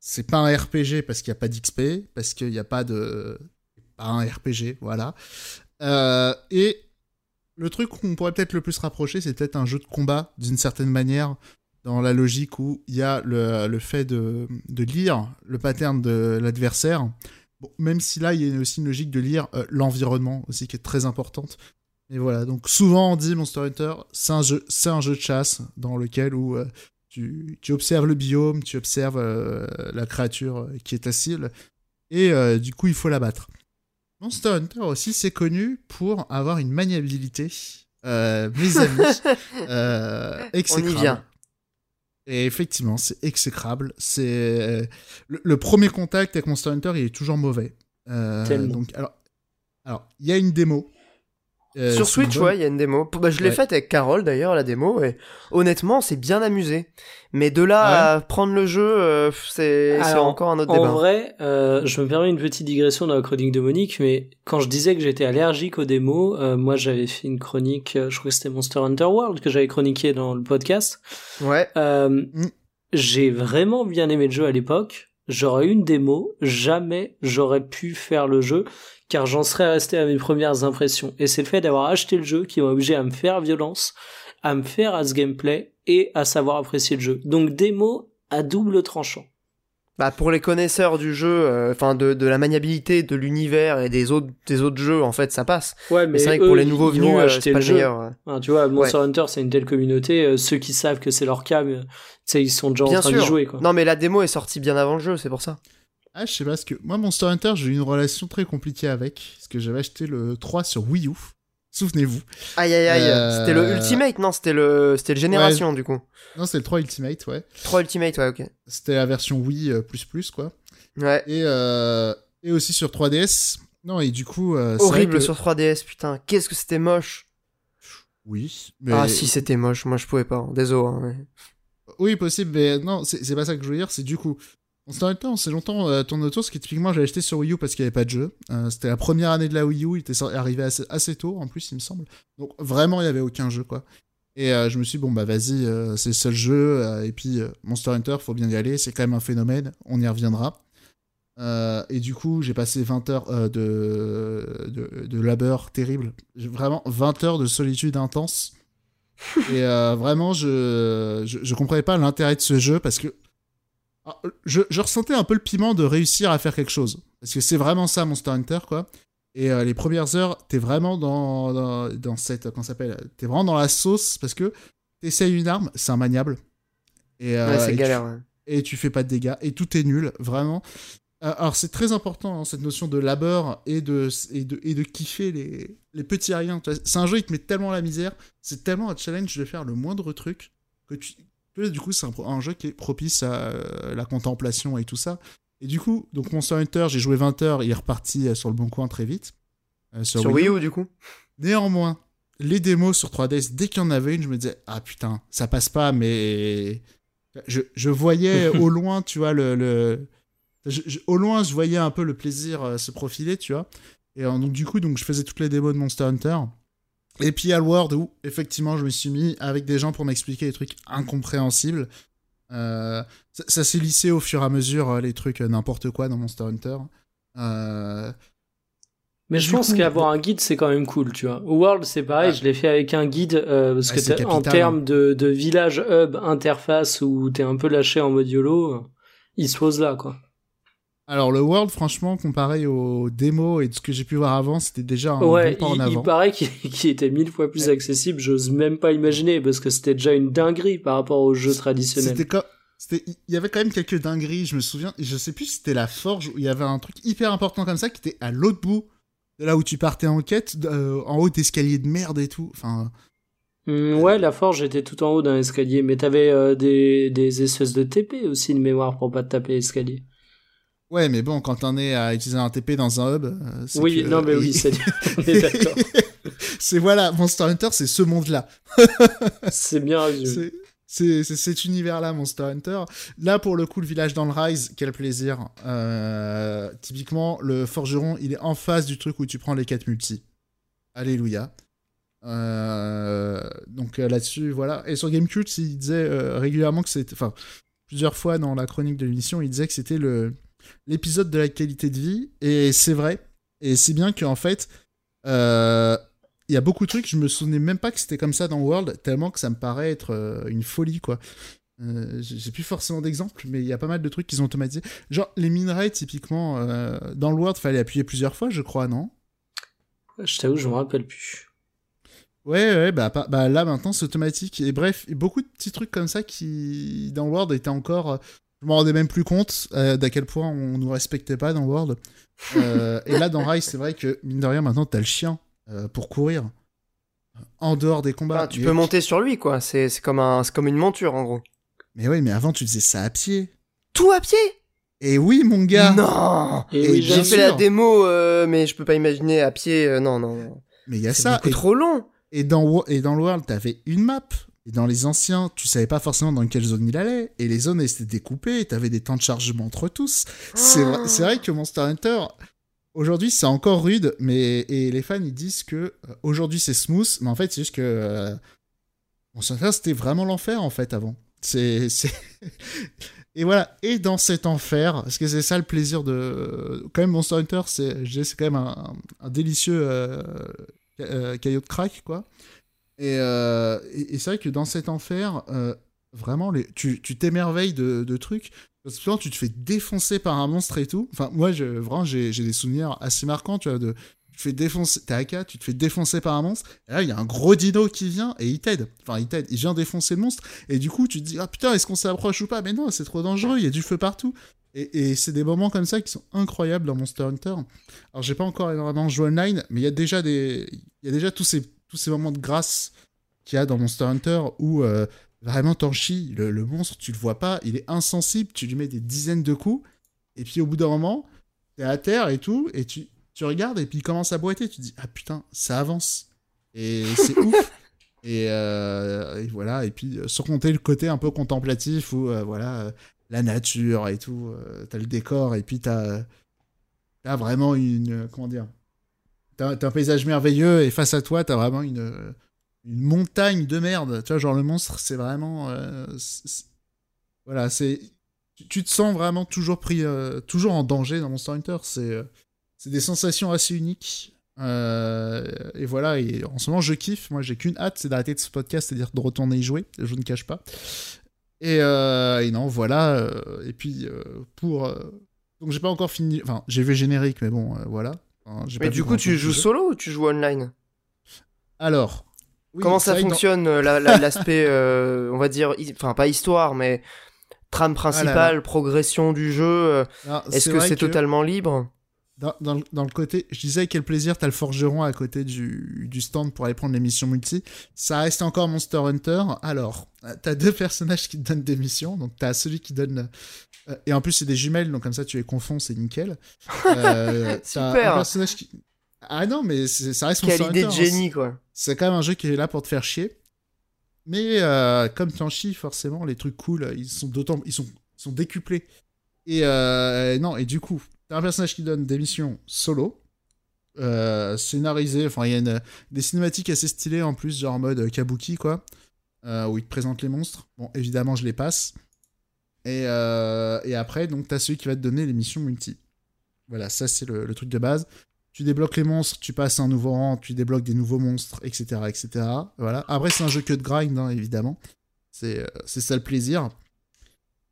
C'est pas un RPG parce qu'il n'y a pas d'XP, parce qu'il n'y a pas de. Pas un RPG, voilà. Euh, et le truc qu'on pourrait peut-être le plus rapprocher, c'est peut-être un jeu de combat d'une certaine manière, dans la logique où il y a le, le fait de, de lire le pattern de l'adversaire. Bon, même si là, il y a aussi une logique de lire euh, l'environnement aussi qui est très importante. Et voilà, donc souvent on dit Monster Hunter, c'est un jeu, c'est un jeu de chasse dans lequel où euh, tu, tu observes le biome, tu observes euh, la créature qui est ta cible, et du coup il faut la battre. Monster Hunter aussi, c'est connu pour avoir une maniabilité, euh, mes amis, euh, exécrable. vient. Et effectivement, c'est exécrable. C'est le, le premier contact avec Monster Hunter, il est toujours mauvais. Euh, donc, alors, alors, il y a une démo. Euh, Sur Switch, ouais, il y a une démo. Bah, je l'ai Ouais. faite avec Carole d'ailleurs, la démo, et honnêtement, c'est bien amusé. Mais de là à prendre le jeu, euh, c'est encore un autre En débat. vrai, euh, je me permets une petite digression dans la chronique de Monique, mais quand je disais que j'étais allergique aux démos, euh, moi j'avais fait une chronique, je crois que c'était Monster Hunter World que j'avais chroniqué dans le podcast. Ouais. Euh, Mm. J'ai vraiment bien aimé le jeu à l'époque. J'aurais eu une démo, jamais j'aurais pu faire le jeu, car j'en serais resté à mes premières impressions. Et c'est le fait d'avoir acheté le jeu qui m'a obligé à me faire violence, à me faire à ce gameplay et à savoir apprécier le jeu. Donc démo à double tranchant. Bah, pour les connaisseurs du jeu, euh, enfin de, de la maniabilité, de l'univers et des autres, des autres jeux, en fait, ça passe. Ouais, Mais c'est vrai que pour les nouveaux venus, euh, c'est pas le jeu. meilleur. ouais. Enfin, tu vois, Monster Hunter, c'est une telle communauté, euh, ceux qui savent que c'est leur cas, mais, tu sais, ils sont déjà Bien en train sûr. jouer, quoi. Non, mais la démo est sortie bien avant le jeu, c'est pour ça. Ah, je sais pas, parce que moi, Monster Hunter, j'ai eu une relation très compliquée avec, parce que j'avais acheté le 3 sur Wii U. Souvenez-vous. Aïe aïe aïe, Euh, c'était le Ultimate, non, c'était le, c'était le Génération du coup. Non, c'est le 3 Ultimate, ouais. 3 Ultimate, ouais, ok. C'était la version Wii euh, plus plus, quoi. Ouais. Et, euh, et aussi sur 3DS. Non, et du coup. Horrible que- sur 3DS, putain, qu'est-ce que c'était moche. Oui. Mais... Ah si, c'était moche, moi je pouvais pas, hein. désolé. hein, mais- Oui, possible, mais non, c'est c'est pas ça que je veux dire, c'est du coup. Monster Hunter, on s'est longtemps euh, tourné autour, ce qui typiquement j'avais acheté sur Wii U parce qu'il n'y avait pas de jeu. Euh, C'était la première année de la Wii U, il était arrivé assez, tôt en plus, il me semble. Donc vraiment, il n'y avait aucun jeu, quoi. Et euh, je me suis dit, bon, bah vas-y, euh, c'est le seul jeu. et puis Monster Hunter, faut bien y aller, c'est quand même un phénomène, on y reviendra. Et du coup, j'ai passé 20 heures de, de, labeur terrible. J'ai Vraiment 20 heures de solitude intense. et vraiment, je, je, je comprenais pas l'intérêt de ce jeu parce que ah, je, je ressentais un peu le piment de réussir à faire quelque chose. Parce que c'est vraiment ça, Monster Hunter, quoi. Et euh, les premières heures, t'es vraiment dans, dans, dans cette. Comment s'appelle T'es vraiment dans la sauce parce que t'essayes une arme, c'est immaniable. Et, euh, Ouais, c'est et tu- galère. ouais. et tu fais pas de dégâts et tout est nul vraiment Euh, alors c'est très important hein, cette notion de labeur et de et de, et de kiffer les, les petits riens Tu c'est un jeu qui te met tellement la misère c'est tellement un challenge de faire le moindre truc que tu du coup c'est un, jeu qui est propice à euh, la contemplation et tout ça Et du coup, donc Monster Hunter, j'ai joué 20 heures, il est reparti euh, sur le bon coin très vite. Euh, sur, Wii U, du coup? Néanmoins, les démos sur 3DS, dès qu'il y en avait une, je me disais, ah putain, ça passe pas, mais. Je, je voyais au loin, tu vois, le. le... au loin, je voyais un peu le plaisir euh, se profiler, tu vois. Et donc, du coup, donc, je faisais toutes les démos de Monster Hunter. Et puis, à World, où, effectivement, je me suis mis avec des gens pour m'expliquer des trucs incompréhensibles. Euh, ça, s'est lissé au fur et à mesure, euh, les trucs n'importe quoi dans Monster Hunter. Euh, mais je pense qu'avoir un guide, c'est quand même cool, tu vois. World, c'est pareil, je l'ai fait avec un guide, parce que en termes de, de, village, hub, interface, où t'es un peu lâché en mode YOLO, il se pose là, quoi. Alors le World, franchement, comparé aux démos et de ce que j'ai pu voir avant, c'était déjà un ouais, bon pas il, en avant. il paraît qu'il était mille fois plus accessible. J'ose même pas imaginer parce que c'était déjà une dinguerie par rapport aux jeux traditionnels. C'était il y avait quand même quelques dingueries. Je me souviens, je sais plus si c'était la Forge où il y avait un truc hyper important comme ça qui était à l'autre bout de là où tu partais en quête, euh, en haut d'escalier de merde et tout. Enfin. Mmh, ouais, la forge était tout en haut d'un escalier, mais t'avais euh, des, des espèces de TP aussi de mémoire pour pas te taper l'escalier. Ouais, mais bon, quand on est à utiliser un TP dans un hub, euh, Oui, non, mais oui, c'est d'accord. c'est voilà, Monster Hunter, c'est ce monde-là. c'est bien résumé. C'est cet univers-là, Monster Hunter. Là, pour le coup, le village dans le Rise, quel plaisir. Euh, typiquement, le forgeron, il est en face du truc où tu prends les quêtes multi. Alléluia. Euh, donc là-dessus, voilà. Et sur Gamecube, il disait régulièrement que c'était. Enfin, plusieurs fois dans la chronique de l'émission, il disait que c'était le l'épisode de la qualité de vie, et c'est vrai. Et c'est bien qu'en fait, euh, il y a beaucoup de trucs, je me souvenais même pas que c'était comme ça dans World, tellement que ça me paraît être euh, une folie, quoi. Euh, j'ai plus forcément d'exemples, mais il y a pas mal de trucs qu'ils ont automatisés. Genre, les minerais, typiquement, dans le World, fallait appuyer plusieurs fois, je crois, non? Je t'avoue, je me rappelle plus. Ouais, ouais, bah, bah là maintenant c'est automatique. Et bref, beaucoup de petits trucs comme ça qui, dans World, étaient encore je m'en rendais même plus compte euh, d'à quel point on nous respectait pas dans World. Euh, et là, dans Rise, c'est vrai que, mine de rien, maintenant, t'as le chien euh, pour courir. En dehors des combats. tu peux monter sur lui, quoi. C'est comme, un, comme une monture, en gros. Mais oui, mais avant, tu faisais ça à pied. Tout à pied? Et oui, mon gars Non J'ai fait la démo, mais je peux pas imaginer à pied, non, non. Mais il y a ça. C'est trop long et dans, et dans le World, t'avais une map. Et dans les anciens, tu savais pas forcément dans quelle zone il allait. Et les zones étaient découpées, t'avais des temps de chargement entre tous. C'est vrai, vrai, que Monster Hunter, aujourd'hui, c'est encore rude, mais et les fans, ils disent que euh, aujourd'hui, c'est smooth, mais en fait, c'est juste que euh, Monster Hunter, c'était vraiment l'enfer, en fait, avant. Et voilà, et dans cet enfer, parce que c'est ça le plaisir de... Quand même, Monster Hunter, c'est, quand même un, délicieux euh, caillot de crack, quoi. Euh, et, et, c'est vrai que dans cet enfer, euh, vraiment, les, tu t'émerveilles de, de, trucs. Souvent, tu te fais défoncer par un monstre et tout. Enfin, moi, je, vraiment, j'ai des souvenirs assez marquants, tu vois, de tu te fais défoncer, t'es AK, tu te fais défoncer par un monstre, et là, il y a un gros dino qui vient, et il t'aide. Enfin, il t'aide, il vient défoncer le monstre, et du coup, tu te dis, ah putain, est-ce qu'on s'approche ou pas? Mais non, c'est trop dangereux, il y a du feu partout. Et, et c'est des moments comme ça qui sont incroyables dans Monster Hunter. Alors, j'ai pas encore énormément joué online, mais il y a déjà des, il y a déjà tous ces tous ces moments de grâce qu'il y a dans Monster Hunter où euh, vraiment t'en chies, le, monstre, tu le vois pas, il est insensible, tu lui mets des dizaines de coups, et puis au bout d'un moment, t'es à terre et tout, et tu, tu regardes, et puis il commence à boiter, tu te dis, ah putain, ça avance. Et c'est ouf. Euh, et, voilà, et puis euh, sans compter le côté un peu contemplatif où voilà, la nature et tout, t'as le décor, et puis t'as as vraiment une. Comment dire T'as un paysage merveilleux et face à toi, t'as vraiment une, une montagne de merde. Tu vois, genre le monstre, c'est vraiment. Euh, voilà, c'est. Tu, te sens vraiment toujours pris, euh, toujours en danger dans Monster Hunter. C'est, euh, c'est des sensations assez uniques. et voilà, et en ce moment, je kiffe. Moi, j'ai qu'une hâte, c'est d'arrêter de ce podcast, c'est-à-dire de retourner y jouer. Je ne cache pas. Et, et non, voilà. et puis, pour. donc, j'ai pas encore fini. Enfin, j'ai vu le générique, mais bon, voilà mais du coup, tu joues solo ou tu joues online? Alors. Comment ça fonctionne euh, l'aspect, euh, on va dire, enfin pas histoire, mais trame ah principale, progression du jeu euh, Est-ce que c'est totalement libre? Dans, dans, dans, le côté, je disais quel plaisir t'as le forgeron à côté du, du stand pour aller prendre les missions multi. Ça reste encore Monster Hunter. Alors, t'as deux personnages qui te donnent des missions. Donc t'as celui qui donne euh, et en plus c'est des jumelles, donc comme ça tu les confonds, c'est nickel. Euh, Super. Un personnage qui... Ah non, mais ça reste Quelle Monster idée Hunter, de hein. génie quoi. C'est quand même un jeu qui est là pour te faire chier. Mais euh, comme t'en chies, forcément, les trucs cool, ils sont d'autant, ils sont, sont décuplés. Et euh, non, et du coup, t'as un personnage qui donne des missions solo, euh, scénarisées. Enfin, il y a des cinématiques assez stylées en plus, genre en mode kabuki quoi, euh, où il te présente les monstres. Bon, évidemment, je les passe. Et, euh, après, donc, t'as celui qui va te donner les missions multi. Voilà, ça c'est le, truc de base. Tu débloques les monstres, tu passes un nouveau rang, tu débloques des nouveaux monstres, etc. etc. Voilà. Après, c'est un jeu que de grind, hein, évidemment. Euh, c'est ça le plaisir.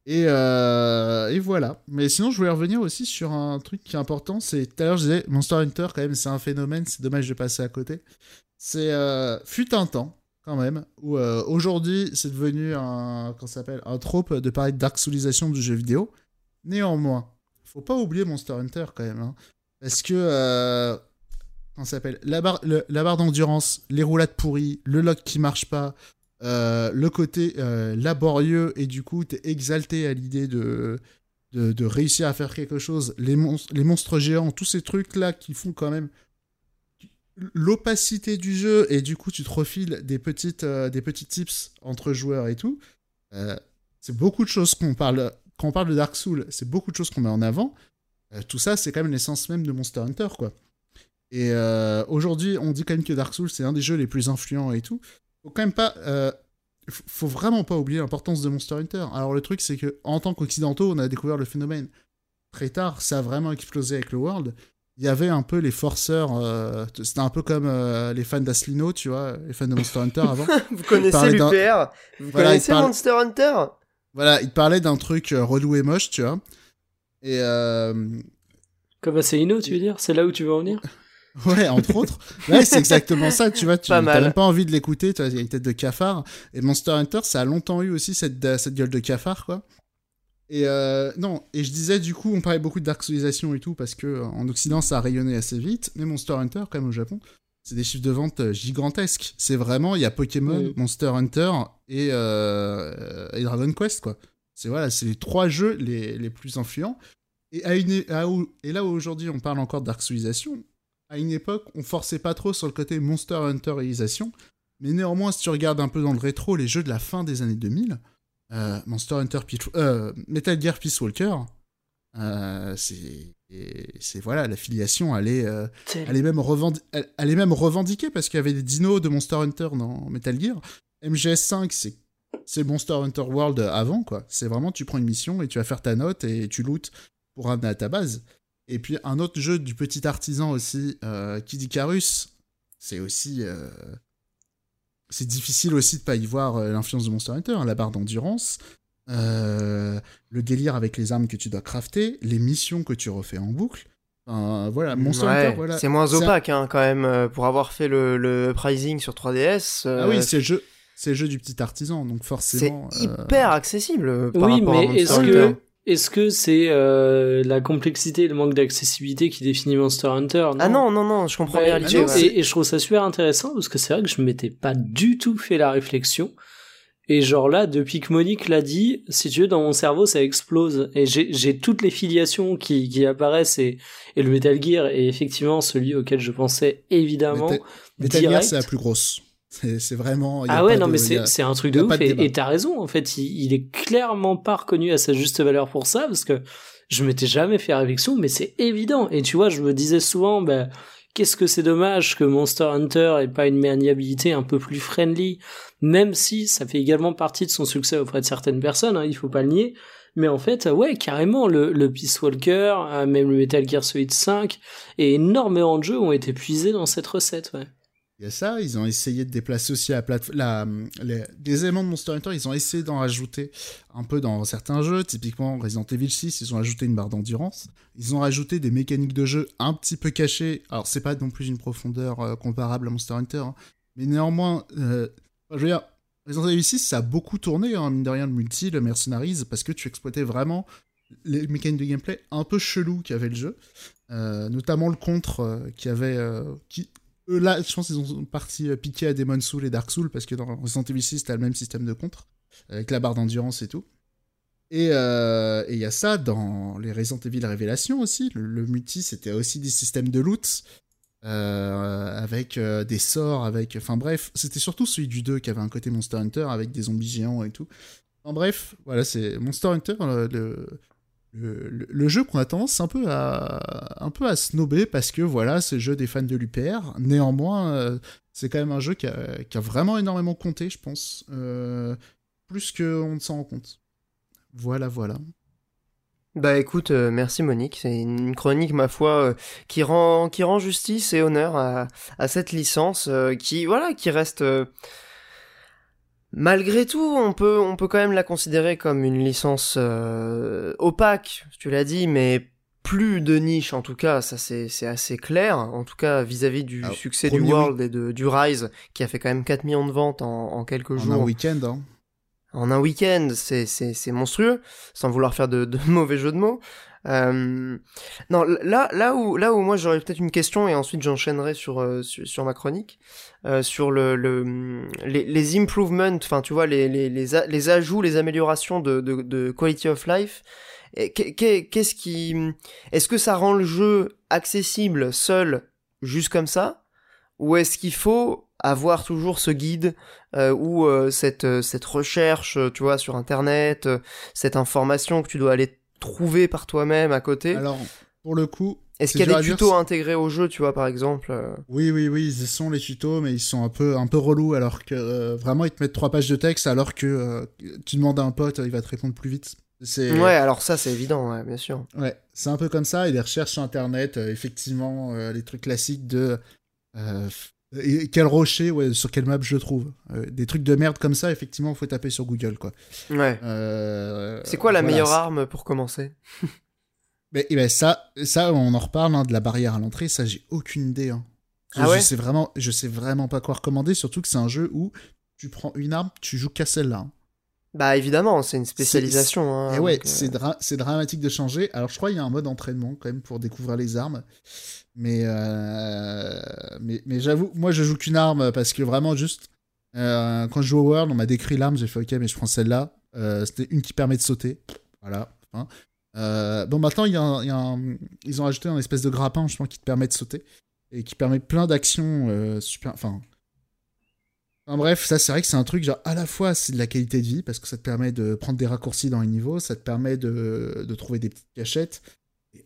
Et, euh, et voilà. Mais sinon, je voulais revenir aussi sur un truc qui est important. C'est tout à l'heure, je disais, Monster Hunter, quand même, c'est un phénomène. C'est dommage de passer à côté. C'est euh, fut un temps, quand même, où euh, aujourd'hui, c'est devenu un, s'appelle, un trope de parler de du jeu vidéo. Néanmoins, faut pas oublier Monster Hunter, quand même. hein. Parce que, s'appelle, la barre, la barre d'endurance, les roulades pourries, le lock qui marche pas, euh, le côté euh, laborieux et du coup t'es exalté à l'idée de, de, réussir à faire quelque chose, les, monstres les monstres géants, tous ces trucs là qui font quand même l'opacité du jeu et du coup tu te refiles des petites euh, des petits tips entre joueurs et tout. C'est beaucoup de choses qu'on parle quand on parle de Dark Souls, c'est beaucoup de choses qu'on met en avant. Tout ça c'est quand même l'essence même de Monster Hunter quoi. Et aujourd'hui, on dit quand même que Dark Souls c'est un des jeux les plus influents et tout faut quand même pas. euh, faut vraiment pas oublier l'importance de Monster Hunter. Alors, le truc, c'est que en tant qu'Occidentaux, on a découvert le phénomène très tard. Ça a vraiment explosé avec le World. Il y avait un peu les forceurs. euh, C'était un peu comme euh, les fans d'Aslino, tu vois, les fans de Monster Hunter avant. Vous connaissez l'UPR? Vous Voilà, connaissez Monster Hunter? Voilà, ils parlaient d'un truc relou et moche, tu vois. Et. euh, Comme Assassino, tu veux dire? C'est là où tu veux en venir? Ouais, entre autres. Ouais, c'est exactement ça, tu vois. Tu n'as même pas envie de l'écouter, tu vois, il y a une tête de cafard. Et Monster Hunter, ça a longtemps eu aussi cette, euh, cette gueule de cafard, quoi. Et euh, non, et je disais, du coup, on parlait beaucoup de Dark et tout, parce que euh, en Occident, ça a rayonné assez vite. Mais Monster Hunter, quand même, au Japon, c'est des chiffres de vente gigantesques. C'est vraiment, il y a Pokémon, Oui. Monster Hunter et, euh, et Dragon Quest, quoi. C'est voilà, c'est les trois jeux les, les plus influents. Et, à une, à et là où aujourd'hui on parle encore de Dark à une époque, on forçait pas trop sur le côté Monster Hunterisation, mais néanmoins, si tu regardes un peu dans le rétro les jeux de la fin des années 2000, euh, Monster Hunter euh, Metal Gear Peace Walker, euh, c'est voilà l'affiliation elle est euh, elle est même elle, elle même revendiquée parce qu'il y avait des dinos de Monster Hunter dans Metal Gear. MGS5 c'est c'est Monster Hunter World avant quoi. C'est vraiment tu prends une mission et tu vas faire ta note et tu lootes pour ramener à ta base et puis un autre jeu du petit artisan aussi, euh, Kid Icarus, c'est aussi... euh, c'est difficile aussi de pas y voir euh, l'influence de Monster Hunter, hein, la barre d'endurance, euh, le délire avec les armes que tu dois crafter, les missions que tu refais en boucle. Enfin, voilà, Monster Ouais, Hunter, voilà. C'est moins C'est un- opaque hein, quand même euh, pour avoir fait le, le pricing sur 3DS. euh, Ah oui, c'est le jeu... C'est le jeu du petit artisan, donc c'est forcément... euh, hyper accessible par Oui, rapport à mais Monster est-ce Hunter. que est-ce que c'est euh, la complexité et le manque d'accessibilité qui définit Monster Hunter Ah non, non, non, je comprends Ouais, bien l'idée. non, ouais. et, et je trouve ça super intéressant parce que c'est vrai que je m'étais pas du tout fait la réflexion. Et genre là, depuis que Monique l'a dit, si tu veux, dans mon cerveau, ça explose. Et j'ai j'ai toutes les filiations qui, qui apparaissent et, et le Metal Gear est effectivement celui auquel je pensais évidemment. Metal- Metal Gear, c'est la plus grosse. C'est vraiment... il y a Ah ouais, non, de- mais c'est un truc de ouf. de Et t'as raison, en fait, il, il est clairement pas reconnu à sa juste valeur pour ça, parce que je m'étais jamais fait réflexion, mais c'est évident. Et tu vois, je me disais souvent, bah, qu'est-ce que c'est dommage que Monster Hunter ait pas une maniabilité un peu plus friendly, même si ça fait également partie de son succès auprès de certaines personnes, hein, il faut pas le nier. Mais en fait, ouais, carrément, le, le Peace Walker, euh, même le Metal Gear Solid 5, et énormément de jeux ont été puisés dans cette recette, ouais. Ça, ils ont essayé de déplacer aussi la plate- la, les, les éléments de Monster Hunter, ils ont essayé d'en rajouter un peu dans certains jeux, typiquement Resident Evil 6, ils ont ajouté une barre d'endurance, ils ont rajouté des mécaniques de jeu un petit peu cachées, alors c'est pas non plus une profondeur euh, comparable à Monster Hunter, hein, mais néanmoins, euh, je veux dire, Resident Evil 6, ça a beaucoup tourné, hein, mine de rien, le multi, le mercenaries, parce que tu exploitais vraiment les mécaniques de gameplay un peu chelou qu'avait le jeu, notamment le contre qui avait qui là, je pense qu'ils ont parti piquer à Demon Soul et Dark Soul parce que dans Resident Evil 6, t'as le même système de contre avec la barre d'endurance et tout. Et il y a ça dans les Resident Evil Révélation aussi. Le, multi, c'était aussi des systèmes de loot. avec des sorts, avec... Enfin bref, c'était surtout celui du 2 qui avait un côté Monster Hunter avec des zombies géants et tout. En bref, voilà, c'est Monster Hunter, le, le, jeu qu'on a tendance un peu à un snobber parce que voilà, c'est le jeu des fans de l'UPR. Néanmoins, euh, c'est quand même un jeu qui a, vraiment énormément compté, je pense, euh, plus qu'on ne s'en rend compte. Voilà, voilà. Bah écoute, euh, merci Monique, c'est une chronique ma foi qui rend qui rend justice et honneur à, à cette licence qui voilà qui reste Malgré tout, on peut, on peut quand même la considérer comme une licence euh, opaque, tu l'as dit, mais plus de niche en tout cas, ça c'est, assez clair, en tout cas vis-à-vis du succès du World et de, du Rise, qui a fait quand même 4 millions de ventes en, quelques jours. En un week-end, hein. En un week-end, c'est, c'est, monstrueux, sans vouloir faire de, de mauvais jeux de mots. Euh, non, là, là où, là où moi j'aurais peut-être une question et ensuite j'enchaînerai sur, euh, sur, ma chronique euh, sur le, le les, les improvements, enfin tu vois les, les, les, les, ajouts, les améliorations de, de, de quality of life. Qu'est-ce qui, est-ce que ça rend le jeu accessible seul, juste comme ça, ou est-ce qu'il faut avoir toujours ce guide euh, ou euh, cette cette recherche, tu vois, sur internet, cette information que tu dois aller trouver par toi-même à côté. Alors, pour le coup. Est-ce qu'il y a des tutos intégrés au jeu, tu vois, par exemple euh Oui, oui, oui, ils sont les tutos, mais ils sont un peu, un peu relous, alors que euh, vraiment, ils te mettent trois pages de texte, alors que euh, tu demandes à un pote, il va te répondre plus vite. Ouais, alors ça, c'est évident, ouais, bien sûr. Ouais, c'est un peu comme ça, et les recherches sur Internet, effectivement, les trucs classiques de quel rocher, ouais, sur quelle map je trouve. Euh, des trucs de merde comme ça, effectivement, il faut taper sur Google, quoi. Ouais. Euh, c'est quoi la meilleure arme pour commencer? Mais, eh ben, ça, ça, on en reparle hein, de la barrière à l'entrée. Ça, j'ai aucune idée. Hein. Ah ouais? je sais vraiment, je sais vraiment pas quoi recommander. Surtout que c'est un jeu où tu prends une arme, tu joues qu'à celle-là. Hein. Bah évidemment, c'est une spécialisation. et eh ouais, euh, c'est dramatique de changer. Alors je crois qu'il y a un mode entraînement quand même pour découvrir les armes. Mais, euh, mais, mais j'avoue, moi je joue qu'une arme parce que vraiment juste euh, quand je joue au World, on m'a décrit l'arme, j'ai fait ok, mais je prends celle-là. Euh, c'était une qui permet de sauter. Voilà. bon, maintenant, il y a, y a ils ont ajouté un espèce de grappin, je pense, qui te permet de sauter et qui permet plein d'actions super. Enfin. Enfin, bref, ça c'est vrai que c'est un truc genre à la fois c'est de la qualité de vie parce que ça te permet de prendre des raccourcis dans les niveaux, ça te permet de, de trouver des petites cachettes,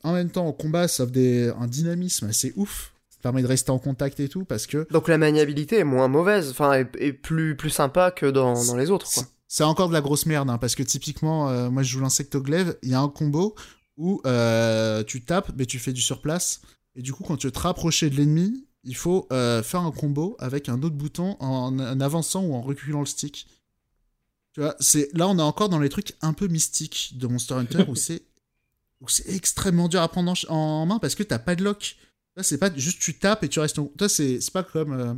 en même temps, en combat, ça offre des, un dynamisme assez ouf. Ça permet de rester en contact et tout, parce que... Donc la maniabilité est moins mauvaise, enfin, est, plus, plus sympa que dans, dans les autres, quoi. C'est encore de la grosse merde, hein, parce que typiquement, euh, moi je joue l'insectoglaive, il y a un combo où euh, tu tapes, mais tu fais du surplace, et du coup, quand tu veux te rapprocher de l'ennemi, il faut euh, faire un combo avec un autre bouton en, avançant ou en reculant le stick. Tu vois, c'est là on est encore dans les trucs un peu mystiques de Monster Hunter où c'est c'est extrêmement dur à prendre en, main parce que t'as pas de lock. C'est pas juste tu tapes et tu restes. En... Toi, c'est pas comme. Euh,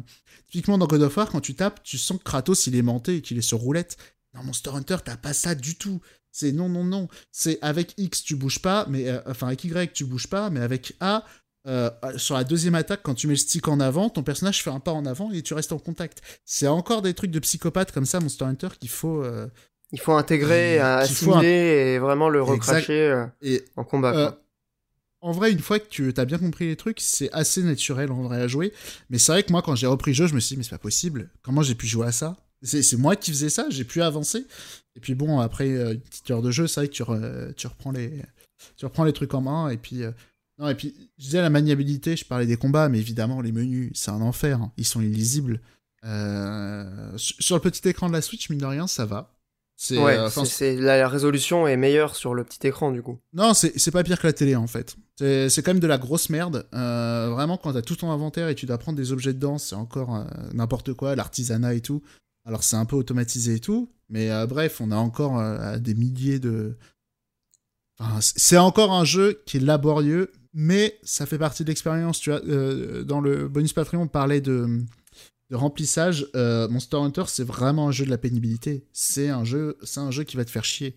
typiquement dans God of War, quand tu tapes, tu sens que Kratos il est monté et qu'il est sur roulette. Dans Monster Hunter, t'as pas ça du tout. C'est non, non, non. C'est avec X, tu bouges pas, mais. Euh, enfin, avec Y, tu bouges pas, mais avec A, euh, sur la deuxième attaque, quand tu mets le stick en avant, ton personnage fait un pas en avant et tu restes en contact. C'est encore des trucs de psychopathe comme ça, Monster Hunter, qu'il faut, il faut intégrer, assimiler et vraiment le recracher euh, et, en combat. Euh, en vrai, une fois que tu as bien compris les trucs, c'est assez naturel en vrai à jouer. Mais c'est vrai que moi, quand j'ai repris le jeu, je me suis dit, mais c'est pas possible. Comment j'ai pu jouer à ça? C'est moi qui faisais ça, j'ai pu avancer. Et puis bon, après euh, une petite heure de jeu, c'est vrai que tu, tu, reprends les, tu reprends les trucs en main. Et puis, non, et puis je disais la maniabilité, je parlais des combats, mais évidemment, les menus, c'est un enfer. Hein. Ils sont illisibles. sur le petit écran de la Switch, mine de rien, ça va. C'est, ouais, euh, la résolution est meilleure sur le petit écran du coup. Non, c'est pas pire que la télé en fait. C'est quand même de la grosse merde. Euh, vraiment, quand t'as tout ton inventaire et tu dois prendre des objets dedans, c'est encore euh, n'importe quoi, l'artisanat et tout. Alors c'est un peu automatisé et tout, mais bref, on a encore des milliers de. Enfin, c'est encore un jeu qui est laborieux, mais ça fait partie de l'expérience. Tu vois, dans le bonus Patreon, on parlait de de remplissage, euh, Monster Hunter, c'est vraiment un jeu de la pénibilité. C'est un jeu, c'est un jeu qui va te faire chier.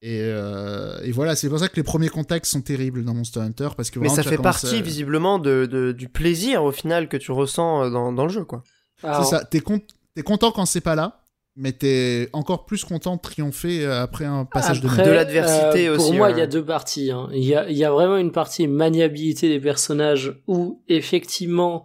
Et, euh, et voilà, c'est pour ça que les premiers contacts sont terribles dans Monster Hunter parce que Mais ça fait partie à- visiblement de, de- du plaisir au final que tu ressens euh, dans, dans le jeu, quoi. Alors, C'est ça. T'es con- t'es content quand c'est pas là, mais t'es encore plus content de triompher euh, après un passage de Après, De l'adversité euh, aussi, Pour moi, ouais. il y a deux parties. hein. Il y, a, il y a vraiment une partie maniabilité des personnages où effectivement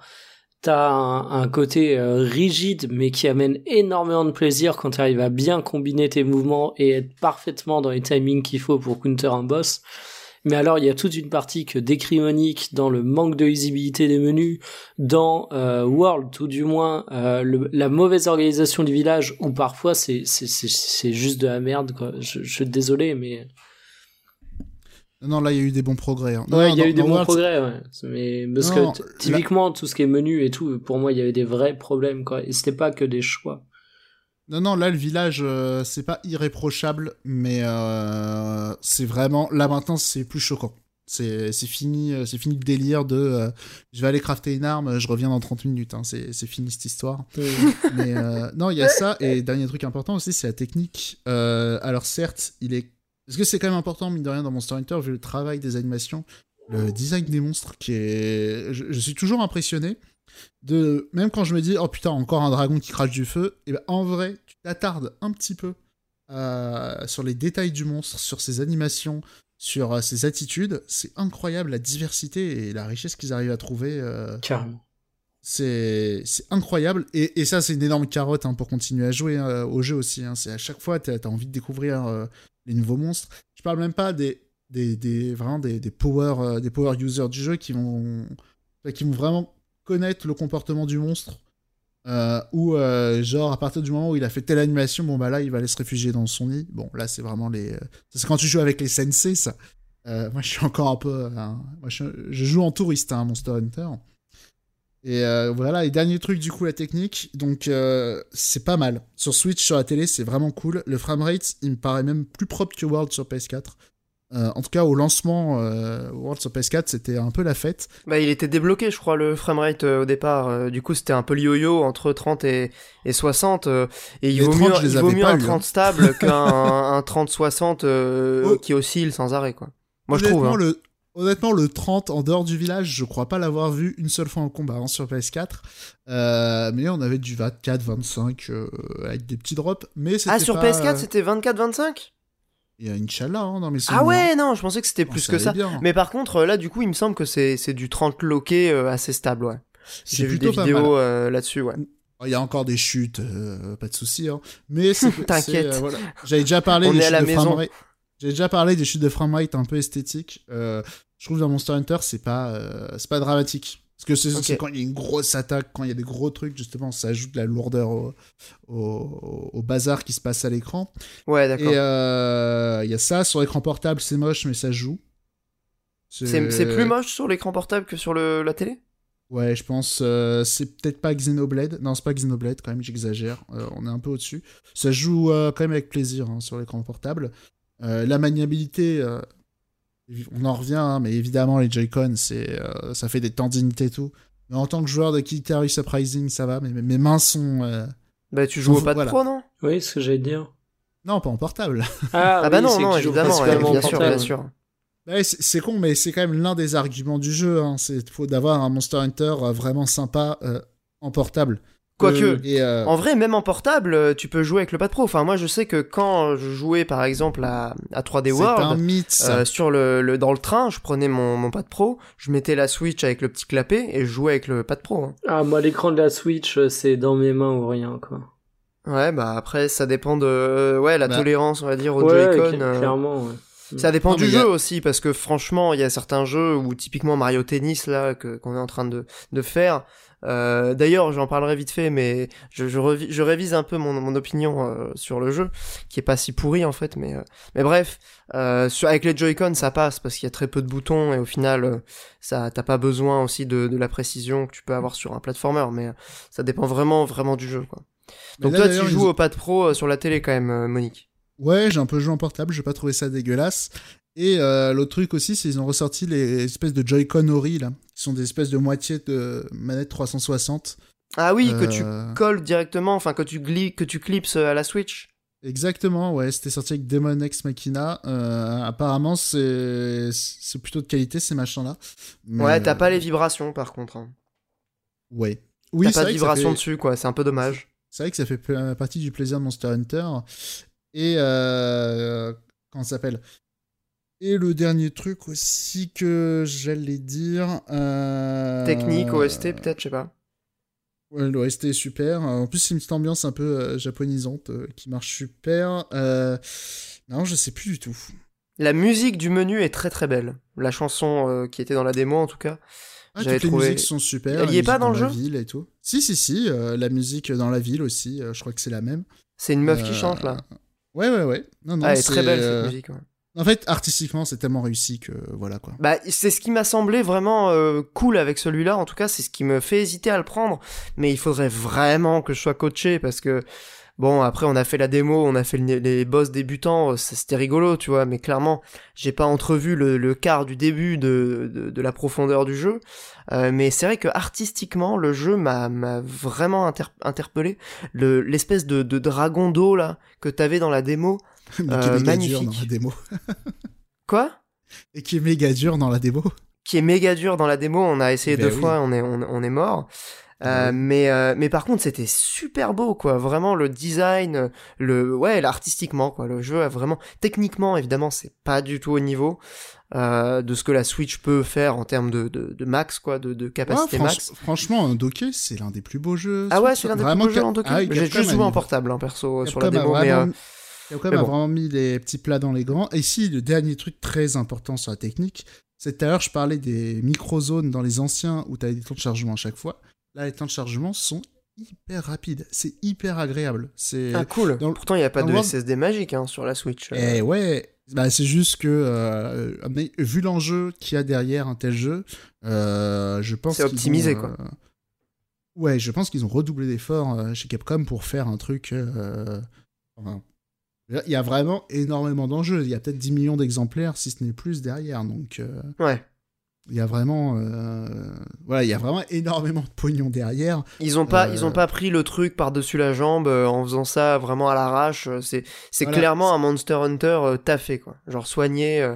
t'as un, un côté euh, rigide mais qui amène énormément de plaisir quand tu arrives à bien combiner tes mouvements et être parfaitement dans les timings qu'il faut pour counter un boss. Mais alors, il y a toute une partie que décrit Monique dans le manque de lisibilité des menus, dans euh, World, tout du moins, euh, le- la mauvaise organisation du village, où parfois c'est c'est c'est c'est juste de la merde, quoi. Je, je suis désolé, mais Non, là, il y a eu des bons progrès. hein. Non, ouais, il y a eu des bons World, progrès, ouais. Mais parce Non, que là- typiquement tout ce qui est menu et tout, pour moi, il y avait des vrais problèmes, quoi. Et c'était pas que des choix. Non, non, là, le village, euh, c'est pas irréprochable, mais euh, c'est vraiment. Là, maintenant, c'est plus choquant. C'est c'est fini, euh, c'est fini le délire de euh, je vais aller crafter une arme, je reviens dans 30 minutes. hein. C'est c'est fini cette histoire. Mais non, il y a ça. Et dernier truc important aussi, c'est la technique. Alors certes, il est. Parce que c'est quand même important, mine de rien, dans Monster Hunter, vu le travail des animations, le design des monstres qui est. Je, je suis toujours impressionné. De... Même quand je me dis, oh putain, encore un dragon qui crache du feu, et ben en vrai, tu t'attardes un petit peu euh, sur les détails du monstre, sur ses animations, sur euh, ses attitudes. C'est incroyable la diversité et la richesse qu'ils arrivent à trouver. euh, Carrément. c'est c'est incroyable et, et ça c'est une énorme carotte hein, pour continuer à jouer euh, au jeu aussi hein. c'est à chaque fois t'as as envie de découvrir les nouveaux monstres je parle même pas des des, des vraiment des, des power des power users du jeu qui vont qui vont vraiment connaître le comportement du monstre euh, ou euh, genre à partir du moment où il a fait telle animation bon bah là il va aller se réfugier dans son nid bon là c'est vraiment les euh, c'est quand tu joues avec les sensei ça moi je suis encore un peu euh, moi je, joue en touriste hein, Monster Hunter et voilà, et dernier truc, du coup, la technique. Donc, c'est pas mal. Sur Switch, sur la télé, c'est vraiment cool. Le framerate, il me paraît même plus propre que World sur PS4. Euh, en tout cas, au lancement euh, World sur PS4, c'était un peu la fête. Bah, il était débloqué, je crois, le framerate euh, au départ. Euh, du coup, c'était un peu le yo-yo entre 30 et, et 60. Euh, et il les vaut 30, mieux, il vaut mieux un 30 hein. stable qu'un 30-60 euh, oh. qui oscille sans arrêt. Quoi. Moi, je trouve. Hein. Le, honnêtement, le 30 en dehors du village, je crois pas l'avoir vu une seule fois en combat hein, sur PS4. Euh, mais on avait du 24, 25 euh, avec des petits drops. Mais ah, sur pas... PS4, c'était 24, 25 et Inch'Allah, hein, dans mes souvenirs. Ah ouais, non, je pensais que c'était plus que ça. Mais par contre, là, du coup, il me semble que c'est du 30 loqué euh, assez stable. J'ai vu des vidéos euh, là-dessus, ouais. Oh, il y a encore des chutes, euh, pas de souci. Hein. Mais T'inquiète. Voilà. J'avais déjà parlé des chutes de framerate. J'ai un peu esthétiques. je trouve dans Monster Hunter, c'est pas, c'est pas dramatique. Que c'est quand il y a une grosse attaque, quand il y a des gros trucs, justement, ça ajoute de la lourdeur au, au, au bazar qui se passe à l'écran. Ouais, d'accord. Et euh, il y a ça, sur l'écran portable, c'est moche, mais ça joue. C'est plus moche sur l'écran portable que sur le, la télé? Ouais, je pense. euh, c'est peut-être pas Xenoblade. Non, c'est pas Xenoblade, quand même, j'exagère. Euh, on est un peu au-dessus. Ça joue quand même avec plaisir hein, sur l'écran portable. La maniabilité, on en revient, hein, mais évidemment, les Joy-Con, c'est, euh, ça fait des tendinites et tout. Mais en tant que joueur de Kitari Surprising, ça va. Mais mes, mes mains sont. euh, Bah, tu joues au pad voilà. pro, non? Oui, ce que j'allais dire. Non, pas en portable. Ah, Ah bah oui, non, non, évidemment, ouais, bien en sûr, bien sûr. Ouais, c'est con, mais c'est quand même l'un des arguments du jeu. Hein. C'est faut d'avoir un Monster Hunter euh, vraiment sympa euh, en portable. Quoique, Euh, Et, euh, En vrai, même en portable, euh, tu peux jouer avec le pad pro. Enfin, moi, je sais que quand je jouais, par exemple, à, à 3D c'est un World, mythe, euh, sur le, le- dans le train, je prenais mon, mon pad pro, je mettais la Switch avec le petit clapet et je jouais avec le pad pro. hein. Ah, moi, l'écran de la Switch, c'est dans mes mains ou rien, quoi. Ouais, bah après, ça dépend de euh, ouais la Bah. tolérance, on va dire, au ouais, Joy-Con. cl- euh, clairement, ouais. Ça dépend Non, du a- jeu aussi, parce que franchement, il y a certains jeux où typiquement Mario Tennis là que qu'on est en train de de faire. Euh, D'ailleurs, j'en parlerai vite fait, mais je je, je révise un peu mon mon opinion euh, sur le jeu, qui est pas si pourri en fait, mais euh, mais bref, euh, sur, avec les Joy-Con ça passe parce qu'il y a très peu de boutons et au final euh, ça t'as pas besoin aussi de de la précision que tu peux avoir sur un platformer, mais euh, ça dépend vraiment vraiment du jeu quoi. Donc là, toi tu joues ils- au pad pro euh, sur la télé quand même, Monique? Ouais, j'ai un peu joué en portable, j'ai pas trouvé ça dégueulasse. Et euh, l'autre truc aussi, c'est qu'ils ont ressorti les espèces de Joy-Con Ori, là, qui sont des espèces de moitié de manette 360. Ah oui, que tu Euh, colles directement, enfin que tu que tu clipses à la Switch. Exactement, ouais, c'était sorti avec Demon Ex Machina. Euh, apparemment, c'est c'est plutôt de qualité ces machins-là. Ouais, t'as euh, pas les vibrations par contre. hein. Ouais. Oui, T'as pas de vibrations fait- dessus, quoi. C'est un peu dommage. C'est vrai que ça fait partie du plaisir de Monster Hunter. Et euh, comment ça s'appelle? Et le dernier truc aussi que j'allais dire. euh, Technique, OST, peut-être, je sais pas. Ouais, l'OST est super. En plus, c'est une petite ambiance un peu euh, japonisante euh, qui marche super. Non, je sais plus du tout. La musique du menu est très très belle. La chanson qui était dans la démo, en tout cas. Ah, toutes les musiques sont super. Elle y est pas musique dans le la jeu ville et tout. Si, si, si. la musique dans la ville aussi. je crois que c'est la même. C'est une meuf qui chante, là. Ouais, ouais, ouais. Non, non, Ah, elle est très belle, cette musique. ouais. En fait, artistiquement, c'est tellement réussi que voilà quoi. Bah, c'est ce qui m'a semblé vraiment euh, cool avec celui-là. En tout cas, c'est ce qui me fait hésiter à le prendre. Mais il faudrait vraiment que je sois coaché parce que bon, après on a fait la démo, on a fait le- les boss débutants, euh, c'était rigolo, tu vois. Mais clairement, j'ai pas entrevu le, le quart du début de, de, la profondeur du jeu. Euh, mais c'est vrai que artistiquement, le jeu m'a vraiment inter- interpellé. Le l'espèce de, de dragon d'eau là que t'avais dans la démo. Euh, est méga dur magnifique. dans la démo. Quoi? Et qui est méga dur dans la démo. qui est méga dur dans la démo. On a essayé Ben deux oui. fois, on est, on, on est mort. Euh, Ouais. mais euh, mais par contre c'était super beau quoi vraiment le design le ouais l'artistiquement quoi le jeu a vraiment techniquement évidemment c'est pas du tout au niveau euh, de ce que la Switch peut faire en termes de, de, de max quoi de, de Ouais, capacité franch- max franchement, un docké, c'est l'un des plus beaux jeux. ah ouais c'est l'un des plus beaux jeux en docké ah j'ai juste joué en portable hein, perso sur la démo mais euh, Capcom a bon. vraiment mis les petits plats dans les grands. Et ici, le dernier truc très important sur la technique, c'est tout à l'heure, je parlais des micro-zones dans les anciens où tu as des temps de chargement à chaque fois. Là, les temps de chargement sont hyper rapides. C'est hyper agréable. C'est. ah cool dans pourtant il y a pas de World- SSD magique hein, sur la Switch Eh ouais, bah, c'est juste que, euh, mais vu l'enjeu qu'il y a derrière un tel jeu, euh, je pense C'est qu'ils optimisé, ont, quoi. euh, Ouais, je pense qu'ils ont redoublé d'efforts euh, chez Capcom pour faire un truc. euh, enfin, il y a vraiment énormément d'enjeux. Il y a peut-être 10 millions d'exemplaires, si ce n'est plus, derrière. Donc, euh, ouais il y a vraiment, euh, voilà, il y a vraiment énormément de pognon derrière. Ils ont pas, Euh, ils ont pas pris le truc par-dessus la jambe en faisant ça vraiment à l'arrache. C'est, c'est Voilà. clairement un Monster Hunter taffé quoi, genre soigné,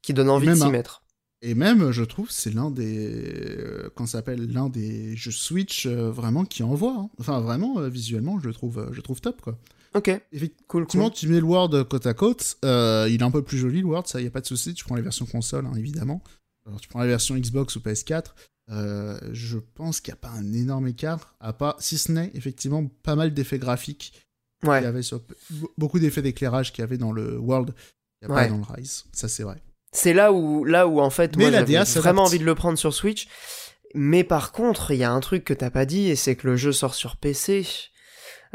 qui donne envie de s'y un- mettre. Et même, je trouve, c'est l'un des, qu'on s'appelle l'un des jeux Switch vraiment qui envoie. hein. Enfin, vraiment, visuellement, je le trouve, je le trouve top, quoi. Ok, Effectivement, cool, cool. tu mets le World côte à côte, euh, il est un peu plus joli, le World, ça, y a pas de souci. Tu prends les versions console, hein, évidemment. Alors, tu prends la version Xbox ou PS4. euh, je pense qu'il n'y a pas un énorme écart, à pas, si ce n'est effectivement pas mal d'effets graphiques qu'il y Ouais, avait sur beaucoup d'effets d'éclairage qu'il y avait dans le World, il n'y a Ouais. pas dans le Rise. Ça, c'est vrai. c'est là où, là où en fait, Mais moi j'avais vraiment envie de le prendre sur Switch. Mais par contre, il y a un truc que t'as pas dit, et c'est que le jeu sort sur PC.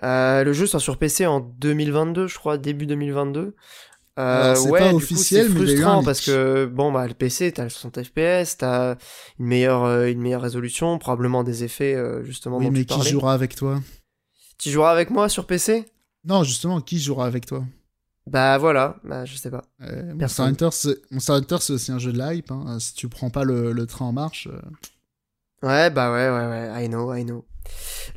Euh, le jeu sort sur PC en 2022, je crois, début 2022. Euh, Alors, c'est ouais, pas du officiel, coup, c'est frustrant parce que bon bah le PC, t'as le 60 FPS, t'as une meilleure euh, une meilleure résolution, probablement des effets euh, justement Oui, dont mais tu qui parlais. jouera avec toi? Tu joueras avec moi sur PC Non, justement, qui jouera avec toi? Bah voilà, bah je sais pas. Monster. Hunter, c'est... Aussi un jeu de hype. hein. Si tu prends pas le, le train en marche, Ouais, bah ouais, ouais, ouais, I know, I know.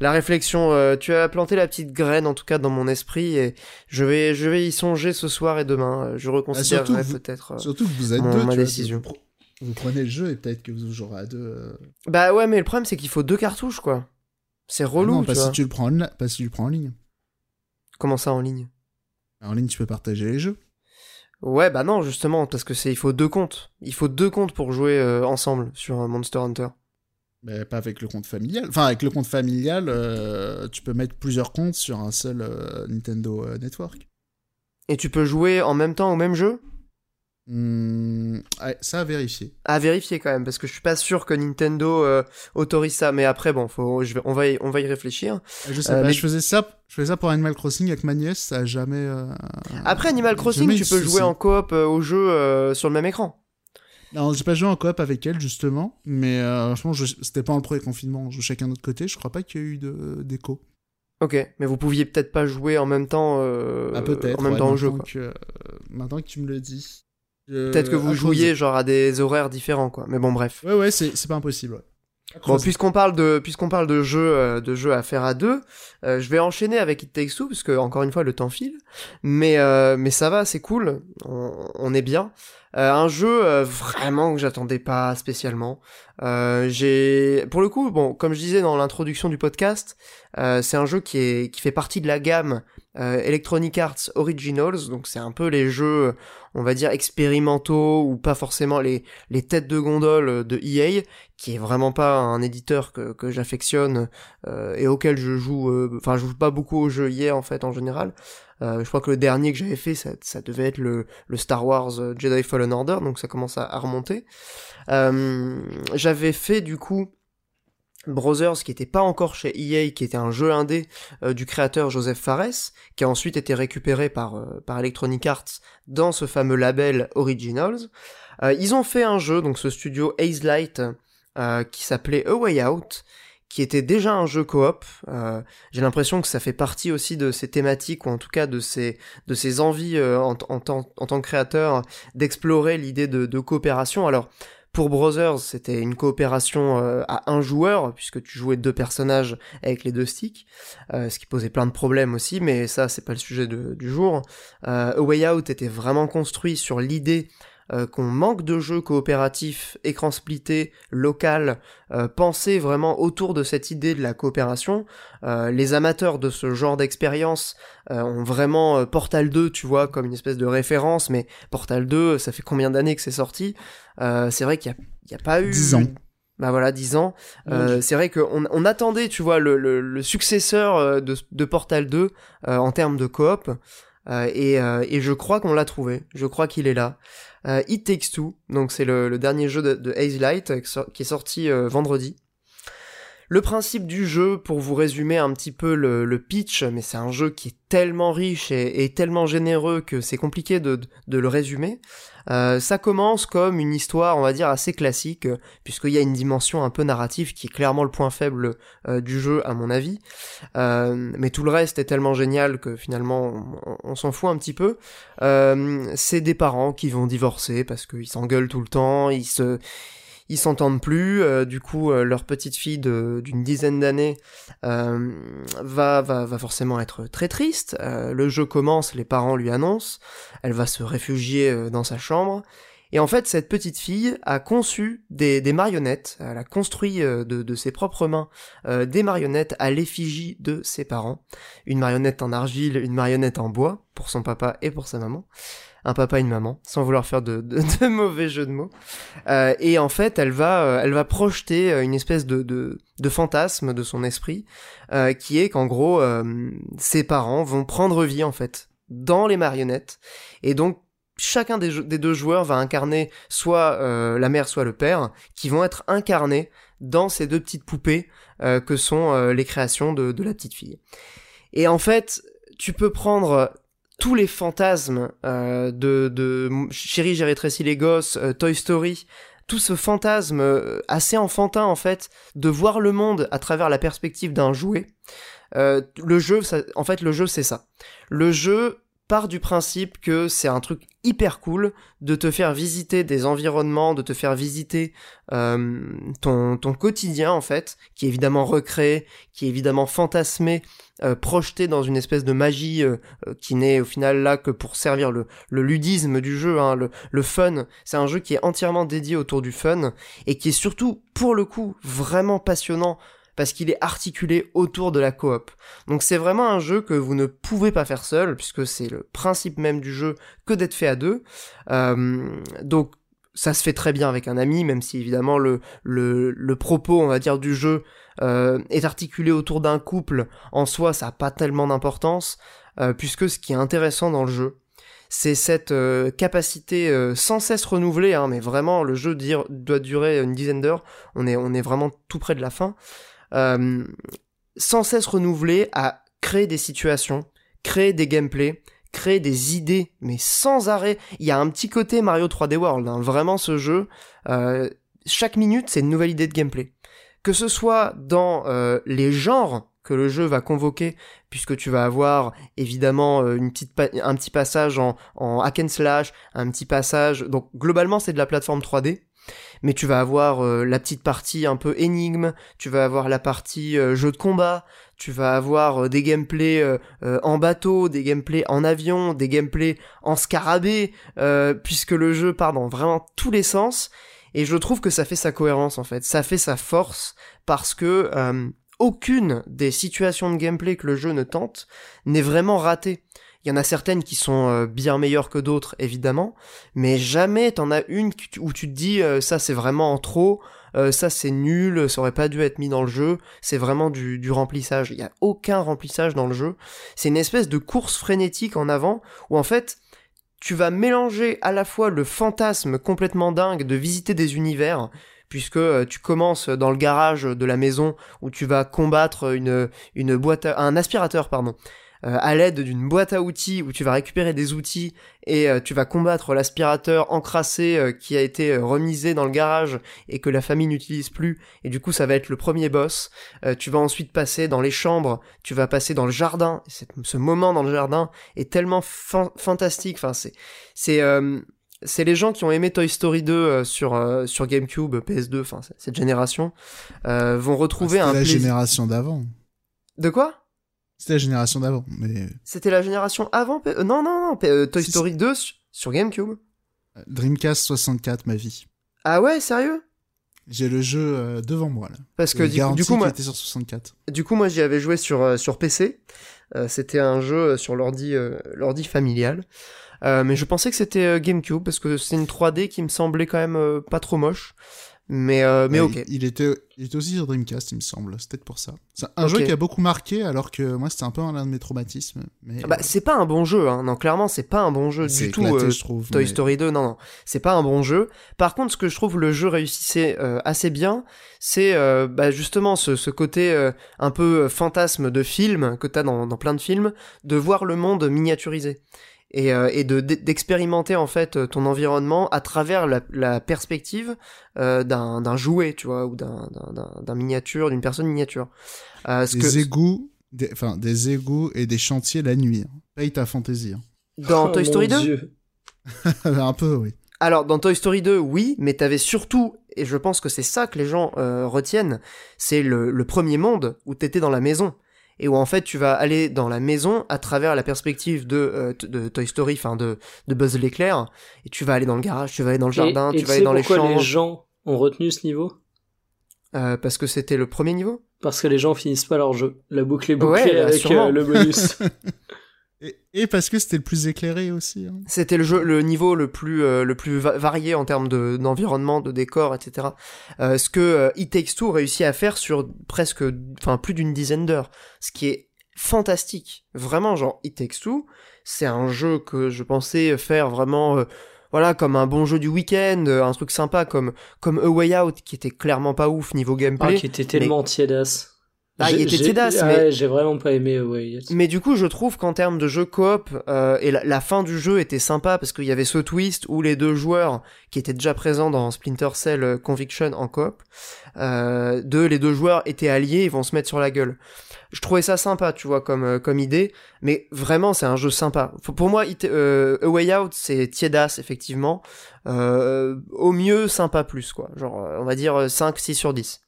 La réflexion, euh, tu as planté la petite graine en tout cas dans mon esprit et je vais, je vais y songer ce soir et demain. Euh, Je reconsidérerai vous- peut-être. euh, surtout que vous êtes mon- deux. ma tu décision. vous, vous prenez le jeu et peut-être que vous jouerez à deux. euh. Bah ouais, mais le problème c'est qu'il faut deux cartouches quoi. C'est relou, Ah non, tu pas vois. si tu le prends en, pas si tu le prends en ligne. Comment ça en ligne? En ligne, tu peux partager les jeux. Ouais, bah non, justement, parce que c'est, il faut deux comptes. Il faut deux comptes pour jouer ensemble sur Monster Hunter. Mais pas avec le compte familial. Enfin, avec le compte familial, euh, tu peux mettre plusieurs comptes sur un seul euh, Nintendo euh, Network. Et tu peux jouer en même temps au même jeu? Hmm, ouais, ça à vérifier. À vérifier quand même, parce que je suis pas sûr que Nintendo autorise ça. Mais après, bon, faut, je vais, on va, y, on va y réfléchir. Je sais pas, mais- je faisais ça, je faisais ça pour Animal Crossing avec ma nièce, ça a jamais. Après Animal Crossing, jamais tu peux jouer en coop au jeu sur le même écran. Non, j'ai pas joué en coop avec elle justement, mais euh, franchement, je- c'était pas le premier confinement, on jouait chacun de notre côté. Je crois pas qu'il y a eu de d'écho. Ok, mais vous pouviez peut-être pas jouer en même temps, euh, Ah, en même ouais, temps au jeu. maintenant quoi. que, euh, maintenant que tu me le dis. Je- Peut-être que vous jouiez genre à des horaires différents, quoi. Mais bon, bref. Ouais, ouais, c'est pas impossible. ouais. Bon, puisqu'on parle de puisqu'on parle de jeux de jeux à faire à deux, euh, je vais enchaîner avec It Takes Two parce que encore une fois le temps file, mais euh, mais ça va, c'est cool, on, on est bien. Un jeu vraiment que j'attendais pas spécialement. j'ai pour le coup, bon, comme je disais dans l'introduction du podcast, c'est un jeu qui est qui fait partie de la gamme Electronic Arts Originals, donc c'est un peu les jeux on va dire expérimentaux ou pas forcément les, les têtes de gondole de EA, qui est vraiment pas un éditeur que, que j'affectionne euh, et auquel je joue, euh, enfin je joue pas beaucoup aux jeux EA en fait en général. Euh, je crois que le dernier que j'avais fait, ça, ça, devait être le, le, Star Wars Jedi Fallen Order, donc ça commence à, à remonter. j'avais fait du coup Brothers qui était pas encore chez EA, qui était un jeu indé euh, du créateur Joseph Fares, qui a ensuite été récupéré par, euh, par Electronic Arts dans ce fameux label Originals. Euh, ils ont fait un jeu, donc ce studio Ace Light, qui s'appelait A Way Out, qui était déjà un jeu coop. J'ai l'impression que ça fait partie aussi de ces thématiques, ou en tout cas de ces, de ces envies en, en, en, tant que créateur d'explorer l'idée de, de coopération. Alors, pour Brothers, c'était une coopération euh, à un joueur, puisque tu jouais deux personnages avec les deux sticks, euh, ce qui posait plein de problèmes aussi, mais ça, c'est pas le sujet du jour. Euh, A Way Out était vraiment construit sur l'idée euh, qu'on manque de jeux coopératifs, écran splitté, local, euh, pensés vraiment autour de cette idée de la coopération. Euh, les amateurs de ce genre d'expérience ont vraiment Portal 2, tu vois, comme une espèce de référence, mais Portal 2, ça fait combien d'années que c'est sorti? C'est vrai qu'il n'y a, a, pas eu... 10 ans. Bah voilà, 10 ans. c'est vrai qu'on on attendait, tu vois, le, le, successeur de, de, Portal 2 en termes de coop. et, et je crois qu'on l'a trouvé. Je crois qu'il est là. Euh, It Takes Two, donc c'est le, dernier jeu de, de Light qui est sorti euh, vendredi. Le principe du jeu, pour vous résumer un petit peu le, pitch, mais c'est un jeu qui est tellement riche et, tellement généreux que c'est compliqué de, le résumer. Euh, ça commence comme une histoire, on va dire, assez classique, puisqu'il y a une dimension un peu narrative qui est clairement le point faible euh, du jeu, à mon avis. Euh, mais tout le reste est tellement génial que finalement, on, on s'en fout un petit peu. c'est des parents qui vont divorcer parce qu'ils s'engueulent tout le temps, ils se ils s'entendent plus. Euh, du coup, euh, leur petite fille d'une dizaine d'années euh, va, va, va forcément être très triste. le jeu commence, les parents lui annoncent. Elle va se réfugier dans sa chambre. Et en fait, cette petite fille a conçu des, des marionnettes, elle a construit de, de ses propres mains des marionnettes à l'effigie de ses parents. Une marionnette en argile, une marionnette en bois, pour son papa et pour sa maman un papa et une maman, sans vouloir faire de, mauvais jeux de mots. Euh, et en fait, elle va, euh, elle va projeter euh, une espèce de, de, fantasme de son esprit, qui est qu'en gros, ses parents vont prendre vie en fait dans les marionnettes, et donc chacun des, des deux joueurs va incarner soit la mère, soit le père, qui vont être incarnés dans ces deux petites poupées que sont les créations de, de la petite fille. Et en fait, tu peux prendre tous les fantasmes euh, de, de Chérie, j'ai rétréci les gosses, euh, Toy Story, tout ce fantasme euh, assez enfantin en fait de voir le monde à travers la perspective d'un jouet. le jeu, en fait, le jeu c'est ça. Le jeu part du principe que c'est un truc hyper cool de te faire visiter des environnements, de te faire visiter ton, ton quotidien en fait, qui est évidemment recréé, qui est évidemment fantasmé euh, projeté dans une espèce de magie euh, euh, qui n'est au final là que pour servir le, ludisme du jeu, hein, le fun. C'est un jeu qui est entièrement dédié autour du fun et qui est surtout, pour le coup, vraiment passionnant parce qu'il est articulé autour de la coop. Donc c'est vraiment un jeu que vous ne pouvez pas faire seul, puisque c'est le principe même du jeu que d'être fait à deux. donc ça se fait très bien avec un ami, même si évidemment le, le, le propos, on va dire, du jeu euh, est articulé autour d'un couple, en soi, ça n'a pas tellement d'importance, euh, puisque ce qui est intéressant dans le jeu, c'est cette euh, capacité sans cesse renouvelée, hein, mais vraiment le jeu doit durer une dizaine d'heures, on est, on est vraiment tout près de la fin, sans cesse renouvelée à créer des situations, créer des gameplays, créer des idées, mais sans arrêt. Il y a un petit côté Mario 3D World, hein. vraiment ce jeu. chaque minute, c'est une nouvelle idée de gameplay que ce soit dans euh, les genres que le jeu va convoquer, puisque tu vas avoir évidemment euh, une petite un petit passage en, en hack and slash, un petit passage, donc globalement c'est de la plateforme 3D, mais tu vas avoir la petite partie un peu énigme, tu vas avoir la partie jeu de combat, tu vas avoir des gameplays en bateau, des gameplays en avion, des gameplays en scarabée, puisque le jeu part dans vraiment tous les sens. Et je trouve que ça fait sa cohérence en fait, ça fait sa force parce que aucune des situations de gameplay que le jeu ne tente n'est vraiment ratée. Il y en a certaines qui sont euh, bien meilleures que d'autres, évidemment, mais jamais t'en as une où tu te dis euh, ça c'est vraiment en trop, euh, ça c'est nul, ça aurait pas dû être mis dans le jeu, c'est vraiment du, remplissage. Il y a aucun remplissage dans le jeu. C'est une espèce de course frénétique en avant où en fait tu vas mélanger à la fois le fantasme complètement dingue de visiter des univers, puisque tu commences dans le garage de la maison où tu vas combattre une, boîte un aspirateur pardon à l'aide d'une boîte à outils où tu vas récupérer des outils et euh, tu vas combattre l'aspirateur encrassé qui a été remisé dans le garage et que la famille n'utilise plus et du coup ça va être le premier boss. tu vas ensuite passer dans les chambres, tu vas passer dans le jardin. ce moment dans le jardin est tellement fantastique. Enfin c'est c'est c'est les gens qui ont aimé Toy Story 2 euh, sur euh, sur GameCube, PS2, enfin cette génération, euh, vont retrouver ah, un la génération d'avant. De quoi? C'était la génération d'avant, mais. C'était la génération avant. non non non, Toy Story 2 sur GameCube. Dreamcast 64, ma vie. Ah ouais, sérieux? J'ai le jeu devant moi là. Parce que du, du, coup, moi, était sur 64. Du coup, moi, j'y avais joué sur sur PC. C'était un jeu sur l'ordi l'ordi familial. Euh, mais je pensais que c'était euh, GameCube parce que c'est une 3D qui me semblait quand même euh, pas trop moche. Mais, mais ok. Il, était, il était aussi sur Dreamcast, il me semble. C'est peut-être pour ça. C'est un jeu qui a beaucoup marqué, alors que moi, c'était un peu l'un de mes traumatismes. Mais, ah bah, c'est pas un bon jeu, hein. Non, clairement, c'est pas un bon jeu du tout. je trouve, Toy Story 2, non, non. C'est pas un bon jeu. Par contre, ce que je trouve le jeu réussissait assez bien, c'est bah, justement ce, ce côté un peu fantasme de film que t'as dans, dans plein de films, de voir le monde miniaturisé et, euh, et de d'expérimenter en fait ton environnement à travers la, la perspective euh, d'un jouet, tu vois, ou d'un d'un miniature, d'une personne miniature. Euh, des que... égouts, des, enfin des égouts et des chantiers la nuit. Hein. Paye ta fantaisie. Hein. Dans Toy Story 2 Un peu, oui. Alors dans Toy Story 2, oui, mais t'avais surtout, et je pense que c'est ça que les gens euh, retiennent, c'est le, le premier monde où t'étais dans la maison et où en fait tu vas aller dans la maison à travers la perspective de, euh, de Toy Story, enfin de, de Buzz l'éclair, et tu vas aller dans le garage, tu vas aller dans le jardin, tu vas aller dans les chambres. les gens ont retenu ce niveau? Euh, Parce que c'était le premier niveau? Parce que les gens finissent pas leur jeu. La boucle est bouclée bah, avec euh, le bonus. Et, parce que c'était le plus éclairé aussi. Hein. C'était le jeu, le niveau le plus euh, le plus varié en termes de d'environnement, de décor, etc. Euh, ce que euh, It Takes Two réussit à faire sur presque, enfin plus d'une dizaine d'heures, ce qui est fantastique. Vraiment, genre It Takes Two, c'est un jeu que je pensais faire vraiment. voilà, comme un bon jeu du week-end, un truc sympa comme comme A Way Out qui était clairement pas ouf niveau gameplay. Ah, qui était tellement tiédasse. Ah, il était tiédasse, mais j'ai vraiment pas aimé ouais. Mais du coup, je trouve qu'en termes de jeu coop, euh, et la, fin du jeu était sympa parce qu'il y avait ce twist où les deux joueurs qui étaient déjà présents dans Splinter Cell euh, Conviction en coop, euh, deux les deux joueurs étaient alliés, ils vont se mettre sur la gueule. Je trouvais ça sympa, tu vois, comme euh, comme idée, mais vraiment c'est un jeu sympa. Pour moi, euh, A Way Out c'est tiédasse effectivement, euh, au mieux sympa plus quoi, genre on va dire 5 6 sur 10.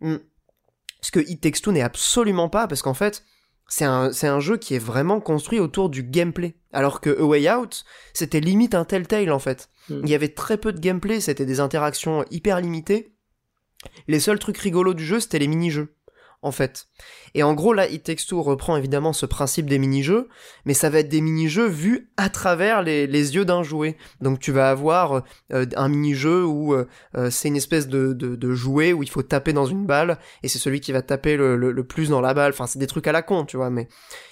Hmm. Ce que It Takes Two n'est absolument pas, parce qu'en fait, c'est un, c'est un jeu qui est vraiment construit autour du gameplay. Alors que A Way Out, c'était limite un Telltale en fait. Hmm. Il y avait très peu de gameplay, c'était des interactions hyper limitées. Les seuls trucs rigolos du jeu, c'était les mini-jeux en fait. Et en gros, là, It reprend évidemment ce principe des mini-jeux, mais ça va être des mini-jeux vus à travers les, yeux d'un jouet. Donc tu vas avoir euh, un mini-jeu où euh, euh, c'est une espèce de, de, jouet où il faut taper dans une balle, et c'est celui qui va taper le, le, plus dans la balle. Enfin, c'est des trucs à la con, tu vois, mais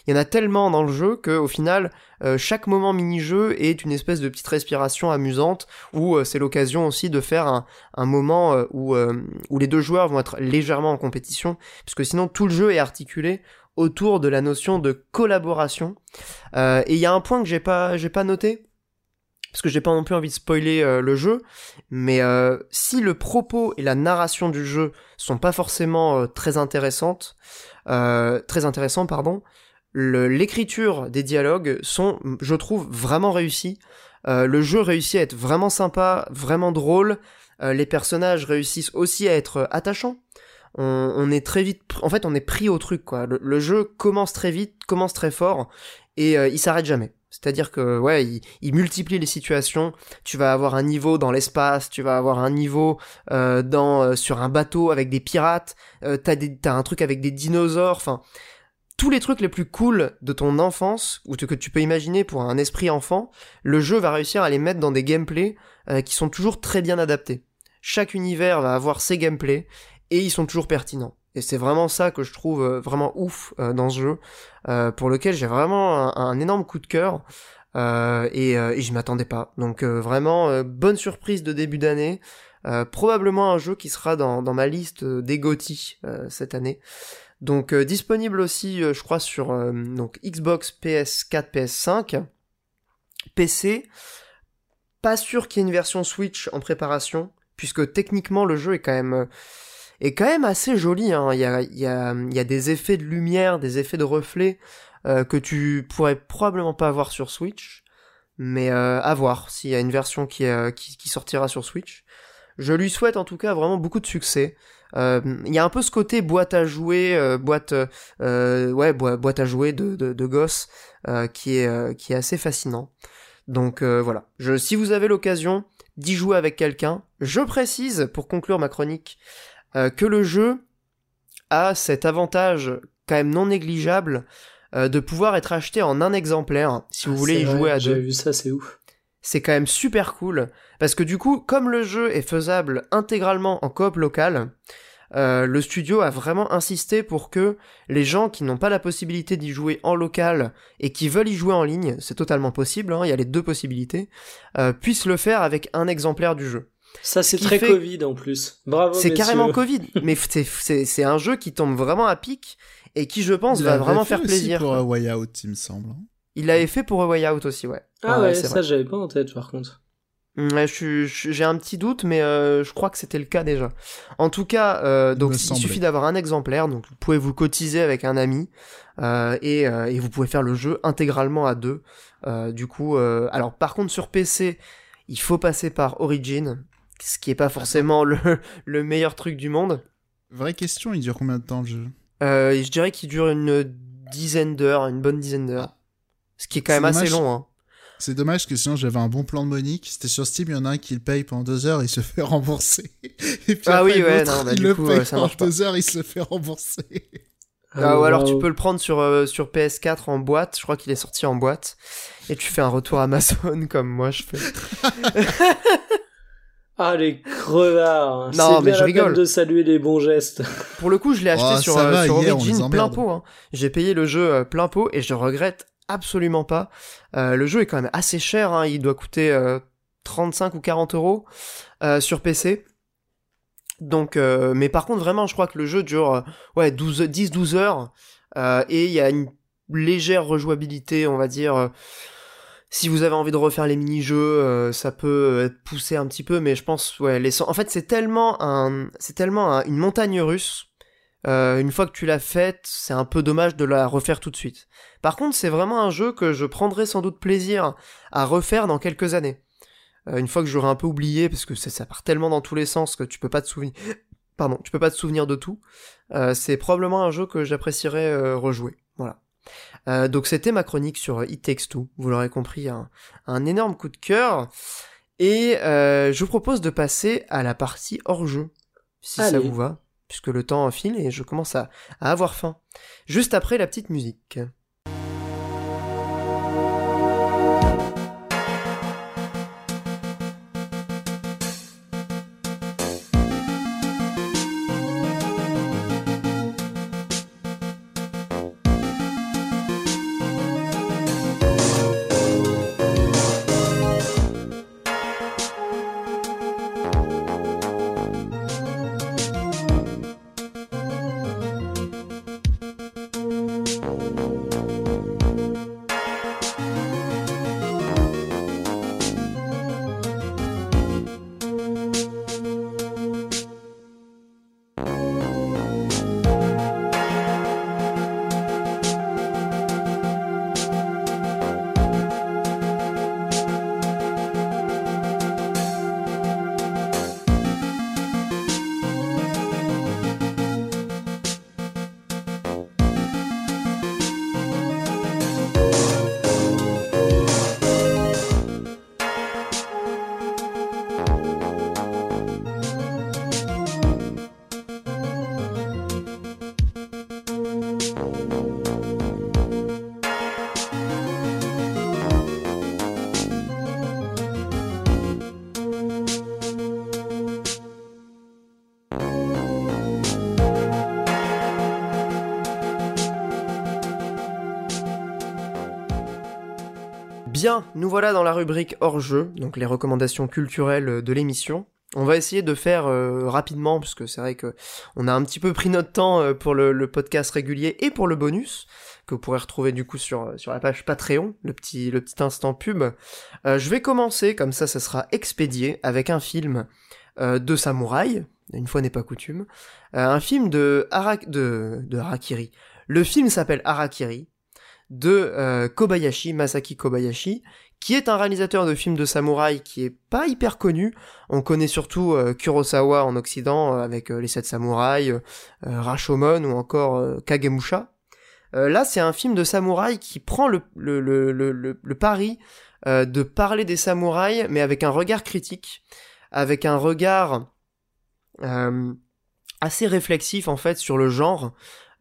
il y en a tellement dans le jeu que au final, chaque moment mini-jeu est une espèce de petite respiration amusante, où c'est l'occasion aussi de faire un, moment où, où les deux joueurs vont être légèrement en compétition, puisque sinon tout le jeu est articulé autour de la notion de collaboration. Euh, et il y a un point que j'ai pas, j'ai pas noté, parce que j'ai pas non plus envie de spoiler euh, le jeu, mais euh, si le propos et la narration du jeu sont pas forcément très intéressantes, très intéressants, pardon, l'écriture des dialogues sont, je trouve, vraiment réussis. le jeu réussit à être vraiment sympa, vraiment drôle. les personnages réussissent aussi à être attachants. On, est très vite, en fait, on est pris au truc quoi. Le, jeu commence très vite, commence très fort et il s'arrête jamais. C'est-à-dire que ouais, il, multiplie les situations. Tu vas avoir un niveau dans l'espace, tu vas avoir un niveau euh, dans euh, sur un bateau avec des pirates. Euh, t'as t'as un truc avec des dinosaures. Enfin, tous les trucs les plus cool de ton enfance ou que tu peux imaginer pour un esprit enfant, le jeu va réussir à les mettre dans des gameplays euh, qui sont toujours très bien adaptés. Chaque univers va avoir ses gameplays et ils sont toujours pertinents. Et c'est vraiment ça que je trouve euh, vraiment ouf euh, dans ce jeu, pour lequel j'ai vraiment un, énorme coup de cœur. et, et je m'attendais pas. Donc vraiment bonne surprise de début d'année. probablement un jeu qui sera dans, dans ma liste des GOTY cette année. Donc disponible aussi, je crois, sur donc Xbox, PS4, PS5, PC. Pas sûr qu'il y ait une version Switch en préparation, puisque techniquement le jeu est quand même est quand même assez joli. Hein. Il, y a, y a, y a des effets de lumière, des effets de reflets euh, que tu pourrais probablement pas avoir sur Switch, mais euh, à voir s'il y a une version euh, qui, qui, sortira sur Switch. Je lui souhaite en tout cas vraiment beaucoup de succès. Euh, il y a un peu ce côté boîte à jouer, euh, boîte, ouais, boîte à jouer de, de, de gosse qui est qui est assez fascinant. Donc voilà. Je, si vous avez l'occasion d'y jouer avec quelqu'un, je précise pour conclure ma chronique euh, que le jeu a cet avantage quand même non négligeable euh, de pouvoir être acheté en un exemplaire si vous ah, voulez y jouer à deux. J'ai vu ça, c'est ouf. C'est quand même super cool parce que du coup, comme le jeu est faisable intégralement en coop local, euh, le studio a vraiment insisté pour que les gens qui n'ont pas la possibilité d'y jouer en local et qui veulent y jouer en ligne, c'est totalement possible, hein, il y a les deux possibilités, puissent le faire avec un exemplaire du jeu. Ça, c'est très Covid en plus. Bravo. C'est carrément Covid. Mais c'est un jeu qui tombe vraiment à pic et qui, je pense, va vraiment faire plaisir. pour A Way Out, il me semble. Il l'avait fait pour A Way Out aussi, ouais. Ah ouais, ça, j'avais pas en tête par contre. Ouais, j'ai un petit doute, mais euh, je crois que c'était le cas déjà. En tout cas, euh, donc il suffit d'avoir un exemplaire, donc vous pouvez vous cotiser avec un ami euh, et, et, vous pouvez faire le jeu intégralement à deux. du coup, alors par contre sur PC, il faut passer par Origin, ce qui est pas forcément le, le meilleur truc du monde. Vraie question, il dure combien de temps le jeu? Euh, Je dirais qu'il dure une dizaine d'heures, une bonne dizaine d'heures. Ce qui est quand même assez long. Hein. C'est dommage que sinon j'avais un bon plan de Monique. C'était sur Steam, il y en a un qui le paye pendant deux heures, il se fait rembourser. Et puis ah oui, ouais, non, bah, il du le coup, paye ça pendant deux heures, il se fait rembourser. Ah, ou alors tu peux le prendre sur, euh, sur PS4 en boîte, je crois qu'il est sorti en boîte, et tu fais un retour Amazon comme moi je fais. Ah les crevards Non mais je rigole de saluer les bons gestes. Pour le coup, je l'ai acheté oh, sur, euh, sur Origin plein pot. Hein. J'ai payé le jeu euh, plein pot et je regrette absolument pas. Euh, le jeu est quand même assez cher, hein. il doit coûter 35 ou 40 euros sur PC. Donc, mais par contre, vraiment, je crois que le jeu dure ouais 12, 10-12 heures et il y a une légère rejouabilité, on va dire si vous avez envie de refaire les mini-jeux, euh, ça peut être poussé un petit peu, mais je pense, ouais, les... en fait, c'est tellement un, c'est tellement une montagne russe. Euh, une fois que tu l'as faite, c'est un peu dommage de la refaire tout de suite. Par contre, c'est vraiment un jeu que je prendrai sans doute plaisir à refaire dans quelques années. Euh, une fois que j'aurai un peu oublié, parce que ça, part tellement dans tous les sens que tu peux pas te souvenir, pardon, tu peux pas te souvenir de tout. c'est probablement un jeu que j'apprécierais rejouer. Voilà. Euh, donc c'était ma chronique sur It Takes Two, vous l'aurez compris, un, énorme coup de cœur. Et euh, je vous propose de passer à la partie hors jeu, si ça vous va, puisque le temps file et je commence à avoir faim. Juste après la petite musique. Bien, nous voilà dans la rubrique hors jeu, donc les recommandations culturelles de l'émission. On va essayer de faire euh, rapidement, parce que c'est vrai que on a un petit peu pris notre temps euh, pour le, podcast régulier et pour le bonus, que vous pourrez retrouver du coup sur, sur la page Patreon, le petit, le petit instant pub. Euh, je vais commencer, comme ça ça sera expédié, avec un film de samouraï, une fois n'est pas coutume, un film de, de, de Harakiri. Le film s'appelle Harakiri, de Kobayashi, Masaki Kobayashi, qui est un réalisateur de films de samouraï qui est pas hyper connu. On connaît surtout euh, Kurosawa en Occident euh, avec euh, Les Sept Samouraïs, Rashomon ou encore Kagemusha. là, c'est un film de samouraï qui prend le, le pari de parler des samouraïs, mais avec un regard critique, avec un regard assez réflexif en fait sur le genre,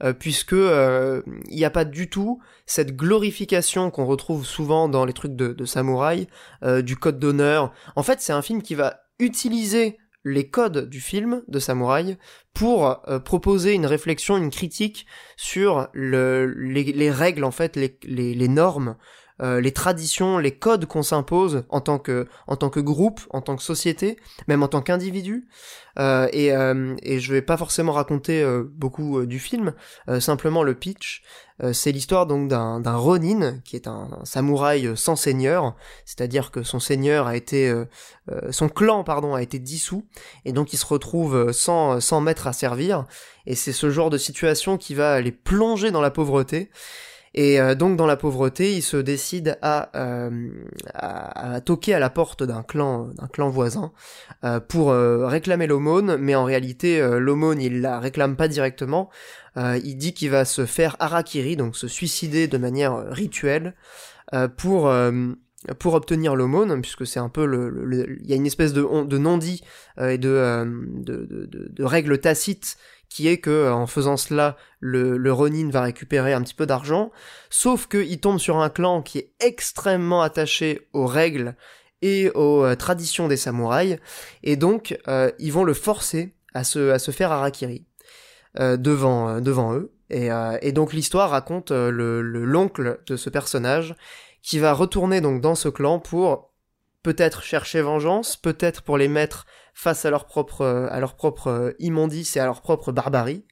euh, puisque euh, il n'y a pas du tout cette glorification qu'on retrouve souvent dans les trucs de, samouraï, euh, du code d'honneur. En fait, c'est un film qui va utiliser les codes du film de samouraï pour proposer une réflexion, une critique sur le, les, règles en fait, les normes euh, les traditions, les codes qu'on s'impose en tant que en tant que groupe, en tant que société, même en tant qu'individu. Euh, et, euh, et je vais pas forcément raconter beaucoup du film, simplement le pitch. c'est l'histoire donc d'un d'un Ronin qui est un, samouraï sans seigneur, c'est-à-dire que son seigneur a été son clan pardon a été dissous et donc il se retrouve sans sans maître à servir et c'est ce genre de situation qui va les plonger dans la pauvreté et euh, donc dans la pauvreté, il se décide à, euh, à, toquer à la porte d'un clan, d'un clan voisin euh, pour réclamer l'aumône, mais en réalité l'aumône il la réclame pas directement. il dit qu'il va se faire harakiri, donc se suicider de manière rituelle pour pour obtenir l'aumône, puisque c'est un peu le, il y a une espèce de, de non-dit et de, de, de, de, règles tacites qui est que euh, en faisant cela, le, Ronin va récupérer un petit peu d'argent, sauf qu'il tombe sur un clan qui est extrêmement attaché aux règles et aux euh, traditions des samouraïs, et donc euh, ils vont le forcer à se, faire harakiri devant, devant eux. Et, donc l'histoire raconte le l'oncle de ce personnage qui va retourner donc dans ce clan pour peut-être chercher vengeance, peut-être pour les mettre face à leur propre à leur propre euh, immondice et à leur propre barbarie.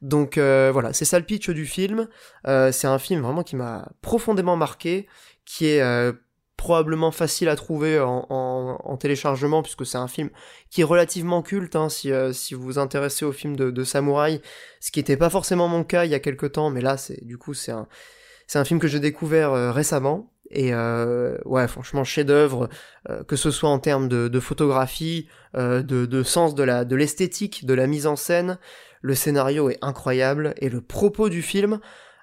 Donc euh, voilà, c'est ça le pitch du film. Euh, c'est un film vraiment qui m'a profondément marqué, qui est probablement facile à trouver en, en, téléchargement puisque c'est un film qui est relativement culte hein, si, si vous vous intéressez aux films de, de samouraï, ce qui n'était pas forcément mon cas il y a quelques temps, mais là c'est du coup c'est un c'est un film que j'ai découvert récemment et euh, ouais, franchement, chef-d'œuvre, euh, que ce soit en termes de, photographie, euh, de, sens de la de l'esthétique, de la mise en scène. Le scénario est incroyable et le propos du film,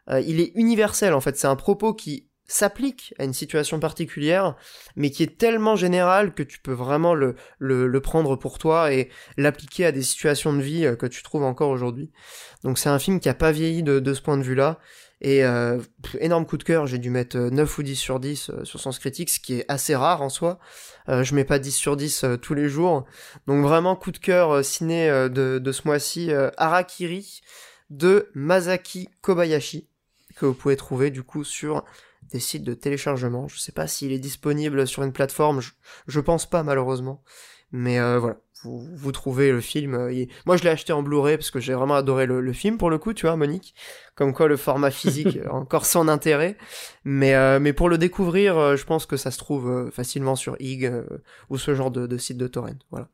euh, il est universel en fait. C'est un propos qui s'applique à une situation particulière, mais qui est tellement général que tu peux vraiment le, le, prendre pour toi et l'appliquer à des situations de vie que tu trouves encore aujourd'hui. Donc c'est un film qui a pas vieilli de ce point de vue-là. Et euh, énorme coup de cœur, j'ai dû mettre 9 euh, ou 10 sur 10 euh, sur Sens Critique, ce qui est assez rare en soi. je mets pas 10 sur 10 tous les jours. Donc vraiment coup de cœur ciné de, de, ce mois-ci, Arakiri de Masaki Kobayashi, que vous pouvez trouver du coup sur des sites de téléchargement. Je sais pas s'il est disponible sur une plateforme, je, je pense pas malheureusement. Mais voilà, vous, vous trouvez le film. Euh, moi, je l'ai acheté en Blu-ray parce que j'ai vraiment adoré le, film pour le coup, tu vois, Monique. Comme quoi, le format physique encore son intérêt. Mais, euh, mais pour le découvrir, euh, je pense que ça se trouve facilement sur IG ou ce genre de, de, site de torrent. Voilà.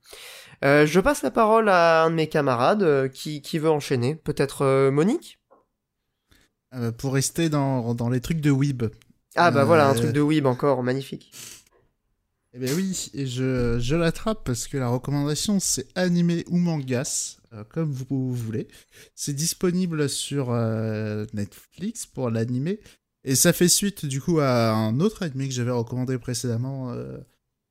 je passe la parole à un de mes camarades qui, qui veut enchaîner. Peut-être Monique? Pour rester dans, dans les trucs de Weeb. Ah bah voilà, un truc de Weeb encore, magnifique. Eh bien oui, et je, je l'attrape parce que la recommandation c'est animé ou mangas, euh, comme vous, voulez. C'est disponible sur euh, Netflix pour l'animé. Et ça fait suite du coup à un autre animé que j'avais recommandé précédemment. Euh,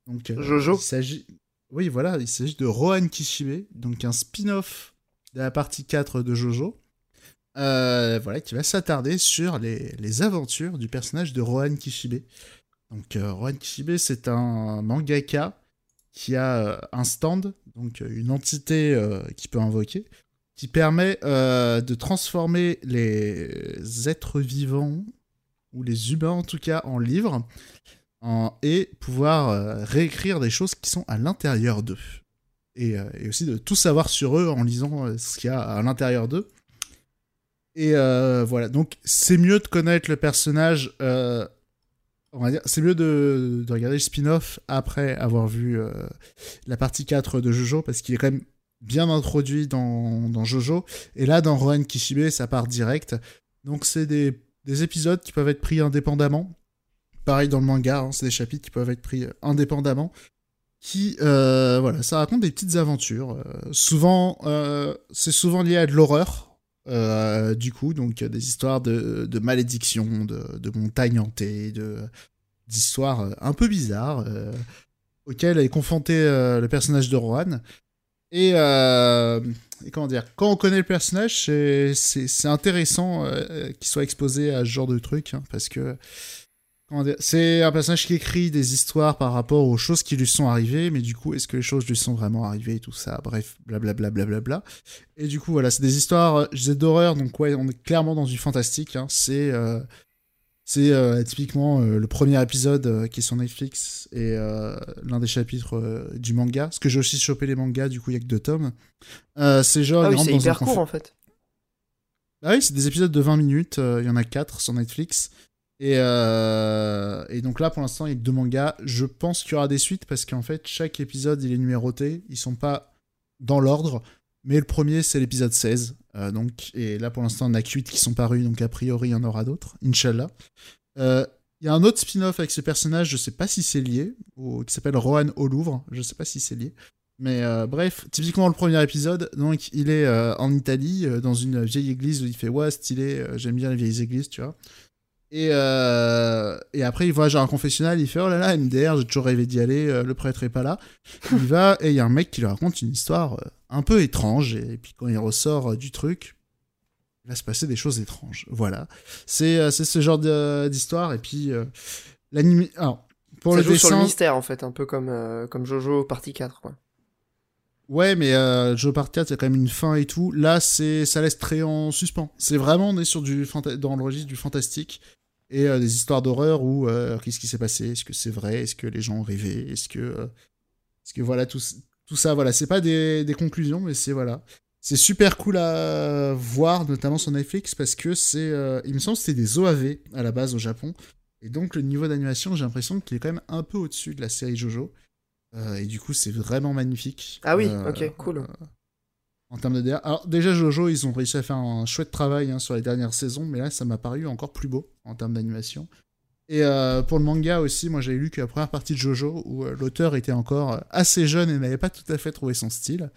donc, Jojo il. Oui voilà, il s'agit de Rohan Kishibe, donc un spin-off de la partie 4 de Jojo. voilà, qui va s'attarder sur les, les aventures du personnage de Rohan Kishibe. Donc euh, Rohan Kishibe, c'est un mangaka qui a euh, un stand, donc euh, une entité qui peut invoquer, qui permet de transformer les êtres vivants ou les humains en tout cas, en livre, et pouvoir euh, réécrire des choses qui sont à l'intérieur d'eux. Et, euh, aussi de tout savoir sur eux en lisant euh, ce qu'il y a à l'intérieur d'eux. Et voilà, donc c'est mieux de connaître le personnage, on va dire, c'est mieux de, de, regarder le spin-off après avoir vu la partie 4 de Jojo, parce qu'il est quand même bien introduit dans, dans Jojo. Et là, dans Rohan Kishibe, ça part direct. Donc c'est des, des épisodes qui peuvent être pris indépendamment Pareil dans le manga, hein, c'est des chapitres qui peuvent être pris euh, indépendamment. Qui, euh, voilà, ça raconte des petites aventures. Euh, souvent, c'est souvent lié à de l'horreur, du coup, donc des histoires de, de malédiction, de, de montagnes hantées, de d'histoires un peu bizarres auxquelles est confronté le personnage de Rohan. Et, et, comment dire, quand on connaît le personnage, c'est intéressant qu'il soit exposé à ce genre de truc, hein, parce que c'est un personnage qui écrit des histoires par rapport aux choses qui lui sont arrivées, mais du coup, est-ce que les choses lui sont vraiment arrivées et tout ça? Bref, blablabla. Bla, bla, bla, et du coup, voilà, c'est des histoires, euh, je disais d'horreur, donc ouais, on est clairement dans du fantastique. Hein. C'est euh, c'est euh, typiquement le premier épisode qui est sur Netflix et l'un des chapitres du manga. Parce que j'ai aussi chopé les mangas, du coup, il y a que deux tomes. c'est genre. Ah oui, c'est hyper court en fait. Ah oui, c'est des épisodes de 20 minutes, il y en a 4 sur Netflix. Et, euh, et, donc là, pour l'instant, il y a deux mangas. Je pense qu'il y aura des suites parce qu'en fait, chaque épisode, il est numéroté. Ils sont pas dans l'ordre. Mais le premier, c'est l'épisode 16. Euh, donc, et là, pour l'instant, on a 8 qui sont parus. Donc, a priori, il y en aura d'autres. Inch'Allah. Euh, il y a un autre spin-off avec ce personnage, je sais pas si c'est lié, qui s'appelle Rohan au Louvre. Je sais pas si c'est lié. Mais bref, typiquement le premier épisode, donc il est en Italie, dans une vieille église où il fait Ouais, stylé, j'aime bien les vieilles églises, tu vois. Et, euh, et après, il voit à un confessionnal, il fait Oh là là, MDR, j'ai toujours rêvé d'y aller, euh, le prêtre est pas là. Il va, et il y a un mec qui lui raconte une histoire euh, un peu étrange, et, puis quand il ressort du truc, il va se passer des choses étranges. Voilà. C'est ce genre d'histoire, et puis l'anime. Alors, pour Ça le joue dessin... sur le mystère, en fait, un peu comme, comme Jojo partie 4, quoi. Ouais, mais euh, Jojo Part 4, il y a quand même une fin et tout. Là, c'est ça laisse très en suspens. C'est vraiment, on est sur du dans le registre du fantastique et euh, des histoires d'horreur où euh, qu'est-ce qui s'est passé? Est-ce que c'est vrai? Est-ce que les gens ont rêvé? Est-ce que, euh, est-ce que voilà tout, tout ça, voilà, c'est pas des, des, conclusions, mais c'est voilà, c'est super cool à voir, notamment sur Netflix parce que c'est, il me semble, que c'était des OAV à la base au Japon, et donc le niveau d'animation, j'ai l'impression qu'il est quand même un peu au-dessus de la série Jojo. et du coup, c'est vraiment magnifique. Ah oui, ok, cool en termes de. Alors déjà Jojo, ils ont réussi à faire un chouette travail hein, sur les dernières saisons, mais là ça m'a paru encore plus beau en termes d'animation. Et euh, pour le manga aussi, moi j'avais lu que la première partie de Jojo, où euh, l'auteur était encore assez jeune et n'avait pas tout à fait trouvé son style.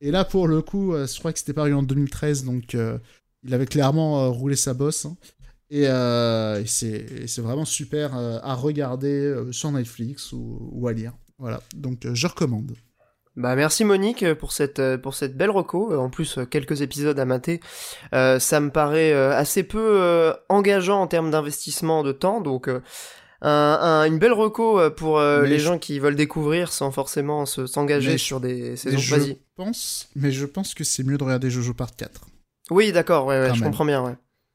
Et là pour le coup, euh, je crois que c'était paru en 2013, donc il avait clairement roulé sa bosse. Hein. Et, c'est vraiment super à regarder sur Netflix ou, à lire. Voilà, donc je recommande. Bah merci Monique pour cette pour cette belle reco. En plus quelques épisodes à mater, euh, ça me paraît euh, assez peu euh, engageant en termes d'investissement de temps, donc un, une belle reco pour les gens qui veulent découvrir sans forcément s'engager sur des saisons. Je pense, mais je pense que c'est mieux de regarder Jojo Part 4. Oui d'accord, ouais, ouais je comprends bien, ouais.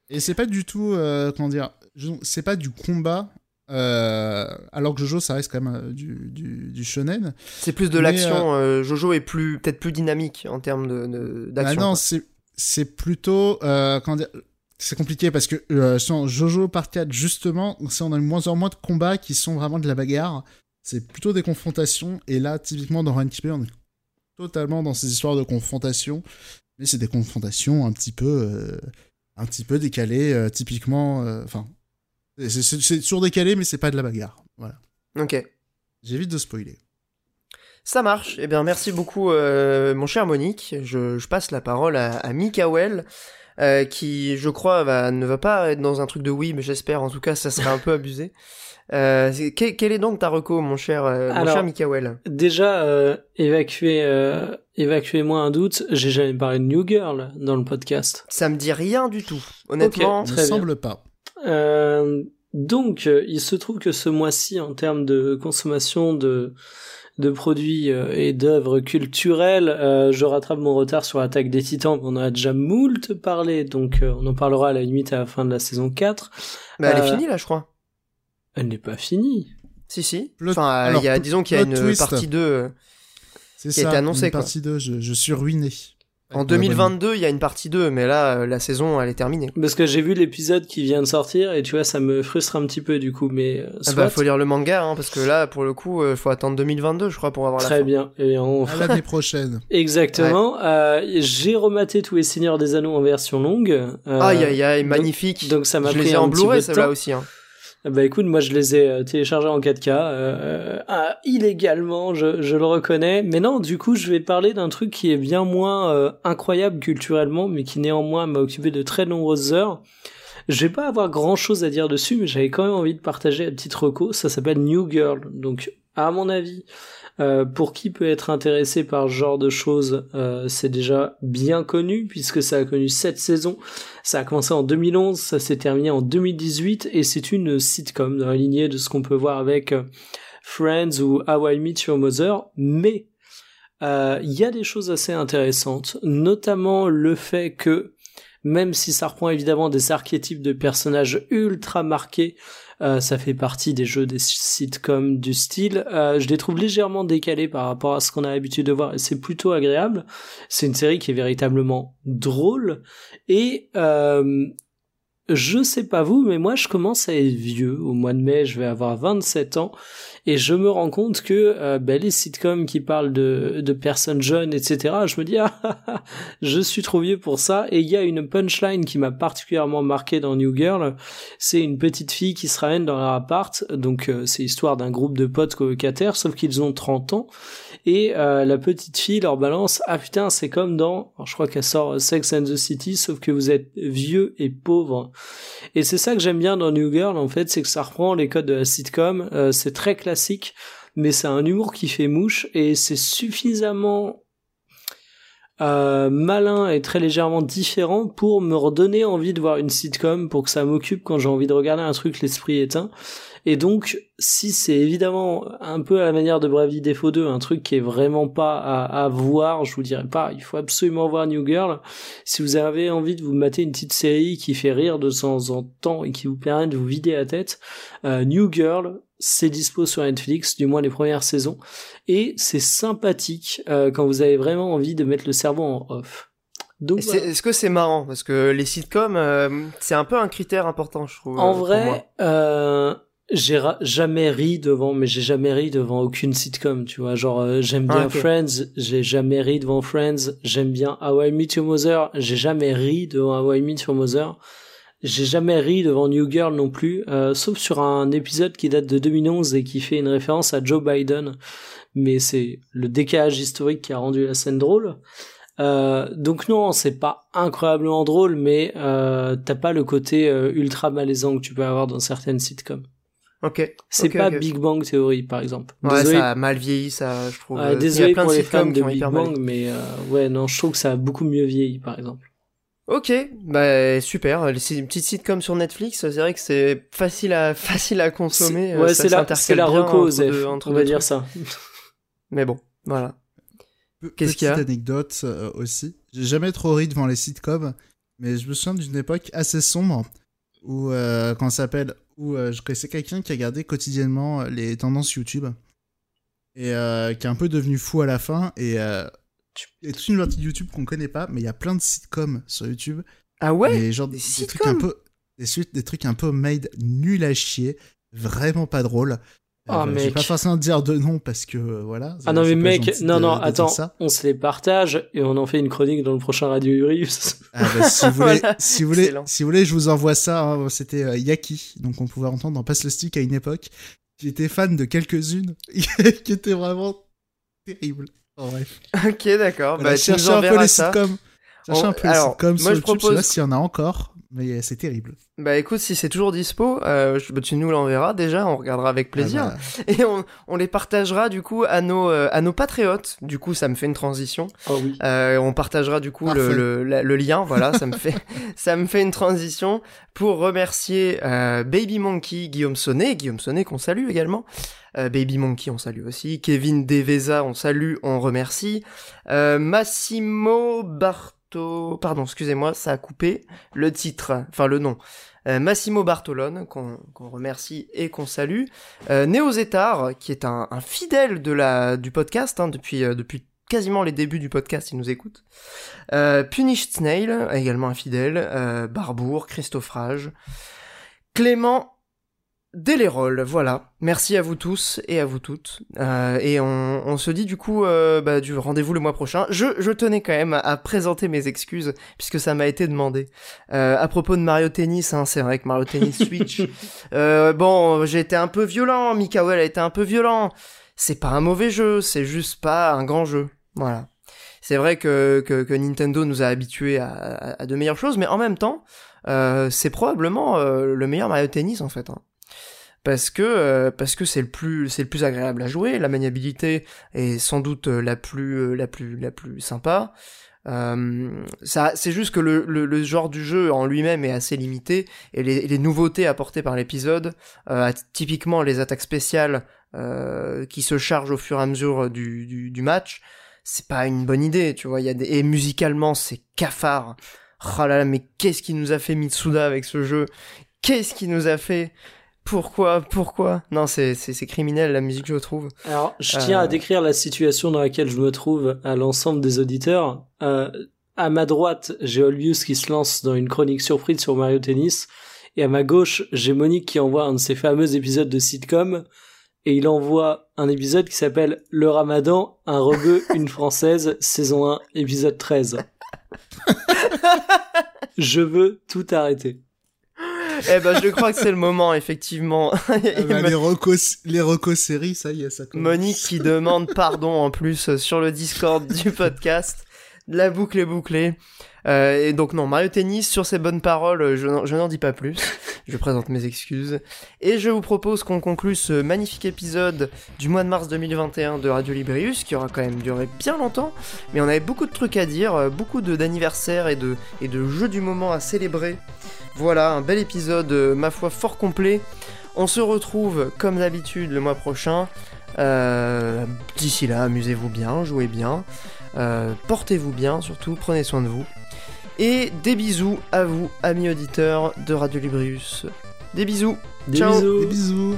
Et c'est pas du tout comment dire, c'est pas du combat euh, alors que Jojo, ça reste quand même euh, du, du, shonen. C'est plus de l'action. Euh, Jojo est plus peut-être plus dynamique en termes de, d'action. Ah non, c'est plutôt. C'est compliqué parce que Jojo Part 4, justement, on a de moins en moins de combats qui sont vraiment de la bagarre. C'est plutôt des confrontations. Et là, typiquement, dans Run on est totalement dans ces histoires de confrontation. Mais c'est des confrontations un petit peu, un petit peu décalées, typiquement. Enfin, c'est toujours décalé, mais c'est pas de la bagarre. Voilà. Ok. J'évite de spoiler. Ça marche. Eh bien, merci beaucoup, euh, mon cher Monique. Je, je, passe la parole à, à Mikael, euh, qui, je crois, va, ne va pas être dans un truc de oui, mais j'espère. En tout cas, ça serait un peu abusé. Euh, quel, est donc ta reco, mon cher, euh, mon cher Mikael Déjà, euh, évacuez, euh, évacuez-moi un doute. J'ai jamais parlé de New Girl dans le podcast. Ça me dit rien du tout, honnêtement. Okay, ne semble pas. Euh, donc, euh, il se trouve que ce mois-ci, en termes de consommation de de produits euh, et d'œuvres culturelles. Euh, je rattrape mon retard sur Attaque des Titans, on en a déjà moult parlé, donc euh, on en parlera à la limite à la fin de la saison 4. Mais elle est finie là, je crois. Elle n'est pas finie. Si, si. Enfin, alors, y a, disons qu'il y a une twist. partie 2. euh, C'est qui a ça, été annoncé, une quoi. partie 2, je, je suis ruiné. En Avec 2022, il y a une partie 2, mais là, euh, la saison, elle est terminée. Parce que j'ai vu l'épisode qui vient de sortir et tu vois, ça me frustre un petit peu du coup, mais euh, Ah soit. bah, faut lire le manga, hein, parce que là, pour le coup, euh, faut attendre 2022, je crois, pour avoir la Très fin. bien. Et on À l'année prochaine. Exactement. Euh, j'ai rematé tous les Seigneurs des Anneaux en version longue. Euh, Aïe, aïe, aïe, magnifique. donc ça m'a je pris les ai un en petit peu de ceux-là temps. aussi. Hein. Bah écoute, moi je les ai euh, téléchargés en 4K, euh, ah, illégalement, je, je le reconnais. Mais non, du coup, je vais parler d'un truc qui est bien moins euh, incroyable culturellement, mais qui néanmoins m'a occupé de très nombreuses heures. Je vais pas avoir grand chose à dire dessus, mais j'avais quand même envie de partager la petite reco. Ça s'appelle New Girl. Donc, à mon avis, euh, pour qui peut être intéressé par ce genre de choses, euh, c'est déjà bien connu puisque ça a connu sept saisons. Ça a commencé en 2011, ça s'est terminé en 2018 et c'est une sitcom dans la lignée de ce qu'on peut voir avec euh, Friends ou How I Met Your Mother, mais euh, il y a des choses assez intéressantes, notamment le fait que même si ça reprend évidemment des archétypes de personnages ultra marqués, euh, ça fait partie des jeux des sitcoms du style. Euh, je les trouve légèrement décalés par rapport à ce qu'on a l'habitude de voir et c'est plutôt agréable. C'est une série qui est véritablement drôle et euh, je sais pas vous, mais moi je commence à être vieux. Au mois de mai, je vais avoir 27 ans et je me rends compte que euh, ben, les sitcoms qui parlent de, personnes jeunes, etc., je me dis ah, ah, ah, je suis trop vieux pour ça. Et il y a une punchline qui m'a particulièrement marqué dans New Girl. C'est une petite fille qui se ramène dans leur appart. Donc euh, c'est l'histoire d'un groupe de potes colocataires, sauf qu'ils ont 30 ans. Et euh, la petite fille leur balance ah putain c'est comme dans je crois qu'elle sort Sex and the City sauf que vous êtes vieux et pauvre et c'est ça que j'aime bien dans New Girl en fait c'est que ça reprend les codes de la sitcom c'est très classique mais c'est un humour qui fait mouche et c'est suffisamment euh, malin et très légèrement différent pour me redonner envie de voir une sitcom pour que ça m'occupe quand j'ai envie de regarder un truc l'esprit éteint et donc, si c'est évidemment un peu à la manière de Bravely Default 2, un truc qui est vraiment pas à, à voir, je vous dirais pas, il faut absolument voir New Girl. Si vous avez envie de vous mater une petite série qui fait rire de temps en temps et qui vous permet de vous vider la tête, euh, New Girl, c'est dispo sur Netflix, du moins les premières saisons, et c'est sympathique euh, quand vous avez vraiment envie de mettre le cerveau en off. Donc, Est-ce que c'est marrant? Parce que les sitcoms, euh, c'est un peu un critère important, je trouve. En euh, vrai, euh, j'ai jamais ri devant, mais j'ai jamais ri devant aucune sitcom, tu vois. Genre, euh, j'aime bien Ah, ok. Friends, j'ai jamais ri devant Friends. J'aime bien How I Met Your Mother, j'ai jamais ri devant How I Met Your Mother. J'ai jamais ri devant New Girl non plus, euh, sauf sur un épisode qui date de 2011 et qui fait une référence à Joe Biden. Mais c'est le décalage historique qui a rendu la scène drôle. Euh, donc non, c'est pas incroyablement drôle, mais euh, t'as pas le côté euh, ultra malaisant que tu peux avoir dans certaines sitcoms. Ok. C'est pas. Big Bang Theory, par exemple. Ouais, désolé, ça a mal vieilli, ça, je trouve. Euh, il y a désolé plein pour de les fans de Big hyper mal Bang, mais euh, ouais, non, je trouve que ça a beaucoup mieux vieilli, par exemple. Ok, bah super. Les si- petites sitcoms sur Netflix, c'est vrai que c'est facile à facile à consommer. C'est- euh, ouais, c'est la, c'est la reco, entre deux- entre on va dire trucs. ça. Mais bon, voilà. Pe- Qu'est-ce qu'il y a Petite anecdote euh, aussi. J'ai jamais trop ri devant les sitcoms, mais je me souviens d'une époque assez sombre où, euh, quand ça s'appelle, où euh, je connaissais quelqu'un qui a regardé quotidiennement euh, les tendances YouTube et euh, qui est un peu devenu fou à la fin. Et euh, il y a toute une partie de YouTube qu'on connaît pas, mais il y a plein de sitcoms sur YouTube. Ah ouais? Mais genre des des, trucs un peu, des, suites- des trucs un peu made nul à chier, vraiment pas drôle. Ah, je vais mec. pas forcément dire de nom parce que euh, voilà. Ah non, mais mec, non, de- non, de attends, ça. on se les partage et on en fait une chronique dans le prochain Radio Urius. Ah bah, si, vous voulez, Voilà. si, vous voulez, Excellent. si vous voulez, je vous envoie ça. hein. C'était euh, Yaki, donc on pouvait entendre dans Passe le Stick à une époque. J'étais fan de quelques-unes qui étaient vraiment terribles. En bref. Ok, d'accord. Voilà, bah, tu nous cherchez un peu enverras les ça. sitcoms. Cherchez On- un peu alors, les sitcoms moi, sur je YouTube. Je sais propose- pas s'il y en a encore. Mais c'est terrible. Bah écoute, si c'est toujours dispo, euh, je- bah, tu nous l'enverras déjà, on regardera avec plaisir. Ah bah, Et on, on les partagera du coup à nos, euh, à nos patriotes. Du coup, ça me fait une transition. Oh oui. Euh, on partagera du coup le, le, la- le lien, voilà, ça me fait ça me fait une transition pour remercier euh, Baby Monkey, Guillaume Sonnet, Guillaume Sonnet qu'on salue également, Euh, Baby Monkey on salue aussi, Kevin Deveza on salue, on remercie, Euh, Massimo Barto, pardon, excusez-moi, ça a coupé le titre, enfin le nom. Euh, Massimo Bartolone, qu'on remercie et qu'on salue. Euh, Néo Zetar, qui est un, fidèle de la, du podcast, hein, depuis, euh, depuis quasiment les débuts du podcast, il nous écoute. Euh, Punished Snail, également un fidèle. Euh, Barbour, Christophe Rage. Clément Delérol, voilà. Merci à vous tous et à vous toutes. Euh, et on, on se dit du coup euh, bah, du rendez-vous le mois prochain. Je, je tenais quand même à, présenter mes excuses puisque ça m'a été demandé. Euh, à propos de Mario Tennis, hein, c'est vrai que Mario Tennis Switch. euh, bon, j'ai été un peu violent. Mikael a été un peu violent. C'est pas un mauvais jeu, c'est juste pas un grand jeu. Voilà. C'est vrai que, que, que Nintendo nous a habitués à, à- à de meilleures choses, mais en même temps, euh, c'est probablement le meilleur Mario Tennis en fait. hein. Parce que euh, parce que c'est le plus c'est le plus agréable à jouer, la maniabilité est sans doute euh, la plus euh, la plus la plus sympa. Ça c'est juste que le, le, genre du jeu en lui-même est assez limité et les, nouveautés apportées par l'épisode, typiquement les attaques spéciales qui se chargent au fur et à mesure du, du, match, c'est pas une bonne idée, tu vois. Y a des... Et musicalement, c'est cafard. Oh là là, mais qu'est-ce qui nous a fait Mitsuda avec ce jeu? Qu'est-ce qui nous a fait Pourquoi Pourquoi? Non, c'est c'est c'est criminel la musique, je trouve. Alors, je tiens à Euh. décrire la situation dans laquelle je me trouve à l'ensemble des auditeurs. Euh, à ma droite, j'ai Olbius qui se lance dans une chronique surprise sur Mario Tennis. Et à ma gauche, j'ai Monique qui envoie un de ses fameux épisodes de sitcom. Et il envoie un épisode qui s'appelle Le Ramadan, un rebeu, une française, saison 1, épisode 13. je veux tout arrêter. eh ben, je crois que c'est le moment, effectivement. Ah bah, les recos les recos séries, ça y est, ça commence. Monique qui demande pardon en plus sur le Discord du podcast. La boucle est bouclée. Euh, et donc non, Mario Tennis, sur ces bonnes paroles, euh, je n'en- dis pas plus. Je présente mes excuses. Et je vous propose qu'on conclue ce magnifique épisode du mois de mars 2021 de Radio Librius, qui aura quand même duré bien longtemps. Mais on avait beaucoup de trucs à dire, euh, beaucoup d'anniversaires et de, et de jeux du moment à célébrer. Voilà, un bel épisode, ma foi, fort complet. On se retrouve, comme d'habitude, le mois prochain. D'ici là, amusez-vous bien, jouez bien, euh, portez-vous bien surtout, prenez soin de vous. Et des bisous à vous, amis auditeurs de Radio Librius. Des bisous Des Ciao. bisous. Des bisous.